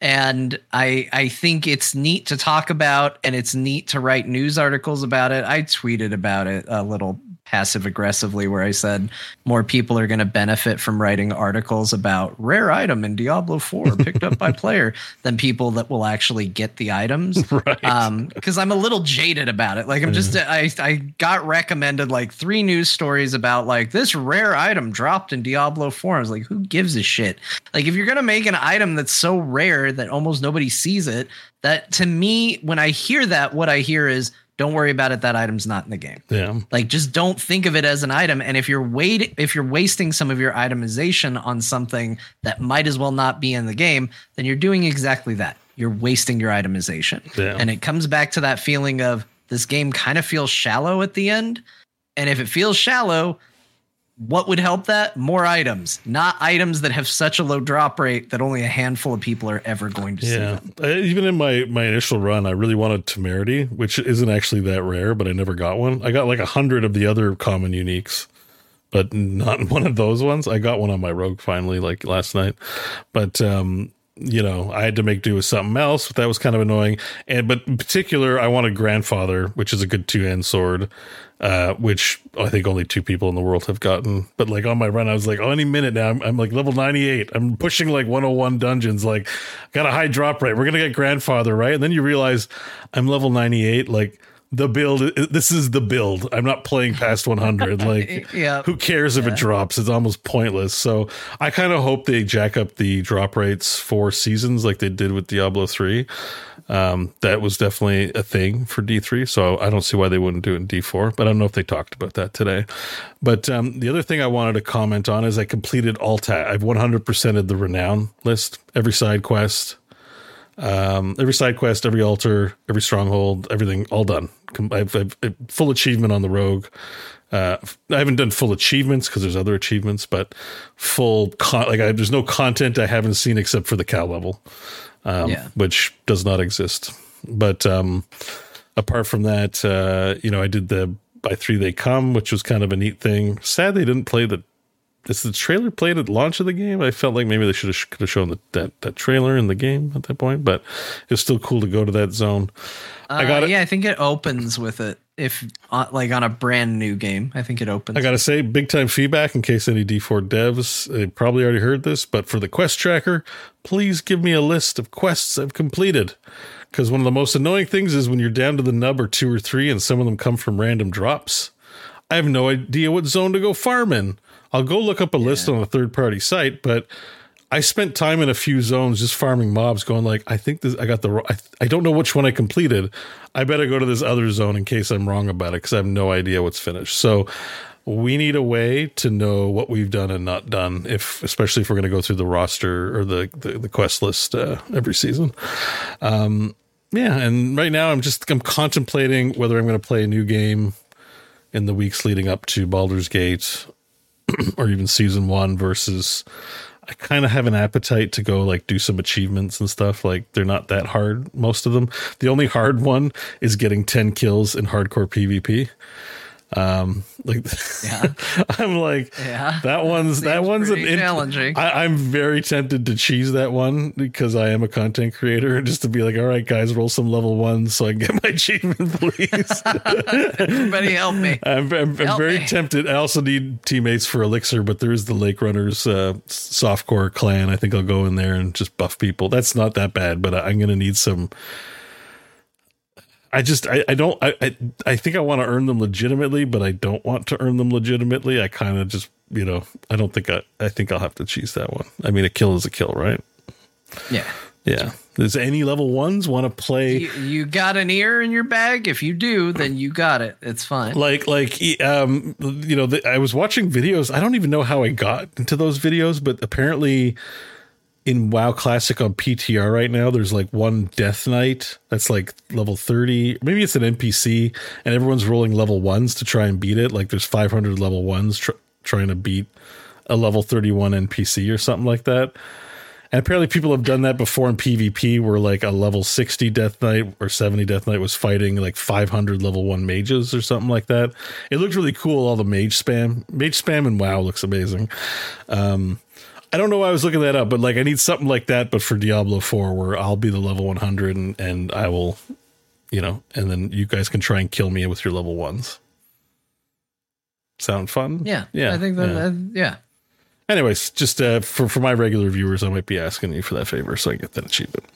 And I I think it's neat to talk about and it's neat to write news articles about it. I tweeted about it a little passive aggressively where I said more people are going to benefit from writing articles about rare item in Diablo 4 picked up by player than people that will actually get the items. Right. Um, because I'm a little jaded about it. Like I'm just I I got recommended like three news stories about like this rare item dropped in Diablo 4. I was like, who gives a shit? Like if you're gonna make an item that's so rare that almost nobody sees it, that to me, when I hear that, what I hear is don't worry about it, that item's not in the game. yeah. Like just don't think of it as an item. And if you're wait if you're wasting some of your itemization on something that might as well not be in the game, then you're doing exactly that. you're wasting your itemization. Yeah. And it comes back to that feeling of this game kind of feels shallow at the end. And if it feels shallow, what would help that? More items, not items that have such a low drop rate that only a handful of people are ever going to see Yeah, them. Uh, even in my my initial run, I really wanted temerity, which isn't actually that rare, but I never got one. I got like a hundred of the other common uniques, but not one of those ones. I got one on my rogue finally, like last night, but um, you know, I had to make do with something else. But that was kind of annoying. And but in particular, I wanted grandfather, which is a good two hand sword. Uh, which I think only two people in the world have gotten. But like on my run, I was like, oh, any minute now, I'm, I'm like level 98. I'm pushing like 101 dungeons. Like, got a high drop rate. We're gonna get grandfather, right? And then you realize I'm level 98. Like the build, this is the build. I'm not playing past 100. Like, Yeah. who cares if it drops? It's almost pointless. So I kind of hope they jack up the drop rates for seasons like they did with Diablo 3. Um, that was definitely a thing for D3. So I don't see why they wouldn't do it in D4, but I don't know if they talked about that today. But um, the other thing I wanted to comment on is I completed all ta- I've 100%ed the renown list, every side quest, um, every side quest, every altar, every stronghold, everything all done. I've, I've, I've full achievement on the rogue. Uh, I haven't done full achievements because there's other achievements, but full con- like I, there's no content I haven't seen except for the cow level, um, Yeah. which does not exist. But um, apart from that, uh, you know, I did the by three they come, which was kind of a neat thing. Sad they didn't play the. Is the trailer played at launch of the game? I felt like maybe they should have could have shown the, that that trailer in the game at that point, but it's still cool to go to that zone. I got Uh, it. Yeah, I think it opens with it. If uh, like on a brand new game, I think it opens. I got to say, big time feedback in case any D4 devs they probably already heard this, but for the quest tracker, please give me a list of quests I've completed. Because one of the most annoying things is when you're down to the nub or two or three, and some of them come from random drops. I have no idea what zone to go farm in. I'll go look up a list on a third party site, but I spent time in a few zones just farming mobs, going like, I think this, I got the, I, I don't know which one I completed. I better go to this other zone in case I'm wrong about it because I have no idea what's finished. So we need a way to know what we've done and not done, if especially if we're going to go through the roster or the the, the quest list uh, every season. Um, yeah, and right now I'm just I'm contemplating whether I'm going to play a new game in the weeks leading up to Baldur's Gate or even season one versus I kind of have an appetite to go like do some achievements and stuff. Like they're not that hard, most of them. The only hard one is getting 10 kills in hardcore PvP. Um, like Yeah. I'm like, Yeah. that one's that Seems one's an challenging. I, I'm very tempted to cheese that one because I am a content creator, just to be like, all right, guys, roll some level ones so I can get my achievement, please. Everybody help me. I'm, I'm, I'm very me. tempted. I also need teammates for Elixir, but there is the Lake Runners uh, softcore clan. I think I'll go in there and just buff people. That's not that bad, but I- I'm going to need some. I just I, I don't I, I I think I want to earn them legitimately, but I don't want to earn them legitimately. I kind of just you know I don't think I I think I'll have to cheese that one. I mean, a kill is a kill, right? Yeah. Yeah. Does any level ones want to play? You, you got an ear in your bag? If you do, then you got it. It's fine. like like um you know the, i was watching videos i don't even know how i got into those videos but apparently in wow classic on ptr right now there's like one death knight that's like level 30 maybe it's an npc and everyone's rolling level ones to try and beat it like there's 500 level ones tr- trying to beat a level 31 npc or something like that and apparently people have done that before in PvP where like a level 60 Death Knight or 70 Death Knight was fighting like 500 level 1 mages or something like that. It looked really cool all the mage spam. Mage spam and WoW looks amazing. Um I don't know why I was looking that up, but like I need something like that but for Diablo 4 where I'll be the level 100 and and I will you know, and then you guys can try and kill me with your level 1s. Sound fun? yeah. Yeah. I think that, yeah. that- yeah. Anyways, just uh, for for my regular viewers, I might be asking you for that favor, so I get that achievement.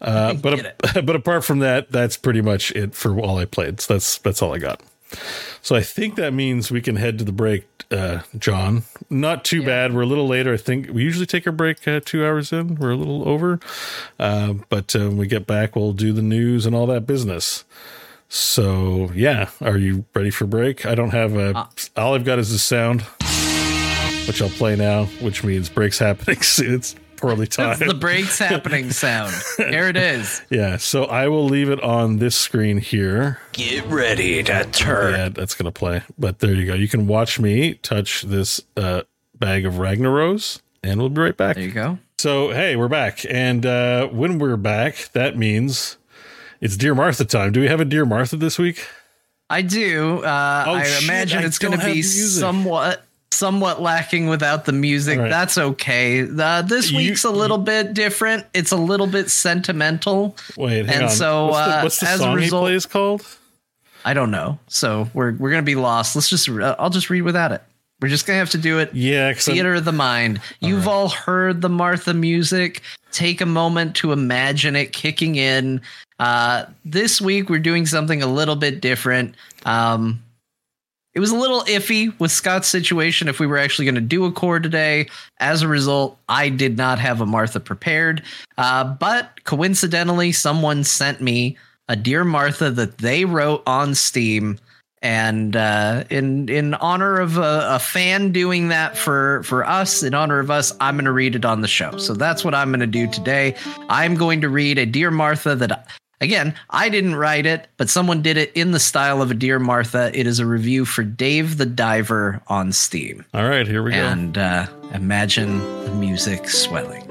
Uh, but Get but apart from that, that's pretty much it for all I played. So that's that's all I got. So I think that means we can head to the break, uh, Jon. Not too bad. We're a little later. I think we usually take our break uh, two hours in. We're a little over, uh, but uh, when we get back, we'll do the news and all that business. So yeah, are you ready for break? I don't have a. all I've got is the sound which I'll play now, which means breaks happening. soon. it's poorly timed. That's the brakes happening sound. Here it is. yeah, so I will leave it on this screen here. Get ready to turn. Yeah, that's gonna play. But there you go. You can watch me touch this uh, bag of Ragnaros, and we'll be right back. There you go. So hey, we're back, and uh, when we're back, that means it's Dear Martha time. Do we have a Dear Martha this week? I do. Uh, Oh, I shit, imagine I it's going to be music. somewhat somewhat lacking without the music. Right. That's okay. Uh, this You- week's a little bit different. It's a little bit sentimental. Wait, And on. so, what's the, uh, what's the as a result- he called? I don't know. So we're we're going to be lost. Let's just uh, I'll just read without it. We're just going to have to do it. Yeah, 'cause I'm- Theater of the mind. You've all heard the Martha music. Take a moment to imagine it kicking in. Uh, this week we're doing something a little bit different. Um, it was a little iffy with Scott's situation if we were actually going to do a core today. As a result, I did not have a Martha prepared. Uh, but coincidentally, someone sent me a Dear Martha that they wrote on Steam. And uh, in in honor of a, a fan doing that for for us, in honor of us, I'm going to read it on the show. So that's what I'm going to do today. I'm going to read a Dear Martha that Again, I didn't write it, but someone did it in the style of a Dear Martha. It is a review for Dave the Diver on Steam. All right, here we go. And uh, imagine the music swelling.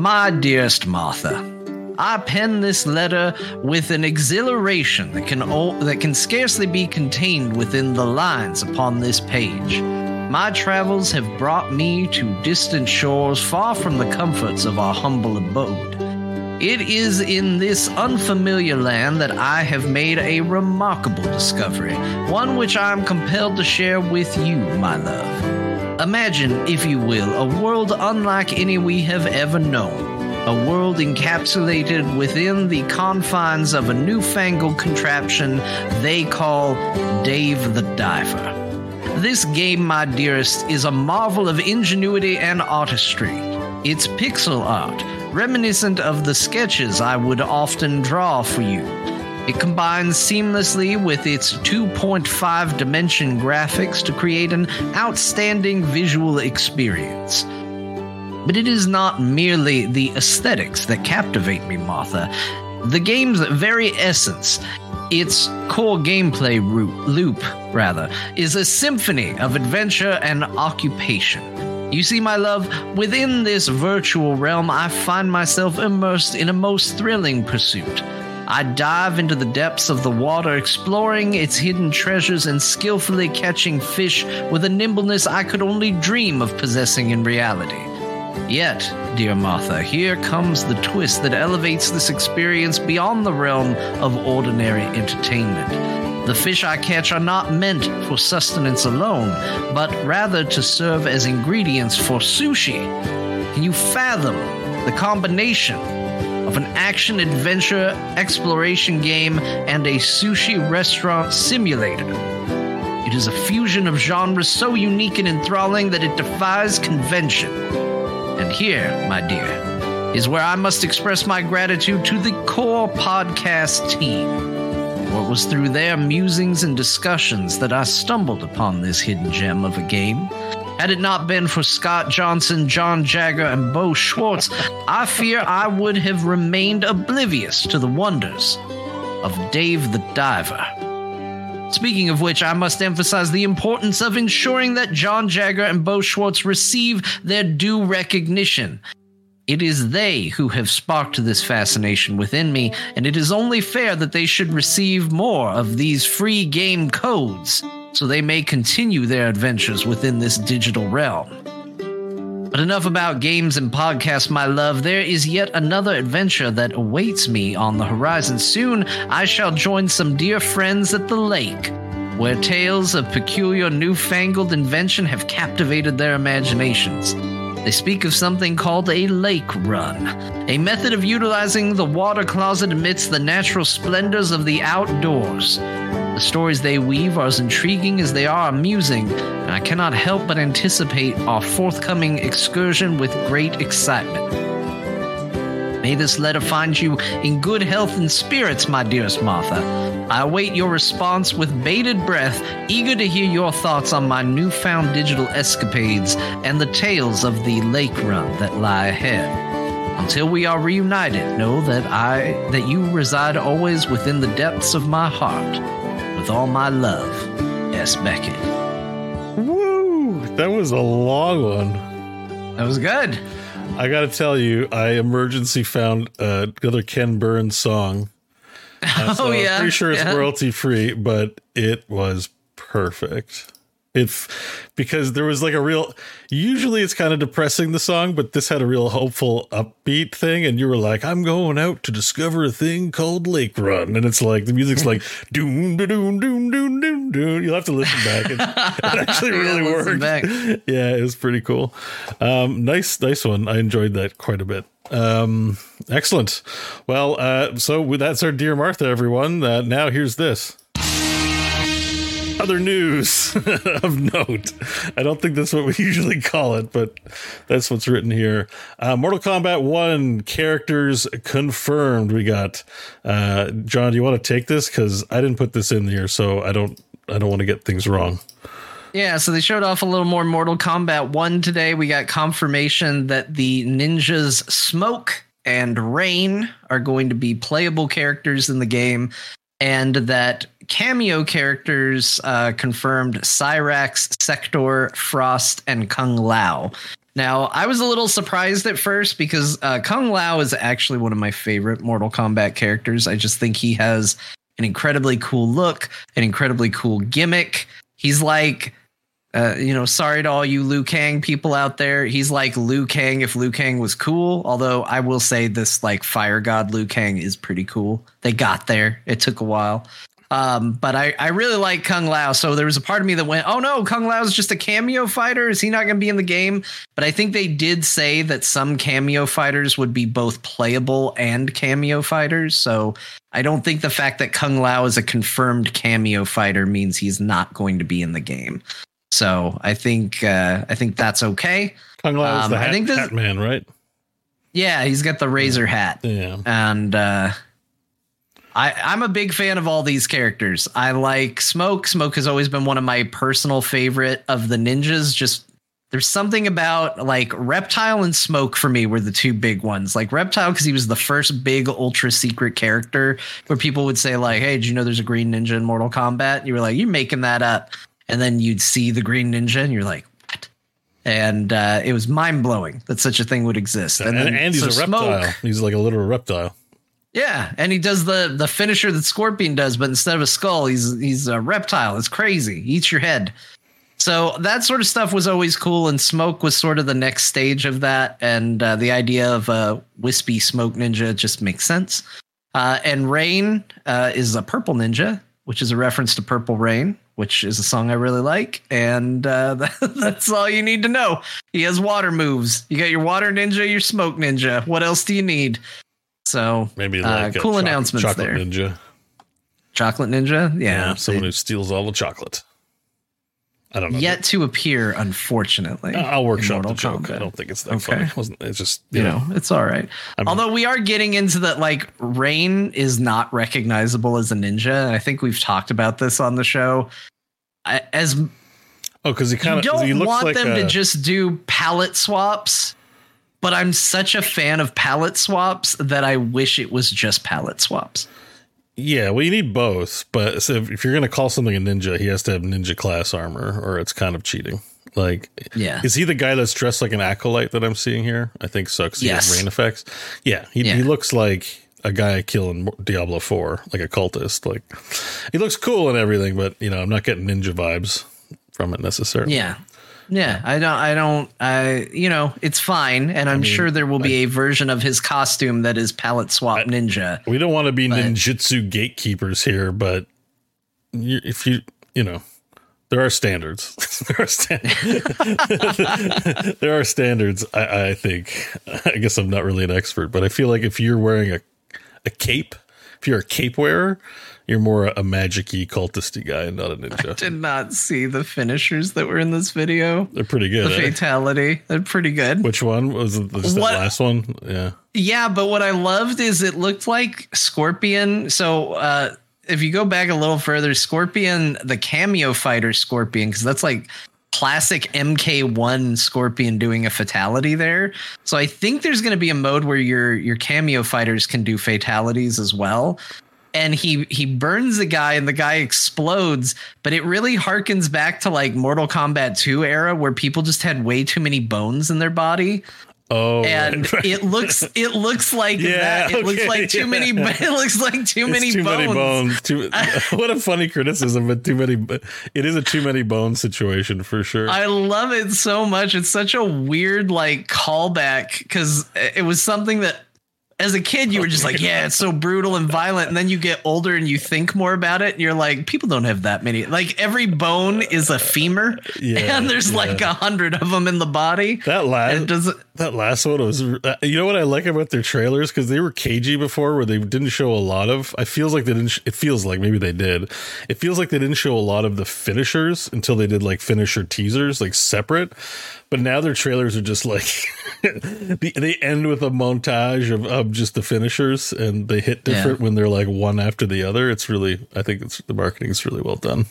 My dearest Martha, I pen this letter with an exhilaration that can o- that can scarcely be contained within the lines upon this page. My travels have brought me to distant shores far from the comforts of our humble abode. It is in this unfamiliar land that I have made a remarkable discovery, one which I am compelled to share with you, my love. Imagine, if you will, a world unlike any we have ever known. A world encapsulated within the confines of a newfangled contraption they call Dave the Diver. This game, my dearest, is a marvel of ingenuity and artistry. It's pixel art, reminiscent of the sketches I would often draw for you. It combines seamlessly with its 2.5 dimension graphics to create an outstanding visual experience. But it is not merely the aesthetics that captivate me, Martha. The game's very essence, its core gameplay root, loop, rather, is a symphony of adventure and occupation. You see, my love, within this virtual realm, I find myself immersed in a most thrilling pursuit. I dive into the depths of the water, exploring its hidden treasures and skillfully catching fish with a nimbleness I could only dream of possessing in reality. Yet, dear Martha, here comes the twist that elevates this experience beyond the realm of ordinary entertainment. The fish I catch are not meant for sustenance alone, but rather to serve as ingredients for sushi. Can you fathom the combination of an action adventure exploration game and a sushi restaurant simulator? It is a fusion of genres so unique and enthralling that it defies convention. And here, my dear, is where I must express my gratitude to the core podcast team. It was through their musings and discussions that I stumbled upon this hidden gem of a game. Had it not been for Scott Johnson, Jon Jagger, and Beau Schwartz, I fear I would have remained oblivious to the wonders of Dave the Diver. Speaking of which, I must emphasize the importance of ensuring that Jon Jagger and Beau Schwartz receive their due recognition. It is they who have sparked this fascination within me, and it is only fair that they should receive more of these free game codes so they may continue their adventures within this digital realm. But enough about games and podcasts, my love. There is yet another adventure that awaits me on the horizon. Soon I shall join some dear friends at the lake, where tales of peculiar newfangled invention have captivated their imaginations. They speak of something called a lake run, a method of utilizing the water closet amidst the natural splendors of the outdoors. The stories they weave are as intriguing as they are amusing, and I cannot help but anticipate our forthcoming excursion with great excitement. May this letter find you in good health and spirits, my dearest Martha. I await your response with bated breath, eager to hear your thoughts on my newfound digital escapades and the tales of the lake run that lie ahead. Until we are reunited, know that I that you reside always within the depths of my heart. With all my love, S. Beckett. Woo! That was a long one. That was good. I got to tell you, I emergency found uh, another Ken Burns song. Uh, so Oh, yeah, I'm pretty sure it's yeah. royalty free, but it was perfect. If because there was like a real. Usually it's kind of depressing the song, but this had a real hopeful, upbeat thing, and you were like, "I'm going out to discover a thing called Lake Run," and it's like the music's like doom doom doom doom doom doom. You'll have to listen back. It, it actually really listen worked. Yeah, it was pretty cool. Um, nice, nice one. I enjoyed that quite a bit. Um, excellent. Well, uh, so that's our dear Martha, everyone. Uh, now here's this. Other news of note. I don't think that's what we usually call it, but that's what's written here. Uh, Mortal Kombat 1 characters confirmed. We got uh, Jon, do you want to take this? Because I didn't put this in here, so I don't I don't want to get things wrong. Yeah, so they showed off a little more Mortal Kombat 1 today. We got confirmation that the ninjas Smoke and Rain are going to be playable characters in the game, and that cameo characters uh, confirmed Cyrax, Sector, Frost, and Kung Lao. Now, I was a little surprised at first because uh, Kung Lao is actually one of my favorite Mortal Kombat characters. I just think he has an incredibly cool look, an incredibly cool gimmick. He's like uh, you know, sorry to all you Liu Kang people out there. He's like Liu Kang if Liu Kang was cool. Although I will say this, like Fire God Liu Kang is pretty cool. They got there. It took a while. Um, but I, I really like Kung Lao. So there was a part of me that went, oh no, Kung Lao is just a cameo fighter. Is he not going to be in the game? But I think they did say that some cameo fighters would be both playable and cameo fighters. So I don't think the fact that Kung Lao is a confirmed cameo fighter means he's not going to be in the game. So I think uh, I think that's okay. Kung Lao is Um, the I think this- hat man, right? Yeah, he's got the razor hat, Yeah. and uh, I I'm a big fan of all these characters. I like Smoke. Smoke has always been one of my personal favorite of the ninjas. Just there's something about like Reptile and Smoke for me were the two big ones. Like Reptile because he was the first big ultra secret character where people would say like, "Hey, did you know there's a green ninja in Mortal Kombat?" And you were like, "You're making that up," and then you'd see the green ninja and you're like. "What?" And uh, it was mind blowing that such a thing would exist. And, then- and he's so a Smoke- reptile. He's like a literal reptile. yeah, and he does the the finisher that Scorpion does, but instead of a skull, he's he's a reptile. It's crazy. He eats your head. So that sort of stuff was always cool, and Smoke was sort of the next stage of that. And uh, the idea of a wispy smoke ninja just makes sense. Uh, and Rain uh, is a purple ninja, which is a reference to Purple Rain, which is a song I really like. And uh, that's all you need to know. He has water moves. You got your water ninja, your smoke ninja. What else do you need? So Maybe uh, like a cool choc- announcements chocolate there. ninja. Chocolate Ninja, yeah, someone who steals all the chocolate. I don't know. yet to appear, unfortunately. I'll workshop the joke. Kombat. I don't think it's that Okay. funny. It it's just You know, it's all right. Although we are getting into that, like Rain is not recognizable as a ninja. and I think we've talked about this on the show. I, as oh, because he kind of he don't looks want like them a, to just do palette swaps, but I'm such a fan of palette swaps that I wish it was just palette swaps. Yeah. Well, you need both, but so if, if you're going to call something a ninja, he has to have ninja class armor, or it's kind of cheating. Like, Yeah. is he the guy that's dressed like an acolyte that I'm seeing here? I think so. 'cause he has Yes. rain effects. Yeah, he, Yeah. he looks like a guy killing Diablo Four, like a cultist. Like, he looks cool and everything, but you know, I'm not getting ninja vibes from it necessarily. Yeah. Yeah, I don't I don't I you know, it's fine and I'm sure there will be a version of his costume that is palette swap ninja. We don't want to be But- ninjutsu gatekeepers here, but if you, you know, there are standards. there are standards. there are standards. I, I think. I guess I'm not really an expert, but I feel like if you're wearing a a cape, if you're a cape wearer, you're more a magic-y cultisty guy, and not a ninja. I Did not see the finishers that were in this video. They're pretty good. The eh? fatality. They're pretty good. Which one was it? Just that last one? Yeah. Yeah, but what I loved is it looked like Scorpion. So uh, if you go back a little further, Scorpion, the cameo fighter Scorpion, because that's like classic MK1 Scorpion doing a fatality there. So I think there's going to be a mode where your your cameo fighters can do fatalities as well. And he he burns the guy and the guy explodes, but it really harkens back to like Mortal Kombat 2 era where people just had way too many bones in their body Oh, and right, it looks it looks like Yeah, that. It looks like too yeah. many. It looks like too It's many too bones. many bones. Too, what a funny criticism, but too many. It is a too many bones situation for sure. I love it so much. It's such a weird like callback because it was something that. As a kid, you were just like, "Yeah, it's so brutal and violent," and then you get older and you think more about it, and you're like, "People don't have that many. Like every bone is a femur, Yeah, and there's like a hundred of them in the body. that last doesn't. that last one was. uh, You know what I like about their trailers because they were cagey before, where they didn't show a lot of. I feels like they didn't. It feels like maybe they did. It feels like they didn't show a lot of the finishers until they did like finisher teasers, like separate. But now their trailers are just like the- they end with a montage of, of just the finishers, and they hit different when they're like one after the other. It's really, I think it's the marketing is really well done.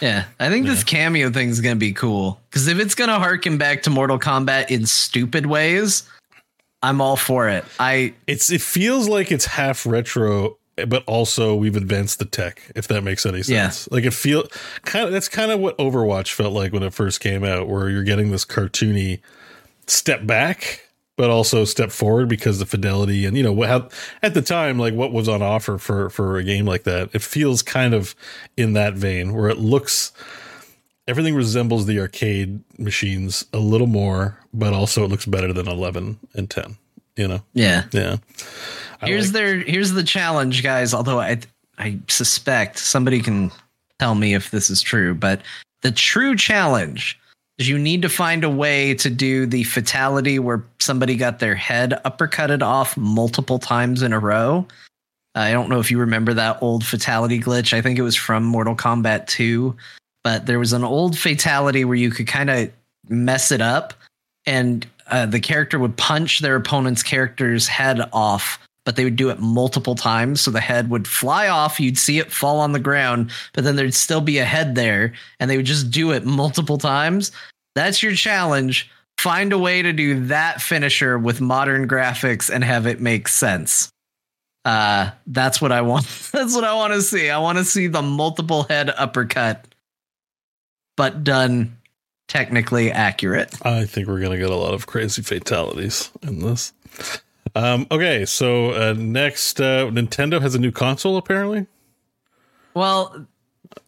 Yeah, I think this cameo thing is going to be cool because if it's going to harken back to Mortal Kombat in stupid ways, I'm all for it. I It's it feels like it's half retro, but also we've advanced the tech. If that makes any Yeah. sense, like it feel kind of that's kind of what Overwatch felt like when it first came out, where you're getting this cartoony step back, but also step forward because the fidelity and you know what how, at the time like what was on offer for for a game like that. It feels kind of in that vein where it looks everything resembles the arcade machines a little more, but also it looks better than 11 and 10. You know, yeah. yeah. Here's like- their here's the challenge, guys. Although I I suspect somebody can tell me if this is true, but the true challenge is you need to find a way to do the fatality where somebody got their head uppercutted off multiple times in a row. I don't know if you remember that old fatality glitch. I think it was from Mortal Kombat 2, but there was an old fatality where you could kind of mess it up and uh, the character would punch their opponent's character's head off, but they would do it multiple times. So the head would fly off, you'd see it fall on the ground, but then there'd still be a head there, and they would just do it multiple times. That's your challenge. Find a way to do that finisher with modern graphics and have it make sense. Uh, that's what I want. That's what I want to see. I want to see the multiple head uppercut, but done technically accurate. I think we're gonna get a lot of crazy fatalities in this. Um, okay, so uh, next, uh, Nintendo has a new console apparently. Well,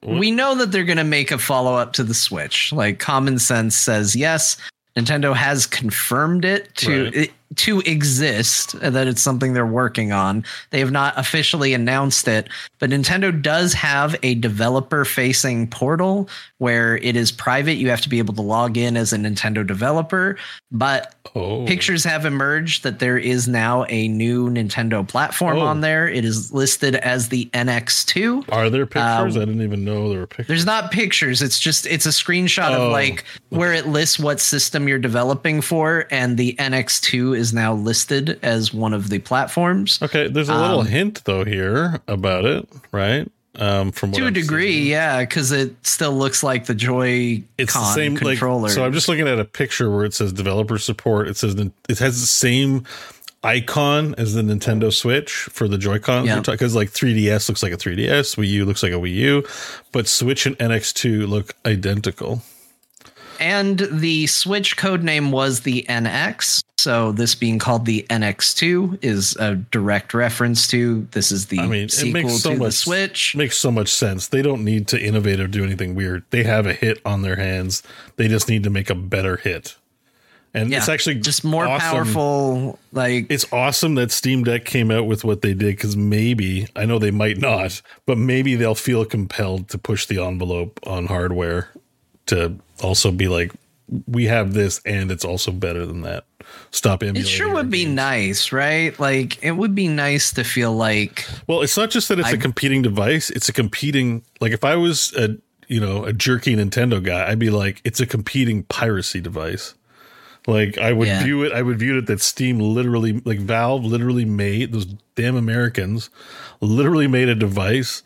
we know that they're going to make a follow up to the Switch. Like common sense says yes. Nintendo has confirmed it to Right. it, to exist that it's something they're working on. They have not officially announced it, but Nintendo does have a developer facing portal where it is private. You have to be able to log in as a Nintendo developer, but Oh, pictures have emerged that there is now a new Nintendo platform Oh. on there. It is listed as the NX2. are there pictures? Uh, I didn't even know there were pictures. There's not pictures. It's just it's a screenshot Oh, of like where it lists what system you're developing for, and the NX2 is now listed as one of the platforms. Okay, there's a little Um, hint though here about it, right? Um, from what To a I'm degree, seeing. yeah, because it still looks like the Joy it's the Con same controller. Like, so I'm just looking at a picture where it says developer support. It says it has the same icon as the Nintendo Switch for the Joy-Cons. Yeah. Because like 3DS looks like a 3DS, Wii U looks like a Wii U, but Switch and NX2 look identical. And the Switch code name was the NX. So this being called the NX2 is a direct reference to this is the I mean, it makes so to the much Switch. Makes so much sense. They don't need to innovate or do anything weird. They have a hit on their hands. They just need to make a better hit. And Yeah, it's actually just more awesome. powerful. Like It's awesome that Steam Deck came out with what they did because maybe I know they might not, but maybe they'll feel compelled to push the envelope on hardware to also be like, we have this and it's also better than that. Stop It sure would be games. nice, right? Like it would be nice to feel like Well, it's not just that it's a I- competing device; it's a competing. Like if I was a you know a jerky Nintendo guy, I'd be like, it's a competing piracy device. Like I would Yeah. view it, I would view it that Steam literally, like Valve, literally made those damn Americans, literally made a device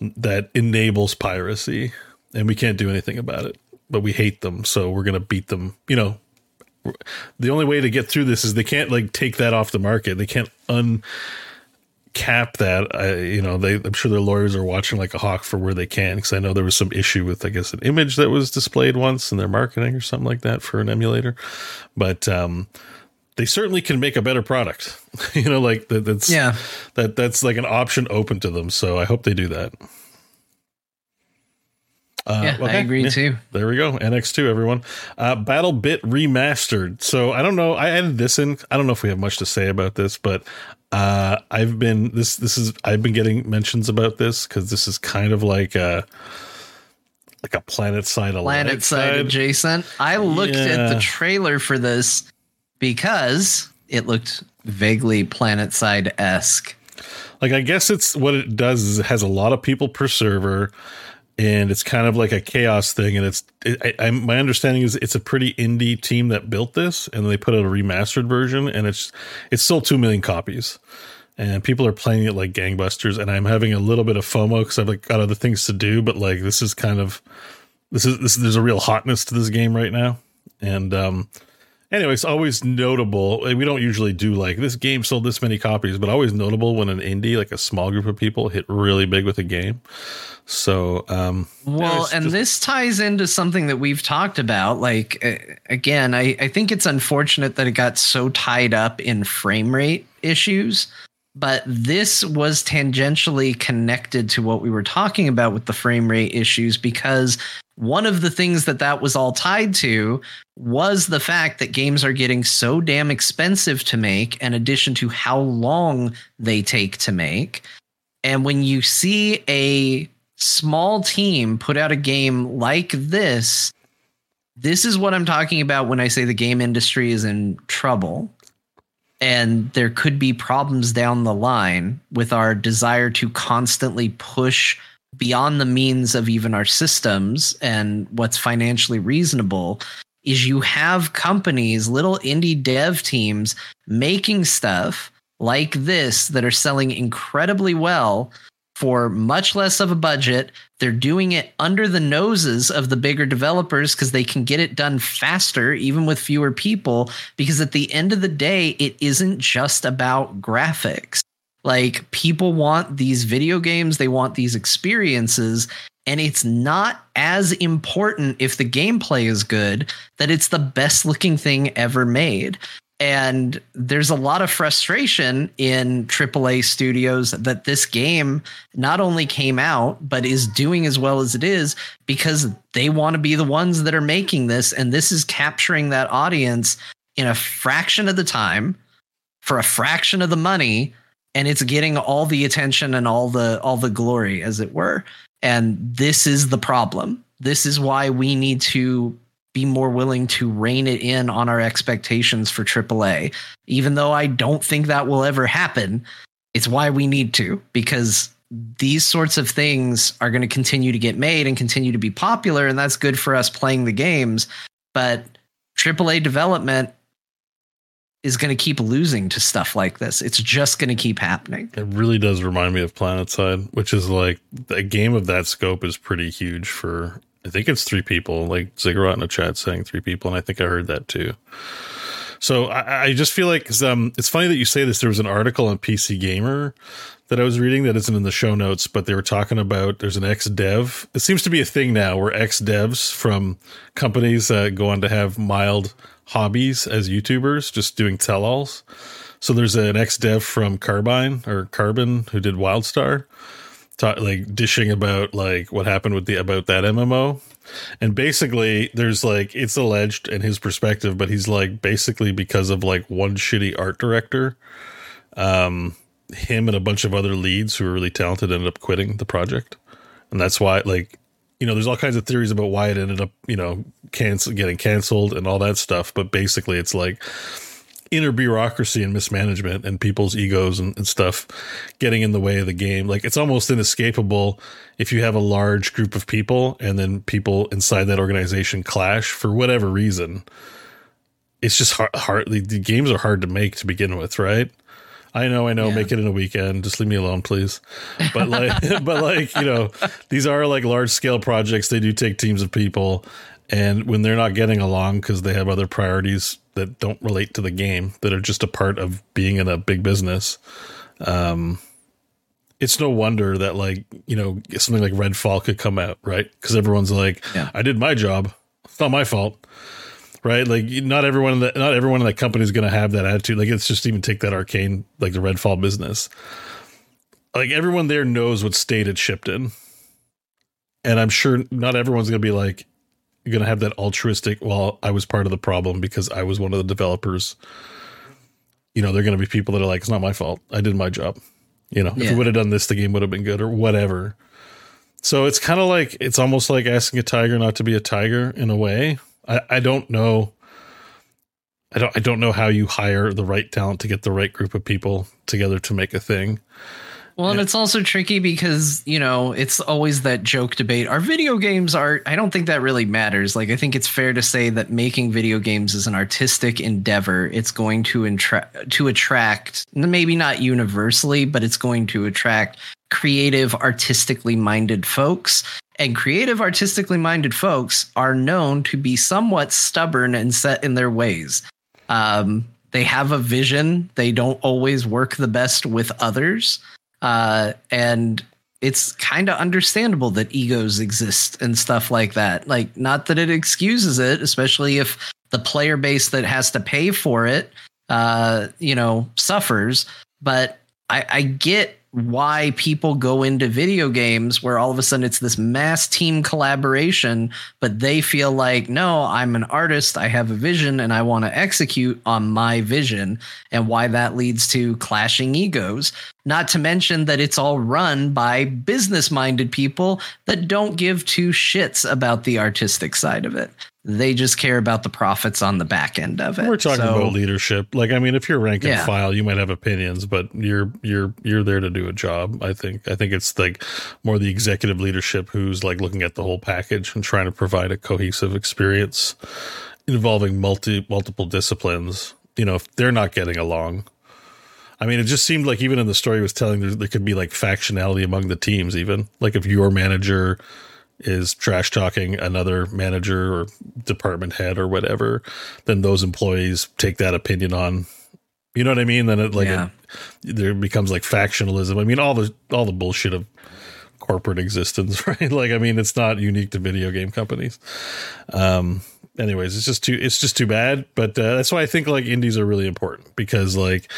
that enables piracy, and we can't do anything about it. But we hate them, so we're gonna beat them. You know, the only way to get through this is they can't like take that off the market. They can't uncap that. I, you know, they I'm sure their lawyers are watching like a hawk for where they can because I know there was some issue with I guess an image that was displayed once in their marketing or something like that for an emulator. But um they certainly can make a better product. you know, like that, that's Yeah. that that's like an option open to them. So I hope they do that. Uh, Yeah, I agree too. There we go. NX2, everyone. Uh, BattleBit remastered. So I don't know. I added this in. I don't know if we have much to say about this, but uh, I've been this. This is I've been getting mentions about this because this is kind of like a like a Planetside planet side adjacent. I looked at the trailer for this because it looked vaguely Planetside esque. Like I guess it's what it does is it has a lot of people per server, and it's kind of like a chaos thing. And it's it, I, I, my understanding is it's a pretty indie team that built this, and they put out a remastered version, and it's it's sold two million copies, and people are playing it like gangbusters. And I'm having a little bit of FOMO because I've like got other things to do, but like this is kind of this is this there's a real hotness to this game right now, and um anyway, it's always notable. We don't usually do like this game sold this many copies, but always notable when an indie, like a small group of people, hit really big with a game. So, um, Well, and just- this ties into something that we've talked about. Like, uh, again, I, I think it's unfortunate that it got so tied up in frame rate issues, but this was tangentially connected to what we were talking about with the frame rate issues because one of the things that that was all tied to was the fact that games are getting so damn expensive to make, in addition to how long they take to make. And when you see a small team put out a game like this, this is what I'm talking about when I say the game industry is in trouble. And there could be problems down the line with our desire to constantly push beyond the means of even our systems and what's financially reasonable is you have companies, little indie dev teams making stuff like this that are selling incredibly well for much less of a budget. They're doing it under the noses of the bigger developers because they can get it done faster, even with fewer people. Because at the end of the day, it isn't just about graphics. Like people want these video games, they want these experiences. And it's not as important if the gameplay is good that it's the best looking thing ever made. And there's a lot of frustration in AAA studios that this game not only came out, but is doing as well as it is because they want to be the ones that are making this. And this is capturing that audience in a fraction of the time for a fraction of the money. And it's getting all the attention and all the all the glory, as it were. And this is the problem. This is why we need to be more willing to rein it in on our expectations for AAA. Even though I don't think that will ever happen, it's why we need to because these sorts of things are going to continue to get made and continue to be popular and that's good for us playing the games, but AAA development is going to keep losing to stuff like this. It's just going to keep happening. it really does remind me of Planetside, which is like a game of that scope is pretty huge for. I think it's three people. Like Ziggurat in the chat saying three people, and I think I heard that too. So I, I just feel like um, it's funny that you say this. There was an article on PC Gamer that I was reading that isn't in the show notes, but they were talking about there's an ex dev. It seems to be a thing now where ex devs from companies uh, go on to have mild hobbies as YouTubers, just doing tell alls. So there's an ex dev from Carbine or Carbon who did Wildstar, ta- like dishing about like what happened with the about that MMO. And basically, there's like it's alleged in his perspective, but he's like basically because of like one shitty art director, um, him and a bunch of other leads who were really talented ended up quitting the project, and that's why like you know, there's all kinds of theories about why it ended up, you know, cancel getting canceled and all that stuff. But basically, it's like inner bureaucracy and mismanagement and people's egos and, and, stuff getting in the way of the game. Like it's almost inescapable if you have a large group of people and then people inside that organization clash for whatever reason. It's just hard. hard the, the games are hard to make to begin with, right? I know, I know. Yeah. Make it in a weekend. Just leave me alone, please. But like, but like, you know, these are like large scale projects. They do take teams of people, and when they're not getting along because they have other priorities that don't relate to the game, that are just a part of being in a big business, um, it's no wonder that like you know something like Redfall could come out, right? Because everyone's like, yeah. I did my job. It's not my fault right? Like not everyone in the not everyone in that company is going to have that attitude. Like it's just even take that arcane like the Redfall business. Like everyone there knows what state it shipped in, and I'm sure not everyone's going to be like going to have that altruistic. Well, I was part of the problem because I was one of the developers. You know, they're going to be people that are like, it's not my fault. I did my job. You know, yeah. if we would have done this, the game would have been good or whatever. So it's kind of like it's almost like asking a tiger not to be a tiger in a way, I, I don't know. I don't I don't know how you hire the right talent to get the right group of people together to make a thing. Well, and it's also tricky because, you know, it's always that joke debate. Our video games are I don't think that really matters. Like I think it's fair to say that making video games is an artistic endeavor. It's going to intra- to attract maybe not universally, but it's going to attract creative, artistically minded folks and creative, artistically minded folks are known to be somewhat stubborn and set in their ways. Um, they have a vision. They don't always work the best with others. Uh, and it's kind of understandable that egos exist and stuff like that. Like, not that it excuses it, especially if the player base that has to pay for it, uh, you know, suffers. But I, I get why people go into video games where all of a sudden it's this mass team collaboration, but they feel like, no, I'm an artist, I have a vision, and I want to execute on my vision, and why that leads to clashing egos. Not to mention that it's all run by business minded people that don't give two shits about the artistic side of it. They just care about the profits on the back end of it. We're talking so, about leadership. Like, I mean, if you're rank and yeah. file, you might have opinions, but you're you're you're there to do a job. I think. I think it's like more the executive leadership who's like looking at the whole package and trying to provide a cohesive experience involving multi multiple disciplines. You know, if they're not getting along, I mean, it just seemed like even in the story was telling there, there could be like factionality among the teams, even like if your manager is trash talking another manager or department head or whatever, then those employees take that opinion on. You know what I mean? Then it like yeah. it, there becomes like factionalism. I mean, all the all the bullshit of corporate existence, right? Like, I mean, it's not unique to video game companies. Um, anyways, it's just too it's just too bad. But uh, that's why I think like indies are really important because like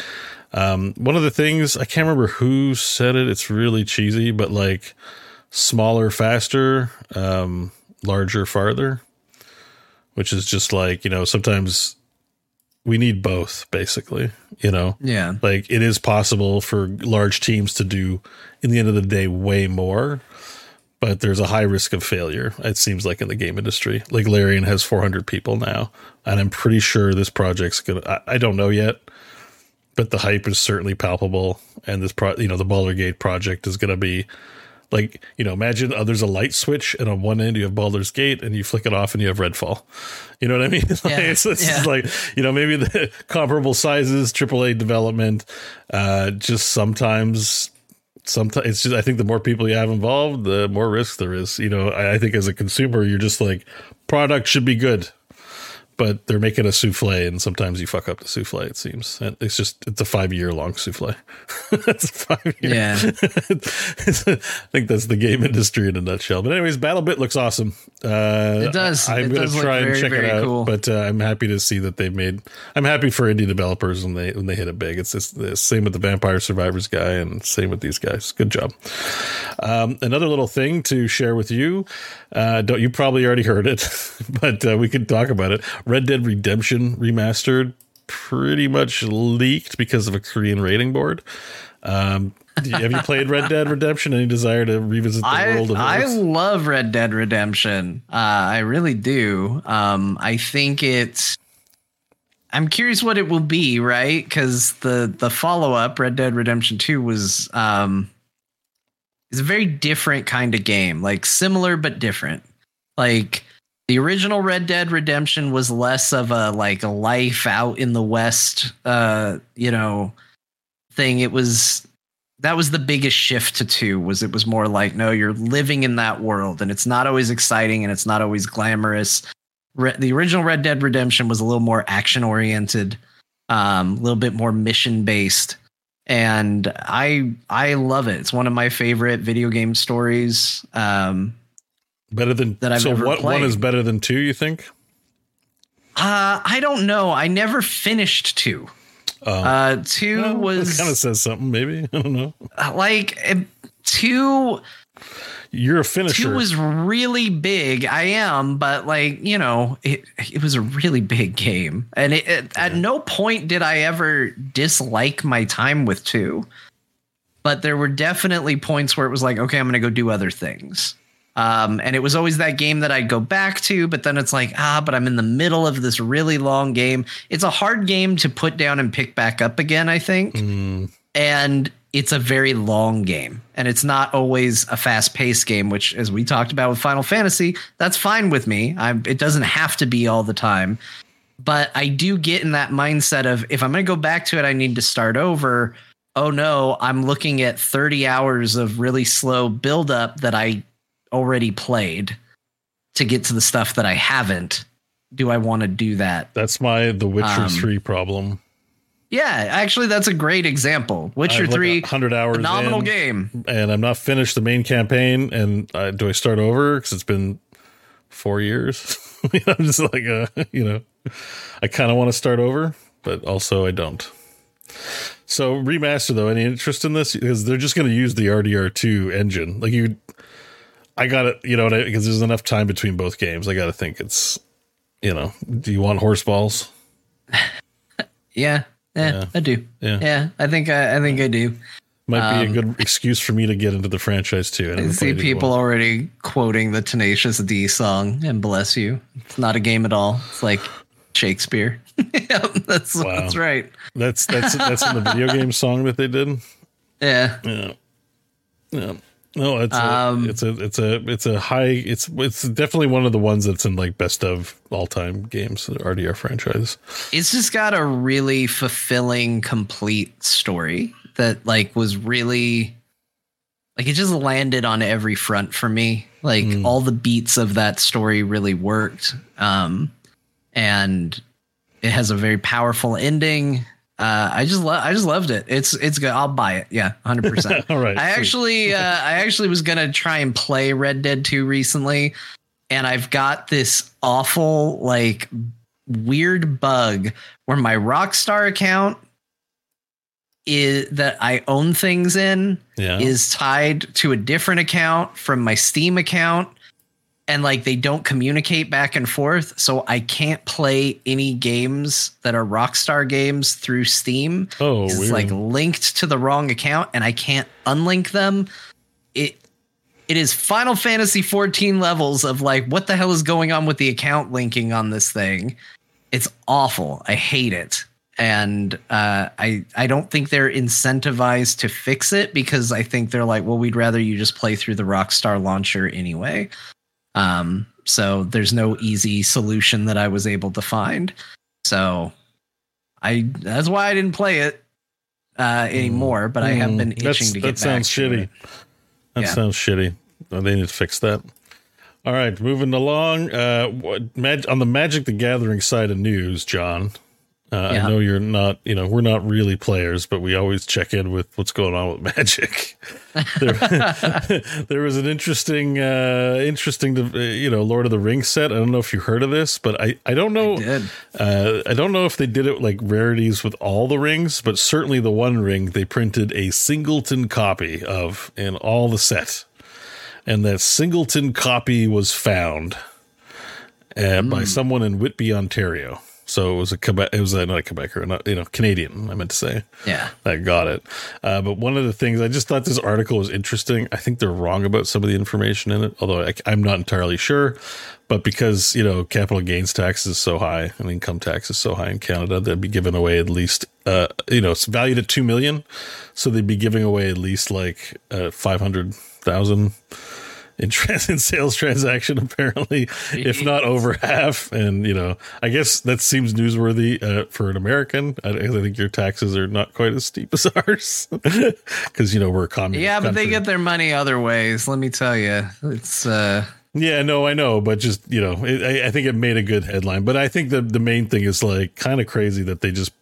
um, one of the things I can't remember who said it. It's really cheesy, but like smaller, faster, um, larger, farther, which is just like you know sometimes we need both basically you know yeah like it is possible for large teams to do in the end of the day way more but there's a high risk of failure it seems like in the game industry like larian has 400 people now and i'm pretty sure this project's gonna I, I don't know yet but the hype is certainly palpable. And this pro, you know, the Baldur's Gate project is going to be like, you know, imagine uh, there's a light switch, and on one end you have Baldur's Gate, and you flick it off, and you have Redfall. You know what I mean? like, yeah. it's, it's yeah. like, you know, maybe the comparable sizes, AAA development, uh, just sometimes sometimes it's just I think the more people you have involved, the more risk there is. You know, I, I, think as a consumer, you're just like product should be good but they're making a souffle, and sometimes you fuck up the souffle. It seems it's just it's a five year long souffle. it's five year. Yeah, I think that's the game industry in a nutshell. But anyways, BattleBit looks awesome. Uh, it does. I'm going to try and check it out. Cool. But uh, I'm happy to see that they've made. I'm happy for indie developers when they when they hit it big. It's just the same with the Vampire Survivors guy, and same with these guys. Good job. Um, another little thing to share with you. Uh, don't you probably already heard it, but uh, we could talk about it. Red Dead Redemption remastered pretty much leaked because of a Korean rating board. Um, you- have you played Red Dead Redemption? Any desire to revisit the I world of I Earth? love Red Dead Redemption. Uh, I really do. Um, I think it's. I'm curious what it will be, right? Because the the follow up, Red Dead Redemption Two, was um, is a very different kind of game. Like similar but different. Like the original Red Dead Redemption was less of a like a life out in the West, uh, you know, thing. It was that was the biggest shift to two was it was more like no you're living in that world and it's not always exciting and it's not always glamorous. Re- the original red dead redemption was a little more action oriented um, a little bit more mission based and i i love it. It's one of my favorite video game stories. Um, better than that I've so. ever What one is better than two? You think? uh, i don't know i never finished two uh, two was kind of says something. Maybe I don't know. like two You're a finisher. Two was really big. I am, but like you know, it it was a really big game, and it, it- at no point did I ever dislike my time with two. But there were definitely points where it was like, okay, I'm going to go do other things. Um, and it was always that game that I'd go back to, but then it's like, ah, but I'm in the middle of this really long game. It's a hard game to put down and pick back up again, I think. And it's a very long game and it's not always a fast paced game which as we talked about with final fantasy that's fine with me. I it doesn't have to be all the time. But i do get in that mindset of if i'm going to go back to it i need to start over. Oh no i'm looking at 30 hours of really slow build up that i already played to get to the stuff that i haven't do i want to do that That's my The Witcher Um, Three problem. yeah actually that's a great example witcher like 3 100 hours phenomenal in, game and I'm not finished the main campaign. And uh, do I start over? Because it's been four years. I'm just like, uh, you know, I kind of want to start over, but also I don't. So remaster though, any interest in this? Because they're just going to use the RDR2 engine. Like you, I got it. You know, because there's enough time between both games. I got to think it's, you know, do you want horse balls? Yeah, yeah, Yeah. I do. Yeah. Yeah, I think I, I think I do. Might be a good excuse for me to get into the franchise too. Um, I see people already quoting the Tenacious D song and bless you. It's not a game at all. It's like Shakespeare. yep, that's Wow. that's right. That's that's that's in the video game song that they did. Yeah. Yeah, yeah. No, it's a, Um, it's a it's a it's a high. It's it's definitely one of the ones that's in like best of all time games. The RDR franchise. It's just got a really fulfilling, complete story that like was really like it just landed on every front for me. Like all the beats of that story really worked. Um and it has a very powerful ending. Uh, I just love. I just loved it. It's it's good. I'll buy it. Yeah, hundred percent. All right, I sweet. actually, uh, I actually was gonna try and play Red Dead Two recently, and I've got this awful like weird bug where my Rockstar account is that I own things in Yeah. is tied to a different account from my Steam account. And like they don't communicate back and forth. So I can't play any games that are Rockstar games through Steam. Oh, it's weird. like linked to the wrong account and I can't unlink them. It it is Final Fantasy 14 levels of like what the hell is going on with the account linking on this thing. It's awful. I hate it. And uh, I I don't think they're incentivized to fix it because I think they're like, well, we'd rather you just play through the Rockstar launcher anyway. Um, so there's no easy solution that I was able to find. So I that's why I didn't play it uh, anymore. But I have been Mm, That's- itching to that get back. sounds shitty. That Yeah. sounds shitty. Oh, they need to fix that. All right, moving along. Uh, what, mag- on the Magic the Gathering side of news, Jon. Uh, Yeah. I know you're not. You know, we're not really players, but we always check in with what's going on with Magic. there, there was an interesting, uh, interesting, uh, you know, Lord of the Rings set. I don't know if you heard of this, but I, I don't know. did. Uh, I don't know if they did it like rarities with all the rings, but certainly the one ring they printed a singleton copy of in all the set, and that singleton copy was found uh, by someone in Whitby, Ontario. So it was a Quebec. It was a, not a Quebecer, not you know Canadian. I meant to say. Yeah. I got it. Uh, but one of the things I just thought this article was interesting. I think they're wrong about some of the information in it, although I, I'm not entirely sure. But because you know capital gains tax is so high and income tax is so high in Canada, they'd be giving away at least uh, you know it's valued at two million, so they'd be giving away at least like uh, five hundred thousand in, trans- in sales transaction apparently if not over half. And you know i guess that seems newsworthy uh, for an american. I, I think your taxes are not quite as steep as ours because you know we're a communist Yeah, but they get their money other ways. Let me tell you, it's uh, yeah no i know but just you know it, I, I think it made a good headline. But i think the the main thing is like kind of crazy that they just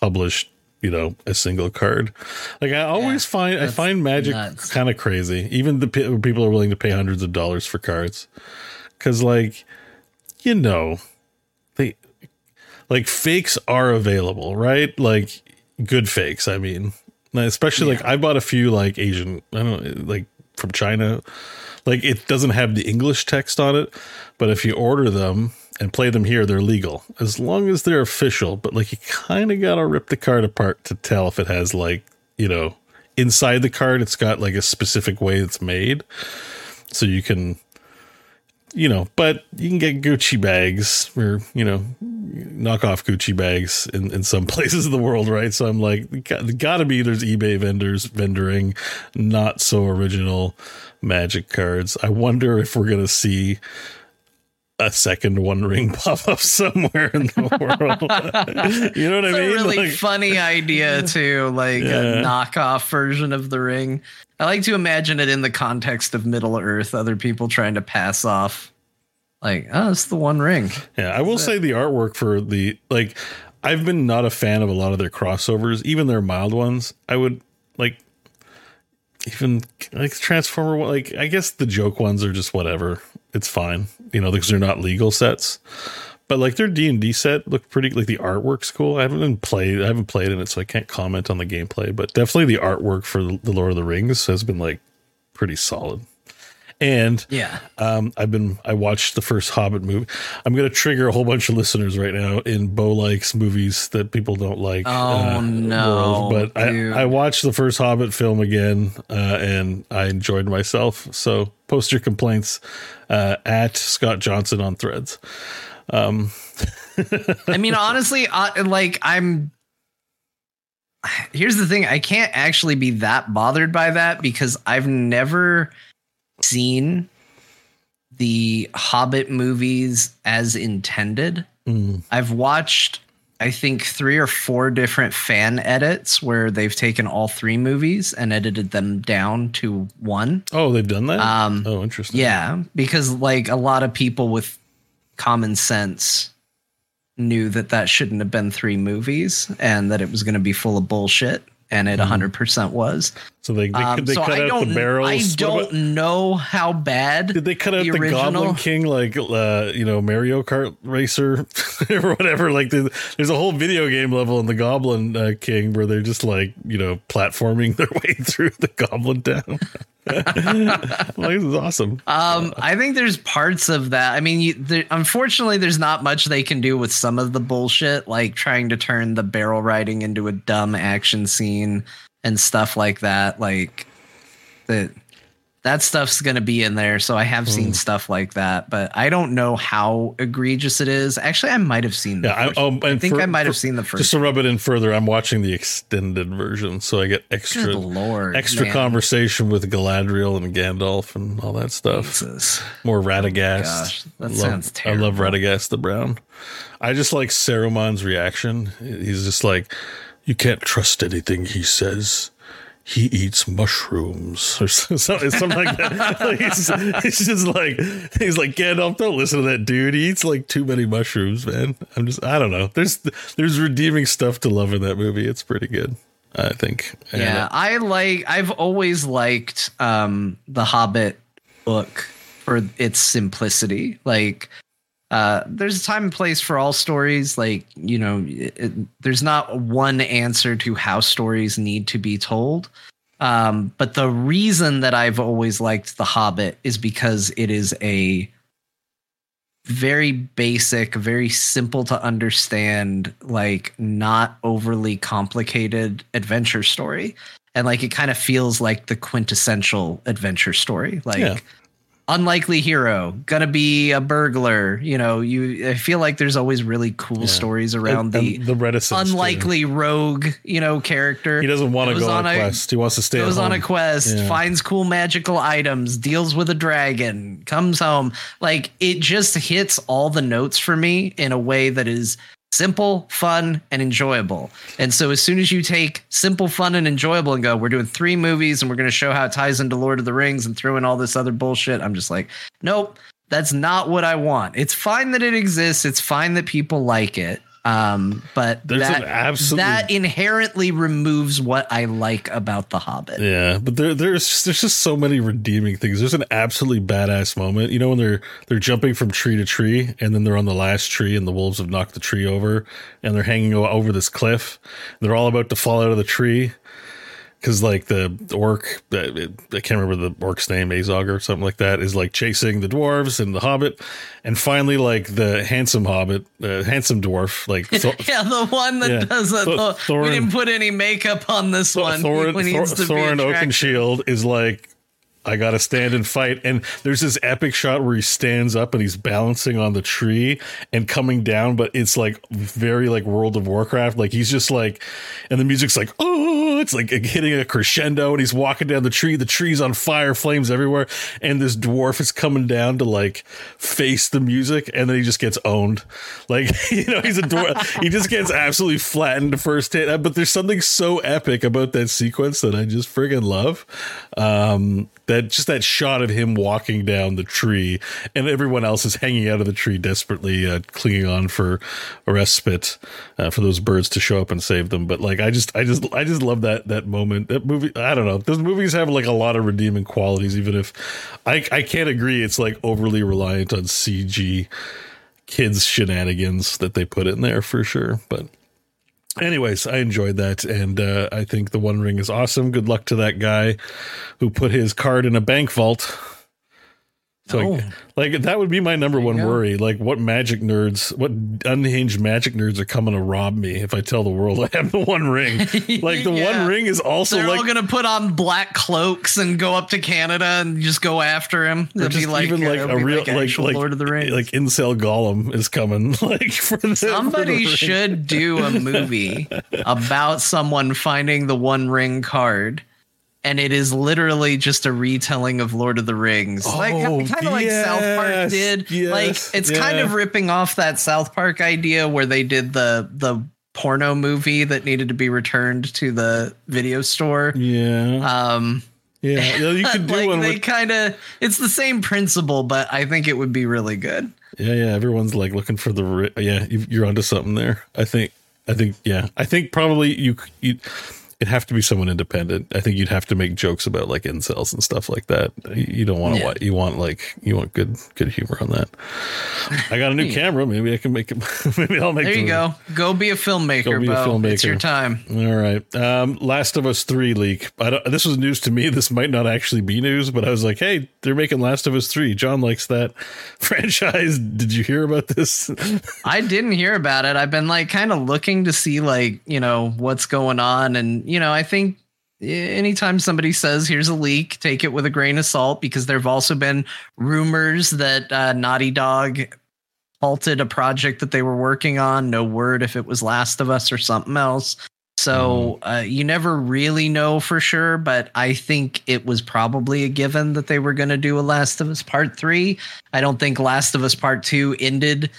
published you know a single card. Like i always find i find magic kind of crazy. Even the pe- people are willing to pay hundreds of dollars for cards. Because like you know they like fakes are available right? Like good fakes i mean. Especially like i bought a few like asian i don't know like from china. Like it doesn't have the english text on it but if you order them and play them here they're legal. As long as they're official but like you kind of gotta rip the card apart to tell if it has like you know inside the card it's got like a specific way it's made. So you can you know but you can get gucci bags or you know knock off gucci bags in, in some places of the world right? So i'm like got, gotta be there's ebay vendors vendoring not so original magic cards. I wonder if we're gonna see a second one ring pop up somewhere in the world you know what it's i mean a really Like- funny idea too, like Yeah. a knockoff version of the ring. I like to imagine it in the context of Middle Earth, other people trying to pass off, like, oh, it's the One Ring. Yeah, I will say the artwork for the like I've been not a fan of a lot of their crossovers, even their mild ones. I would like even like Transformer like I guess the joke ones are just whatever. It's fine. You know, because they're not legal sets. But like their D and D set looked pretty like the artwork's cool. I haven't been played I haven't played in it, so I can't comment on the gameplay, but definitely the artwork for the Lord of the Rings has been like pretty solid. And Yeah. um, I've been I watched the first Hobbit movie. I'm going to trigger a whole bunch of listeners right now in Beau likes movies that people don't like. Oh, no, world. But I. I watched the first Hobbit film again, uh, and I enjoyed myself. So post your complaints uh, at Scott Johnson on Threads. Um, I mean, honestly, I, like I'm. Here's the thing: I can't actually be that bothered by that because I've never seen the Hobbit movies as intended. Mm. I've watched, I think, three or four different fan edits where they've taken all three movies and edited them down to one. Oh, they've done that. Um, oh, interesting. Yeah, because like a lot of people with common sense knew that that shouldn't have been three movies and that it was going to be full of bullshit and it 100% was. So they they, Um, they so cut I out the barrels. I What don't about- know how bad Did they cut out the, original Goblin King like uh you know Mario Kart racer or whatever? Like the, there's a whole video game level in the Goblin uh, King where they're just like you know platforming their way through the Goblin Town. like, this is awesome. Um, I think there's parts of that. I mean, you, there, unfortunately, there's not much they can do with some of the bullshit, like trying to turn the barrel riding into a dumb action scene and stuff like that. Like that, that stuff's gonna be in there. So I have seen mm. stuff like that, but I don't know how egregious it is. Actually, I might have seen. Yeah, I, oh, I think for- I might have seen the first. Just to rub it in further, I'm watching the extended version, so I get extra lord, extra man. conversation with Galadriel and Gandalf and all that stuff. Jesus. More oh Radagast. gosh, that love, sounds terrible. I love. Radagast the Brown. I just like Saruman's reaction. He's just like, you can't trust anything he says. He eats mushrooms or something, something like that. Like, he's, he's just like, he's like, Gandalf, don't listen to that dude. He eats like too many mushrooms, man. I'm just, I don't know. There's, there's redeeming stuff to love in that movie. It's pretty good, I think. And, Yeah, uh, I like. I've always liked um, the Hobbit book for its simplicity. Like, uh, there's a time and place for all stories. Like, you know, it, it- there's not one answer to how stories need to be told. Um, but the reason that I've always liked the Hobbit is because it is a very basic, very simple to understand, like not overly complicated adventure story. And like it kind of feels like the quintessential adventure story. Like Yeah. Unlikely hero, gonna be a burglar. You know, you I feel like there's always really cool Yeah. stories around And- the and the reticence. unlikely rogue, you know, character. He doesn't want to go on a quest. He wants to stay. goes on a quest, Yeah. finds cool magical items, deals with a dragon, comes home. Like it just hits all the notes for me in a way that is simple, fun, and enjoyable. And so as soon as you take simple, fun, and enjoyable and go, we're doing three movies and we're going to show how it ties into Lord of the Rings and throw in all this other bullshit, I'm just like, nope. That's not what I want. It's fine that it exists. It's fine that people like it. Um, but There's that, an absolute- that inherently removes what I like about The Hobbit. Yeah, but there, there's there's just so many redeeming things. There's an absolutely badass moment. You know when they're they're jumping from tree to tree, and then they're on the last tree, and the wolves have knocked the tree over, and they're hanging over this cliff. And they're all about to fall out of the tree because like the orc, I can't remember the orc's name, Azog or something like that, is like chasing the dwarves and the hobbit, and finally like the handsome hobbit, uh, handsome dwarf, like Thor- Yeah, the one that Yeah. does it. Th- Thorin- we didn't put any makeup on this one. Thorin, needs Thor, Thorin. Oakenshield is like, I gotta stand and fight. And there's this epic shot where he stands up and he's balancing on the tree and coming down, but it's like very like World of Warcraft. Like he's just like, and the music's like, oh, it's like hitting a crescendo, and he's walking down the tree. The tree's on fire, flames everywhere, and this dwarf is coming down to like face the music, and then he just gets owned. Like you know, he's a dwarf. he just gets absolutely flattened first hit. But there's something so epic about that sequence that I just friggin' love. Um, that just that shot of him walking down the tree, and everyone else is hanging out of the tree, desperately uh, clinging on for a respite uh, for those birds to show up and save them. But like, I just, I just, I just love that that moment. That movie, I don't know. Those movies have like a lot of redeeming qualities, even if I, I can't agree. It's like overly reliant on CG kids shenanigans that they put in there for sure. But anyways, I enjoyed that, and uh, I think the One Ring is awesome. Good luck to that guy who put his card in a bank vault. So, Oh. like, like, that would be my number one go. worry. Like, what magic nerds, what unhinged magic nerds are coming to rob me if I tell the world I have the One Ring? Like, the Yeah. One Ring is also They're like all gonna put on black cloaks and go up to Canada and just go after him. It'll be like, even uh, like a real like like Lord of the Rings. like incel Gollum is coming. Like for the, for Somebody ring. should do a movie about someone finding the One Ring card. And it is literally just a retelling of Lord of the Rings, oh, like kind of like South Park yes, did. yes, like it's kind of ripping off that South Park idea where they did the the porno movie that needed to be returned to the video store. Yeah, Um, yeah. Yeah, You could do like one they with kind of it's the same principle, but I think it would be really good. Yeah, yeah. Everyone's like looking for the ri- yeah. you- You're onto something there. I think. I think. Yeah. I think probably you. You. It'd have to be someone independent. I think you'd have to make jokes about like incels and stuff like that. You don't want to. Yeah. what You want like you want good good humor on that. I got a new camera. Maybe I can make it. Maybe I'll make. There you go. Go be a filmmaker, Go be a Beau. It's filmmaker. your time. All right. Um, Last of Us 3 leak. I don't, this was news to me. This might not actually be news, but I was like, hey, they're making Last of Us 3. Jon likes that franchise. Did you hear about this? I didn't hear about it. I've been like kind of looking to see like, you know, what's going on and you know, I think anytime somebody says here's a leak, take it with a grain of salt because there've also been rumors that uh, Naughty Dog halted a project that they were working on. No word if it was Last of Us or something else. So uh, you never really know for sure, but I think it was probably a given that they were going to do a Last of Us Part Three. I don't think Last of Us Part Two ended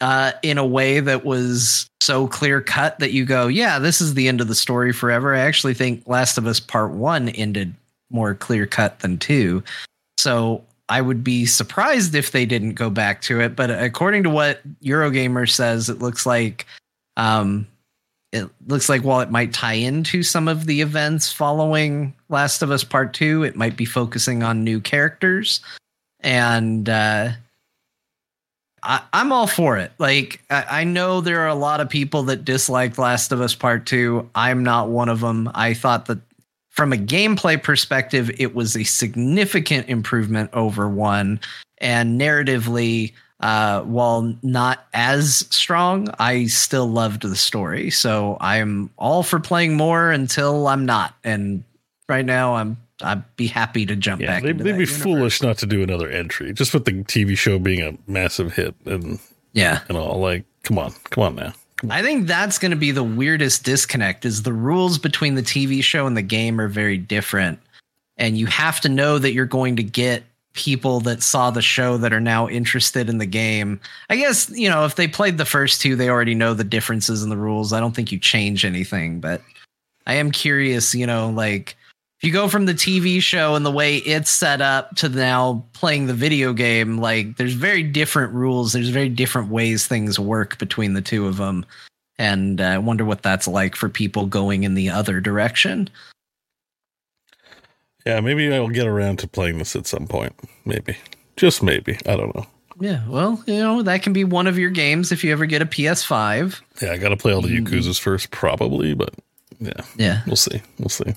uh, in a way that was so clear cut that you go, yeah, this is the end of the story forever. I actually think Last of Us Part One ended more clear cut than two. So I would be surprised if they didn't go back to it. But according to what Eurogamer says, it looks like um, it looks like while it might tie into some of the events following Last of Us Part Two, it might be focusing on new characters. And uh, I, I'm all for it. Like I, I know there are a lot of people that dislike Last of Us Part Two. I'm not one of them. I thought that from a gameplay perspective, it was a significant improvement over one, and narratively, uh, while not as strong, I still loved the story. So I'm all for playing more until I'm not. And right now, I'm I'd be happy to jump Yeah, back. they, that be universe. foolish not to do another entry, just with the TV show being a massive hit and Yeah. and all. Like, come on, come on now. I think that's going to be the weirdest disconnect is the rules between the TV show and the game are very different. And you have to know that you're going to get people that saw the show that are now interested in the game. I guess, you know, if they played the first two, they already know the differences in the rules. I don't think you change anything, but I am curious, you know, like if you go from the TV show and the way it's set up to now playing the video game, like there's very different rules. There's very different ways things work between the two of them. And uh, I wonder what that's like for people going in the other direction. Yeah, maybe I'll get around to playing this at some point. Maybe, just maybe. I don't know. Yeah, well, you know, that can be one of your games if you ever get a PS5. Yeah, I got to play all the Yakuza's first, probably, but yeah, Yeah. we'll see. We'll see.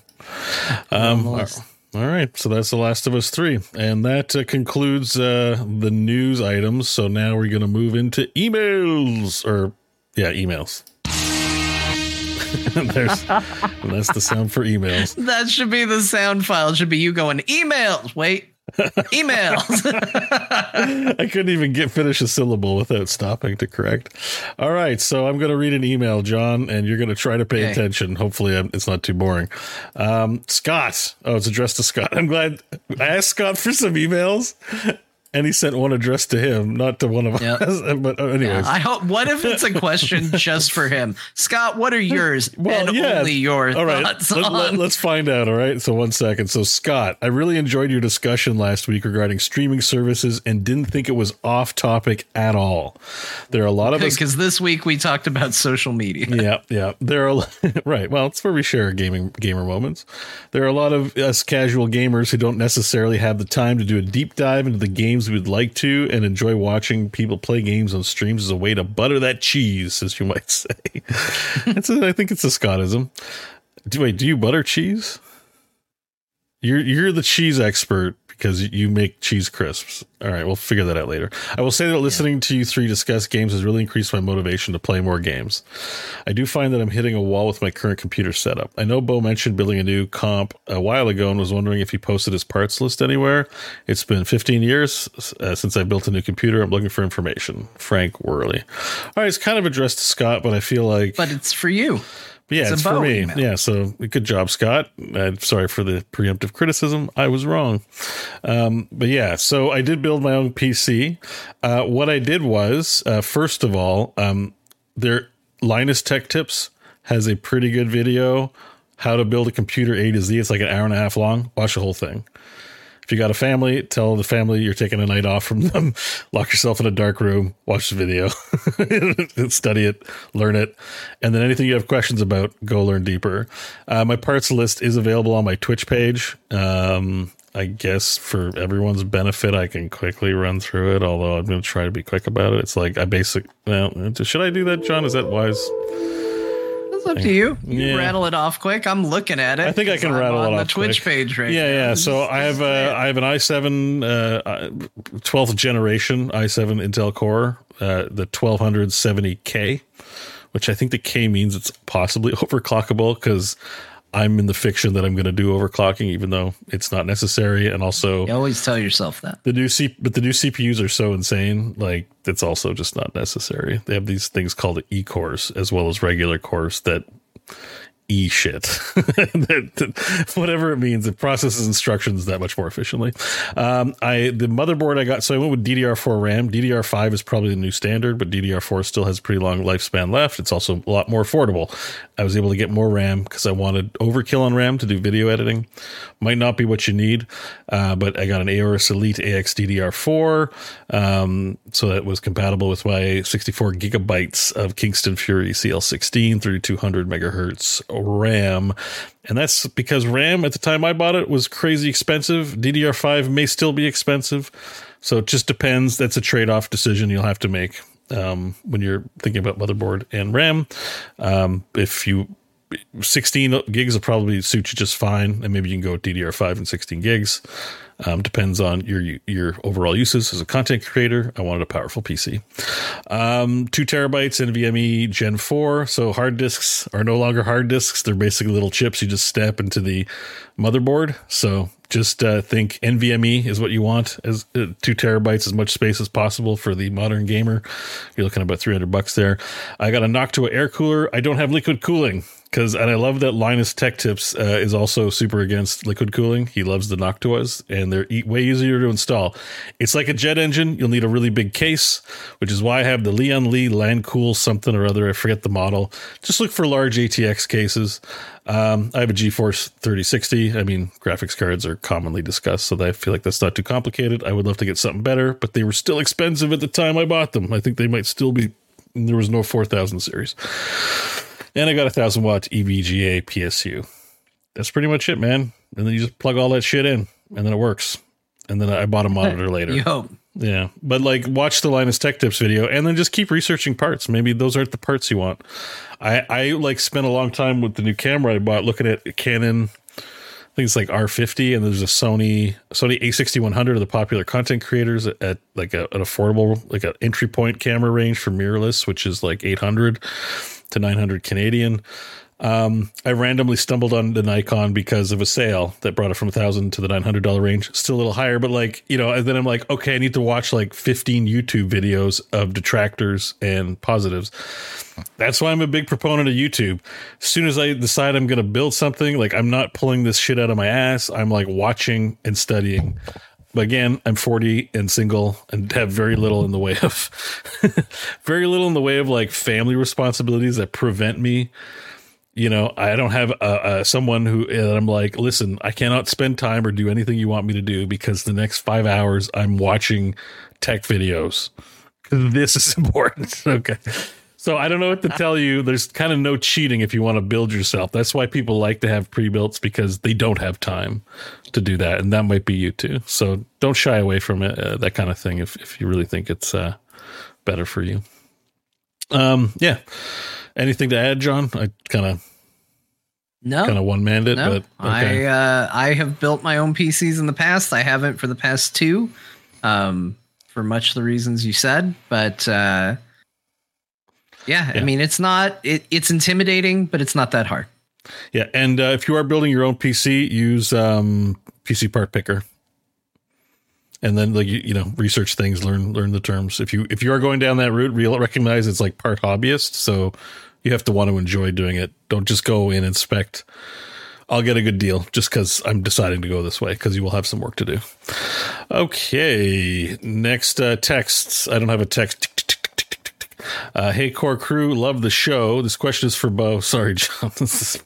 Um, all right, so that's The Last of Us 3. And that uh, concludes uh, the news items. So now we're going to move into emails, or yeah, emails. There's, that's the sound for emails. That should be the sound file. It should be you going, emails. Wait, emails. I couldn't even get finish a syllable without stopping to correct. All right, so I'm going to read an email, Jon, and you're going to try to pay Okay. attention. Hopefully, I'm, it's not too boring. Um, Scott, oh, it's addressed to Scott. I'm glad I asked Scott for some emails, and he sent one addressed to him, not to one of Yep. us. But uh, anyways, I hope. What if it's a question just for him, Scott? What are yours Well, and yeah. only yours. All right, let, on? us find out. All right, so one second. So Scott, I really enjoyed your discussion last week regarding streaming services and didn't think it was off topic at all. There are a lot of us Because this week we talked about social media. yeah, yeah. There are right. Well, it's where we share gaming gamer moments. There are a lot of us casual gamers who don't necessarily have the time to do a deep dive into the games we'd like to, and enjoy watching people play games on streams as a way to butter that cheese, as you might say. it's a, I think it's a Scottism. Do, wait, do you butter cheese? You're you're the cheese expert because you make cheese crisps. All right, we'll figure that out later. I will say that listening to you three discuss games has really increased my motivation to play more games. I do find that I'm hitting a wall with my current computer setup. I know Beau mentioned building a new comp a while ago and was wondering if he posted his parts list anywhere. It's been 15 years uh, since I built a new computer. I'm looking for information. Frank Worley. All right, it's kind of addressed to Scott, but I feel like But it's for you. But yeah, It's it's, for me. email. Yeah, so good job, Scott. I'm sorry for the preemptive criticism. I was wrong. Um, but yeah, so I did build my own PC. Uh, what I did was, uh, first of all, um, their Linus Tech Tips has a pretty good video how to build a computer A to Z. It's like an hour and a half long. Watch the whole thing. If you got a family, tell the family you're taking a night off from them. Lock yourself in a dark room, watch the video, study it, learn it, and then anything you have questions about, go learn deeper. Uh, my parts list is available on my Twitch page. Um, I guess for everyone's benefit, I can quickly run through it. Although I'm going to try to be quick about it. It's like I basic. Well, should I do that, Jon? Is that wise? It's up to you. You Yeah. rattle it off quick. I'm looking at it. I think I can I'm rattle on it the Twitch quick. page right yeah, now. yeah. So I have just a. I have an i7 uh, twelfth generation i7 Intel Core, uh, the 1270K, which I think the K means it's possibly overclockable because I'm in the fiction that I'm going to do overclocking, even though it's not necessary, and also You always tell yourself that. the new C, but the new CPUs are so insane. Like it's also just not necessary. They have these things called e cores as well as regular cores that e shit. Whatever it means, it processes instructions that much more efficiently. Um, I the motherboard I got, so I went with DDR4 RAM. DDR5 is probably the new standard, but DDR4 still has a pretty long lifespan left. It's also a lot more affordable. I was able to get more RAM because I wanted overkill on RAM to do video editing. Might not be what you need, uh, but I got an Aorus Elite AX DDR4, um, so that was compatible with my 64 gigabytes of Kingston Fury CL16 through 200 megahertz RAM. And that's because RAM at the time I bought it was crazy expensive. DDR5 may still be expensive. So it just depends. That's a trade off decision you'll have to make um, when you're thinking about motherboard and RAM. Um, if you 16 gigs will probably suit you just fine, and maybe you can go with DDR5 and 16 gigs. Um, depends on your your overall uses as a content creator. I wanted a powerful PC. Um, two terabytes NVMe Gen 4. So hard disks are no longer hard disks. They're basically little chips you just step into the motherboard. So just uh, think NVMe is what you want as uh, two terabytes, as much space as possible for the modern gamer. You're looking about 300 bucks there. I got a Noctua air cooler. I don't have liquid cooling because, and I love that Linus Tech Tips uh, is also super against liquid cooling. He loves the Noctuas, and they're e- way easier to install. It's like a jet engine. You'll need a really big case, which is why I have the Lian Li Lancool something or other. I forget the model. Just look for large ATX cases. Um, I have a GeForce 3060. I mean, graphics cards are commonly discussed, so I feel like that's not too complicated. I would love to get something better, but they were still expensive at the time I bought them. I think they might still be. There was no 4000 series. And I got a thousand watt EVGA PSU. That's pretty much it, man. And then you just plug all that shit in, and then it works. And then I bought a monitor later. You hope. Yeah, but like watch the Linus Tech Tips video, and then just keep researching parts. Maybe those aren't the parts you want. I I like spent a long time with the new camera I bought, looking at Canon. I think it's like R50, and there's a Sony Sony A6100 of the popular content creators at, at like a, an affordable like an entry point camera range for mirrorless, which is like 800 to 900 Canadian. Um, I randomly stumbled on the Nikon because of a sale that brought it from a thousand to the nine hundred dollar range. Still a little higher, but like you know, and then I'm like, okay, I need to watch like fifteen YouTube videos of detractors and positives. That's why I'm a big proponent of YouTube. As soon as I decide I'm going to build something, like I'm not pulling this shit out of my ass. I'm like watching and studying. But again, I'm 40 and single and have very little in the way of very little in the way of like family responsibilities that prevent me. You know i don't have uh, uh, someone who uh, i'm like listen i cannot spend time or do anything you want me to do because the next five hours i'm watching tech videos. This is important okay so i don't know what to tell you there's kind of no cheating if you want to build yourself that's why people like to have pre-builts because they don't have time to do that and that might be you too so don't shy away from it uh, that kind of thing if, if you really think it's uh, better for you um yeah Anything to add, Jon? I kind of no kind of one manned it, no. but okay. I uh, I have built my own PCs in the past. I haven't for the past two, um, for much of the reasons you said. But uh, yeah, Yeah. I mean, it's not it, it's intimidating, but it's not that hard. yeah. And uh, if you are building your own PC, use um, PC Part Picker, and then like you, you know research things, learn learn the terms. If you if you are going down that route, real recognize it's like part hobbyist, so you have to want to enjoy doing it. Don't just go in and inspect. I'll get a good deal just because I'm deciding to go this way because you will have some work to do. Okay, next uh, texts. I don't have a text. Uh, hey, core crew, love the show. This question is for Beau. Sorry, Jon. Is,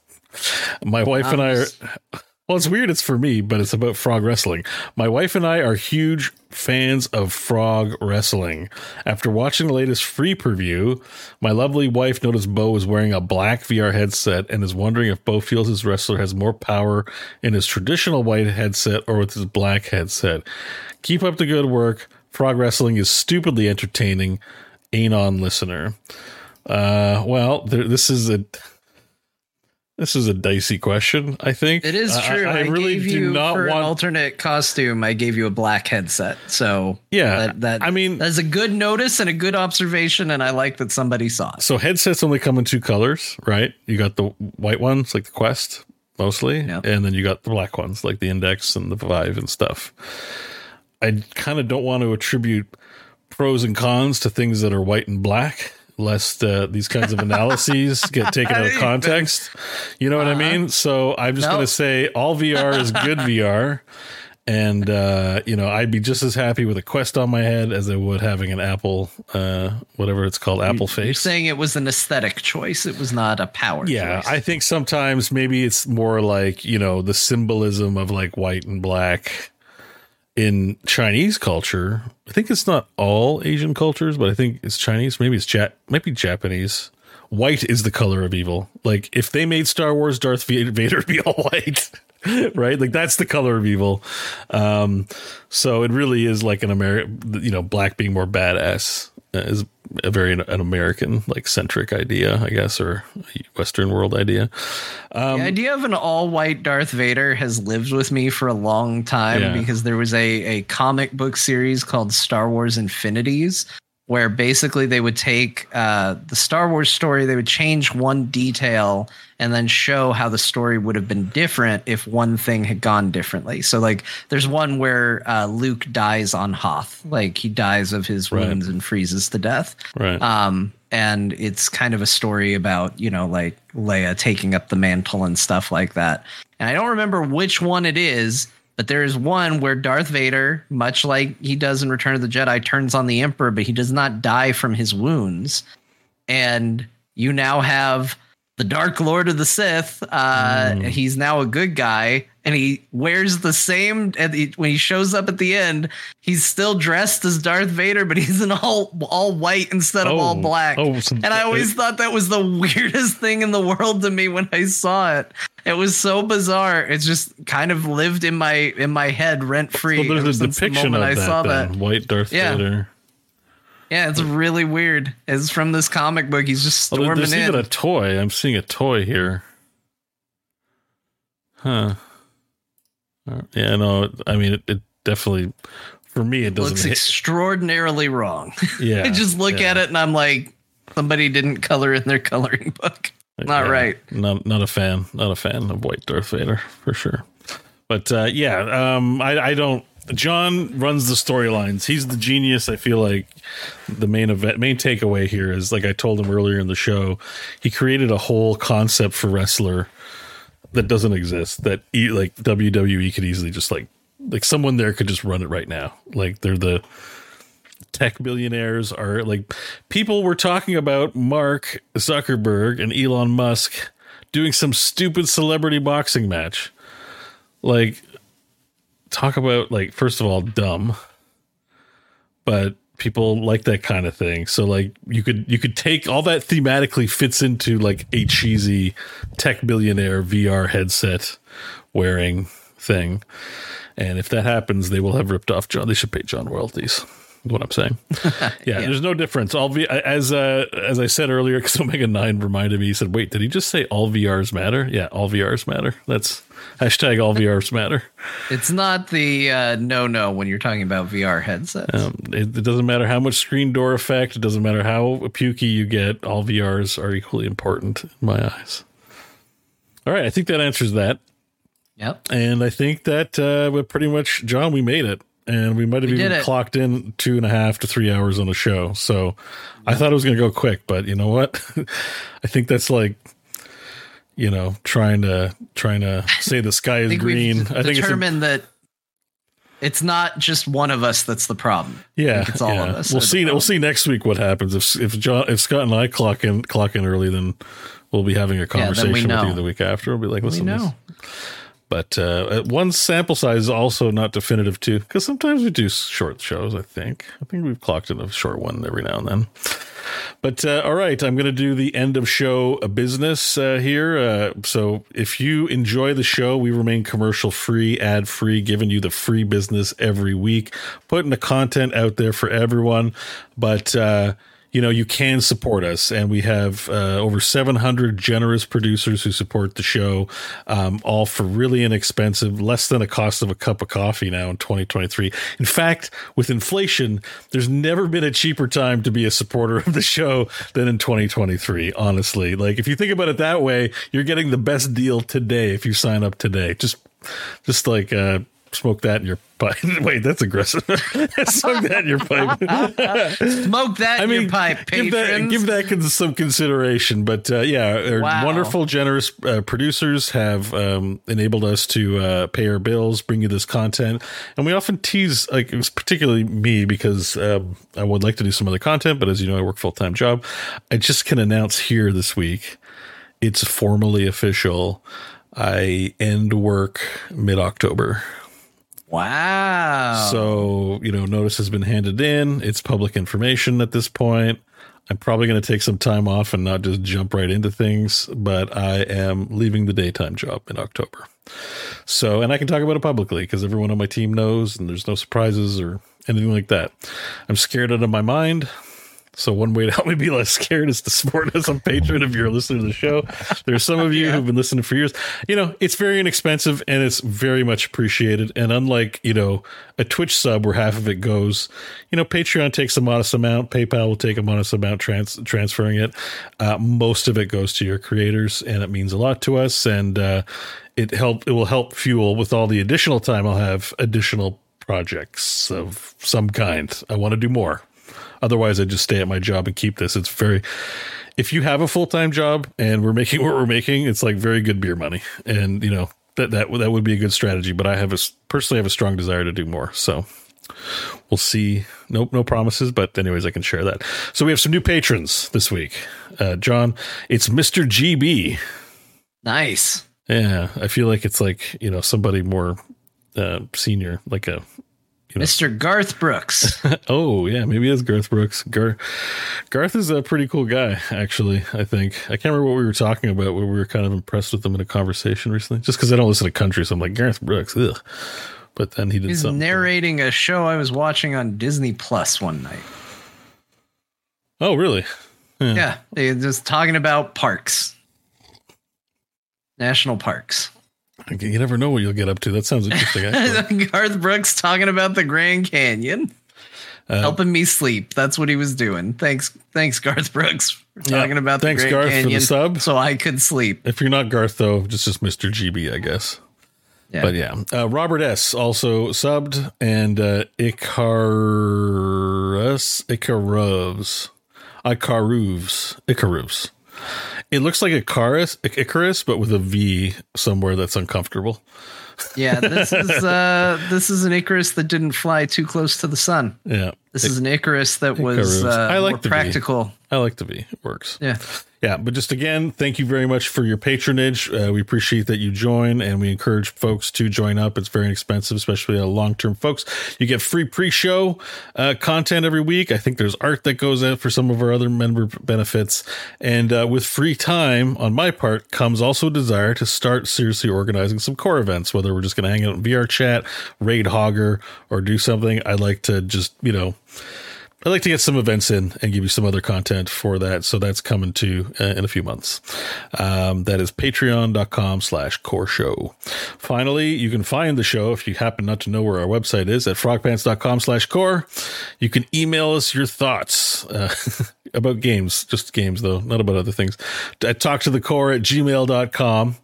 my wife and I are. Well, it's weird. It's for me, but it's about frog wrestling. My wife and I are huge fans of frog wrestling. After watching the latest free preview, my lovely wife noticed Beau is wearing a black VR headset and is wondering if Beau feels his wrestler has more power in his traditional white headset or with his black headset. Keep up the good work. Frog wrestling is stupidly entertaining. Anon listener. Uh, well, there, this is a this is a dicey question. I think It is true. I, I, really gave do not for an want. alternate costume. I gave you a black headset. So Yeah, that, that I mean- that's a good notice and a good observation, and I like that somebody saw it. so headsets only come in two colors, right? You got the white ones, like the Quest, mostly, Yep. and then you got the black ones, like the Index and the Vive and stuff. I kind of don't want to attribute pros and cons to things that are white and black, lest uh, these kinds of analyses get taken out of context. You know what I mean? So I'm just Uh-huh. Going to say all VR is good VR. And uh, you know, I'd be just as happy with a Quest on my head as I would having an Apple, uh, whatever it's called, Apple You're Face. saying it was an aesthetic choice. It was not a power. Yeah, choice. I think sometimes maybe it's more like, you know, the symbolism of like white and black in Chinese culture. I think it's not all Asian cultures, but I think it's Chinese. Maybe it's Jap, might be Japanese. White is the color of evil. Like if they made Star Wars Darth Vader be all white, right? Like that's the color of evil. Um, so it really is like an American, you know, black being more badass. Is a very an American like centric idea, I guess, or Western world idea. Um, the idea of an all white Darth Vader has lived with me for a long time Yeah. because there was a, a comic book series called Star Wars Infinities where basically they would take uh, the Star Wars story, they would change one detail and then show how the story would have been different if one thing had gone differently. So, like, there's one where uh, Luke dies on Hoth, like he dies of his Right. wounds and freezes to death. right. Um, and it's kind of a story about, you know, like Leia taking up the mantle and stuff like that. And I don't remember which one it is, but there is one where Darth Vader, much like he does in Return of the Jedi, turns on the Emperor, but he does not die from his wounds. And you now have the Dark Lord of the Sith. Uh, He's now a good guy, and he wears the same. At the, when he shows up at the end, he's still dressed as Darth Vader, but he's in all all white instead of all Oh, black. oh, some- and I always thought that was the weirdest thing in the world to me when I saw it. It was so bizarre. It's just kind of lived in my in my head rent free. so there's a depiction of I that, saw then. that. White Darth Yeah. Vader. Yeah, it's really weird. It's from this comic book. He's just Oh, storming there's in. even a toy. I'm seeing a toy here. Huh. Uh, Yeah, no, I mean, it, it definitely, for me, it doesn't looks hit. extraordinarily wrong. Yeah. I just look yeah. at it and I'm like, somebody didn't color in their coloring book. Not Yeah, right. Not not a fan. Not a fan of White Darth Vader for sure. But uh, yeah, um, I, I don't. Jon runs the storylines. He's the genius. I feel like the main event, main takeaway here is like I told him earlier in the show. He created a whole concept for wrestler that doesn't exist. That e, like WWE could easily just like like someone there could just run it right now. Like they're the tech billionaires are like people were talking about Mark Zuckerberg and Elon Musk doing some stupid celebrity boxing match. Like talk about like first of all dumb but people like that kind of thing. So like you could you could take all that thematically fits into like a cheesy tech billionaire VR headset wearing thing. And if that happens they will have ripped off Jon they should pay Jon royalties is what I'm saying. Yeah, there's no difference. All v- as uh, as I said earlier, because Omega Nine reminded me. He said, "Wait, did he just say all VRs matter?" Yeah, all VRs matter. That's hashtag all VRs matter. It's not the uh, no no when you're talking about VR headsets. Um, it, it doesn't matter how much screen door effect. It doesn't matter how pukey you get. All VRs are equally important in my eyes. All right, I think that answers that, Yep. and I think that uh, we're pretty much Jon. We made it, and we might have We even clocked in two and a half to three hours on a show. So I thought it was going to go quick, but you know what? I think that's like. You know, trying to trying to say the sky I is think green. I think it's a, determined that it's not just one of us that's the problem. Yeah, it's all yeah. of us. We'll see. We'll see next week what happens if if Jon, if Scott and I clock in clock in early, then we'll be having a we conversation with you the week after. We'll be like, We listen, this- know. But uh, one sample size is also not definitive too, because sometimes we do short shows. I think I think we've clocked in a short one every now and then. But uh, all right, I'm going to do the end of show uh, business uh, here. Uh, so if you enjoy the show, we remain commercial free, ad free, giving you the free business every week, putting the content out there for everyone. But uh, you know, you can support us, and we have uh, over 700 generous producers who support the show, um, all for really inexpensive, less than the cost of a cup of coffee now in 2023. In fact, with inflation, there's never been a cheaper time to be a supporter of the show than in 2023. Honestly, like if you think about it that way, you're getting the best deal today if you sign up today. Just, just like. Uh, Smoke that in your pipe. Wait, that's aggressive. Smoke that in your pipe. Smoke that I in mean, your pipe, give that patrons. give that some consideration. But uh, yeah, our Wow. wonderful, generous uh, producers have um, enabled us to uh, pay our bills, bring you this content, and we often tease like it was particularly me because um, I would like to do some other content, but as you know, I work full time job. I just can announce here this week, it's formally official. I end work mid October. Wow. So, you know, notice has been handed in. It's public information at this point. I'm probably going to take some time off and not just jump right into things, but I am leaving the daytime job in October. So, and I can talk about it publicly because everyone on my team knows and there's no surprises or anything like that. I'm scared out of my mind. So one way to help me be less scared is to support us on Patreon if you're a listener to the show. There's some of you who've been listening for years. You know, it's very inexpensive and it's very much appreciated. And unlike, you know, a Twitch sub where half of it goes, you know, Patreon takes a modest amount, PayPal will take a modest amount trans- transferring it. Uh, most of it goes to your creators and it means a lot to us. And uh, it help it will help fuel with all the additional time I'll have additional projects of some kind. I want to do more. Otherwise, I just stay at my job and keep this. It's very, if you have a full time job and we're making what we're making, it's like very good beer money, and you know that that that would be a good strategy. But I have a personally have a strong desire to do more. So we'll see. Nope, no promises. But anyways, I can share that. So we have some new patrons this week. Uh, Jon, it's Mister GB. Nice. Yeah, I feel like it's like you know somebody more uh, senior, like a. Mr. Garth Brooks. oh yeah, maybe it's Garth Brooks. Gar- Garth is a pretty cool guy, actually. I think I can't remember what we were talking about. Where we were kind of impressed with him in a conversation recently. Just because I don't listen to country, so I'm like Garth Brooks. Ugh. But then he did He's something. narrating a show I was watching on Disney Plus one night. Oh really? Yeah, yeah they just talking about parks, national parks. You never know what you'll get up to. That sounds interesting. Garth Brooks talking about the Grand Canyon, uh, helping me sleep. That's what he was doing. Thanks, thanks, Garth Brooks, for talking yeah, about thanks, the Grand Garth, Canyon for the sub, so I could sleep. If you're not Garth, though, just just Mr. GB, I guess. Yeah. But yeah, uh, Robert S. also subbed, and uh, Icarus, Icarus, Icarus, Icarus. It looks like Icarus, Icarus, but with a V somewhere that's uncomfortable. Yeah, this is uh this is an Icarus that didn't fly too close to the sun. Yeah. This is an Icarus that was uh, I like more practical. V. I like the V. It works. Yeah. Yeah, but just again, thank you very much for your patronage. Uh, we appreciate that you join, and we encourage folks to join up. It's very inexpensive, especially long term folks. You get free pre show uh, content every week. I think there's art that goes out for some of our other member benefits. And uh, with free time on my part comes also a desire to start seriously organizing some core events, whether we're just going to hang out in VR chat, raid Hogger, or do something. I'd like to just, you know, I'd like to get some events in and give you some other content for that. So that's coming to uh, in a few months. Um, that is patreon.com slash core show. Finally, you can find the show if you happen not to know where our website is at frogpants.com slash core. You can email us your thoughts uh, about games, just games though, not about other things. At talk to the core at gmail.com.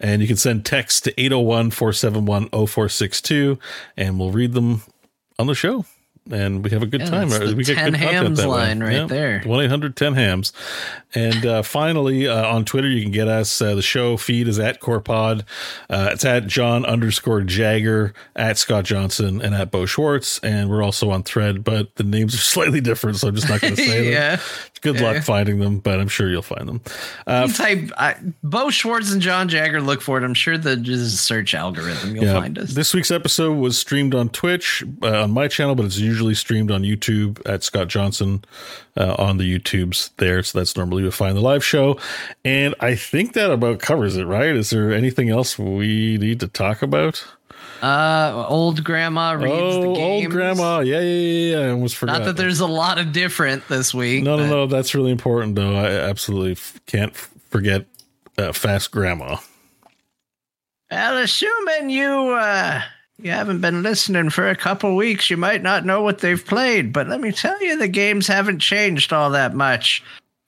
And you can send text to 801 471 0462 and we'll read them on the show and we have a good yeah, time. we get 10 good hams that line way. right yeah. there. 1 800 10 hams. And uh, finally, uh, on Twitter, you can get us. Uh, the show feed is at CorePod. Uh, it's at Jon underscore Jagger, at Scott Johnson, and at Beau Schwartz. And we're also on Thread, but the names are slightly different, so I'm just not going to say yeah. them. Good yeah. luck finding them, but I'm sure you'll find them. Uh, type I, Beau Schwartz and Jon Jagger. Look for it. I'm sure the just search algorithm you'll yeah. find us. This week's episode was streamed on Twitch uh, on my channel, but it's usually streamed on YouTube at Scott Johnson uh, on the YouTubes there. So that's normally you find the live show. And I think that about covers it, right? Is there anything else we need to talk about? Uh, old grandma reads oh, the games. Old grandma, yeah, yeah, yeah. I almost forgot. Not that there's a lot of different this week. No, no, no. That's really important, though. I absolutely can't forget uh, fast grandma. Well, assuming you uh, you haven't been listening for a couple weeks, you might not know what they've played. But let me tell you, the games haven't changed all that much.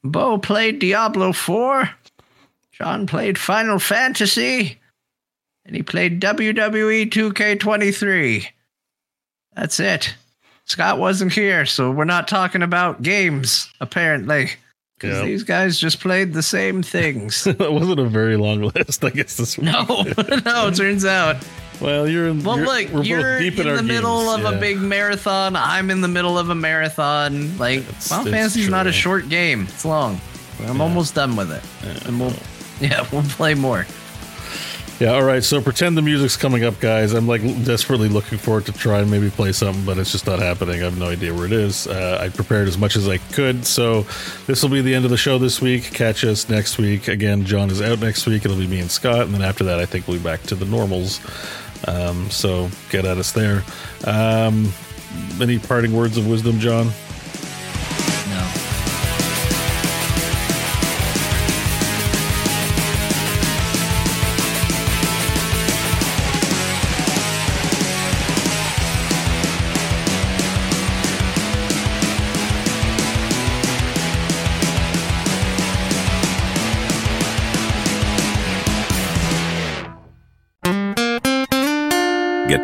Beau played Diablo 4. Jon played Final Fantasy and he played WWE 2K23. That's it. Scott wasn't here, so we're not talking about games, apparently. Because yep. these guys just played the same things. that wasn't a very long list, I guess this week. No, no, it turns out. Well, you're in. Well, you're, look, you're in, in the middle games. of yeah. a big marathon. I'm in the middle of a marathon. Like, it's, Final Fantasy's not a short game. It's long. I'm yeah. almost done with it, yeah. and we'll, yeah, we'll play more. Yeah, all right. So pretend the music's coming up, guys. I'm like desperately looking forward to try and maybe play something, but it's just not happening. I have no idea where it is. Uh, I prepared as much as I could. So this will be the end of the show this week. Catch us next week. Again, Jon is out next week. It'll be me and Scott. And then after that, I think we'll be back to the normals. Um, so get at us there. Um, any parting words of wisdom, Jon?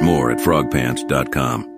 More at frogpants.com.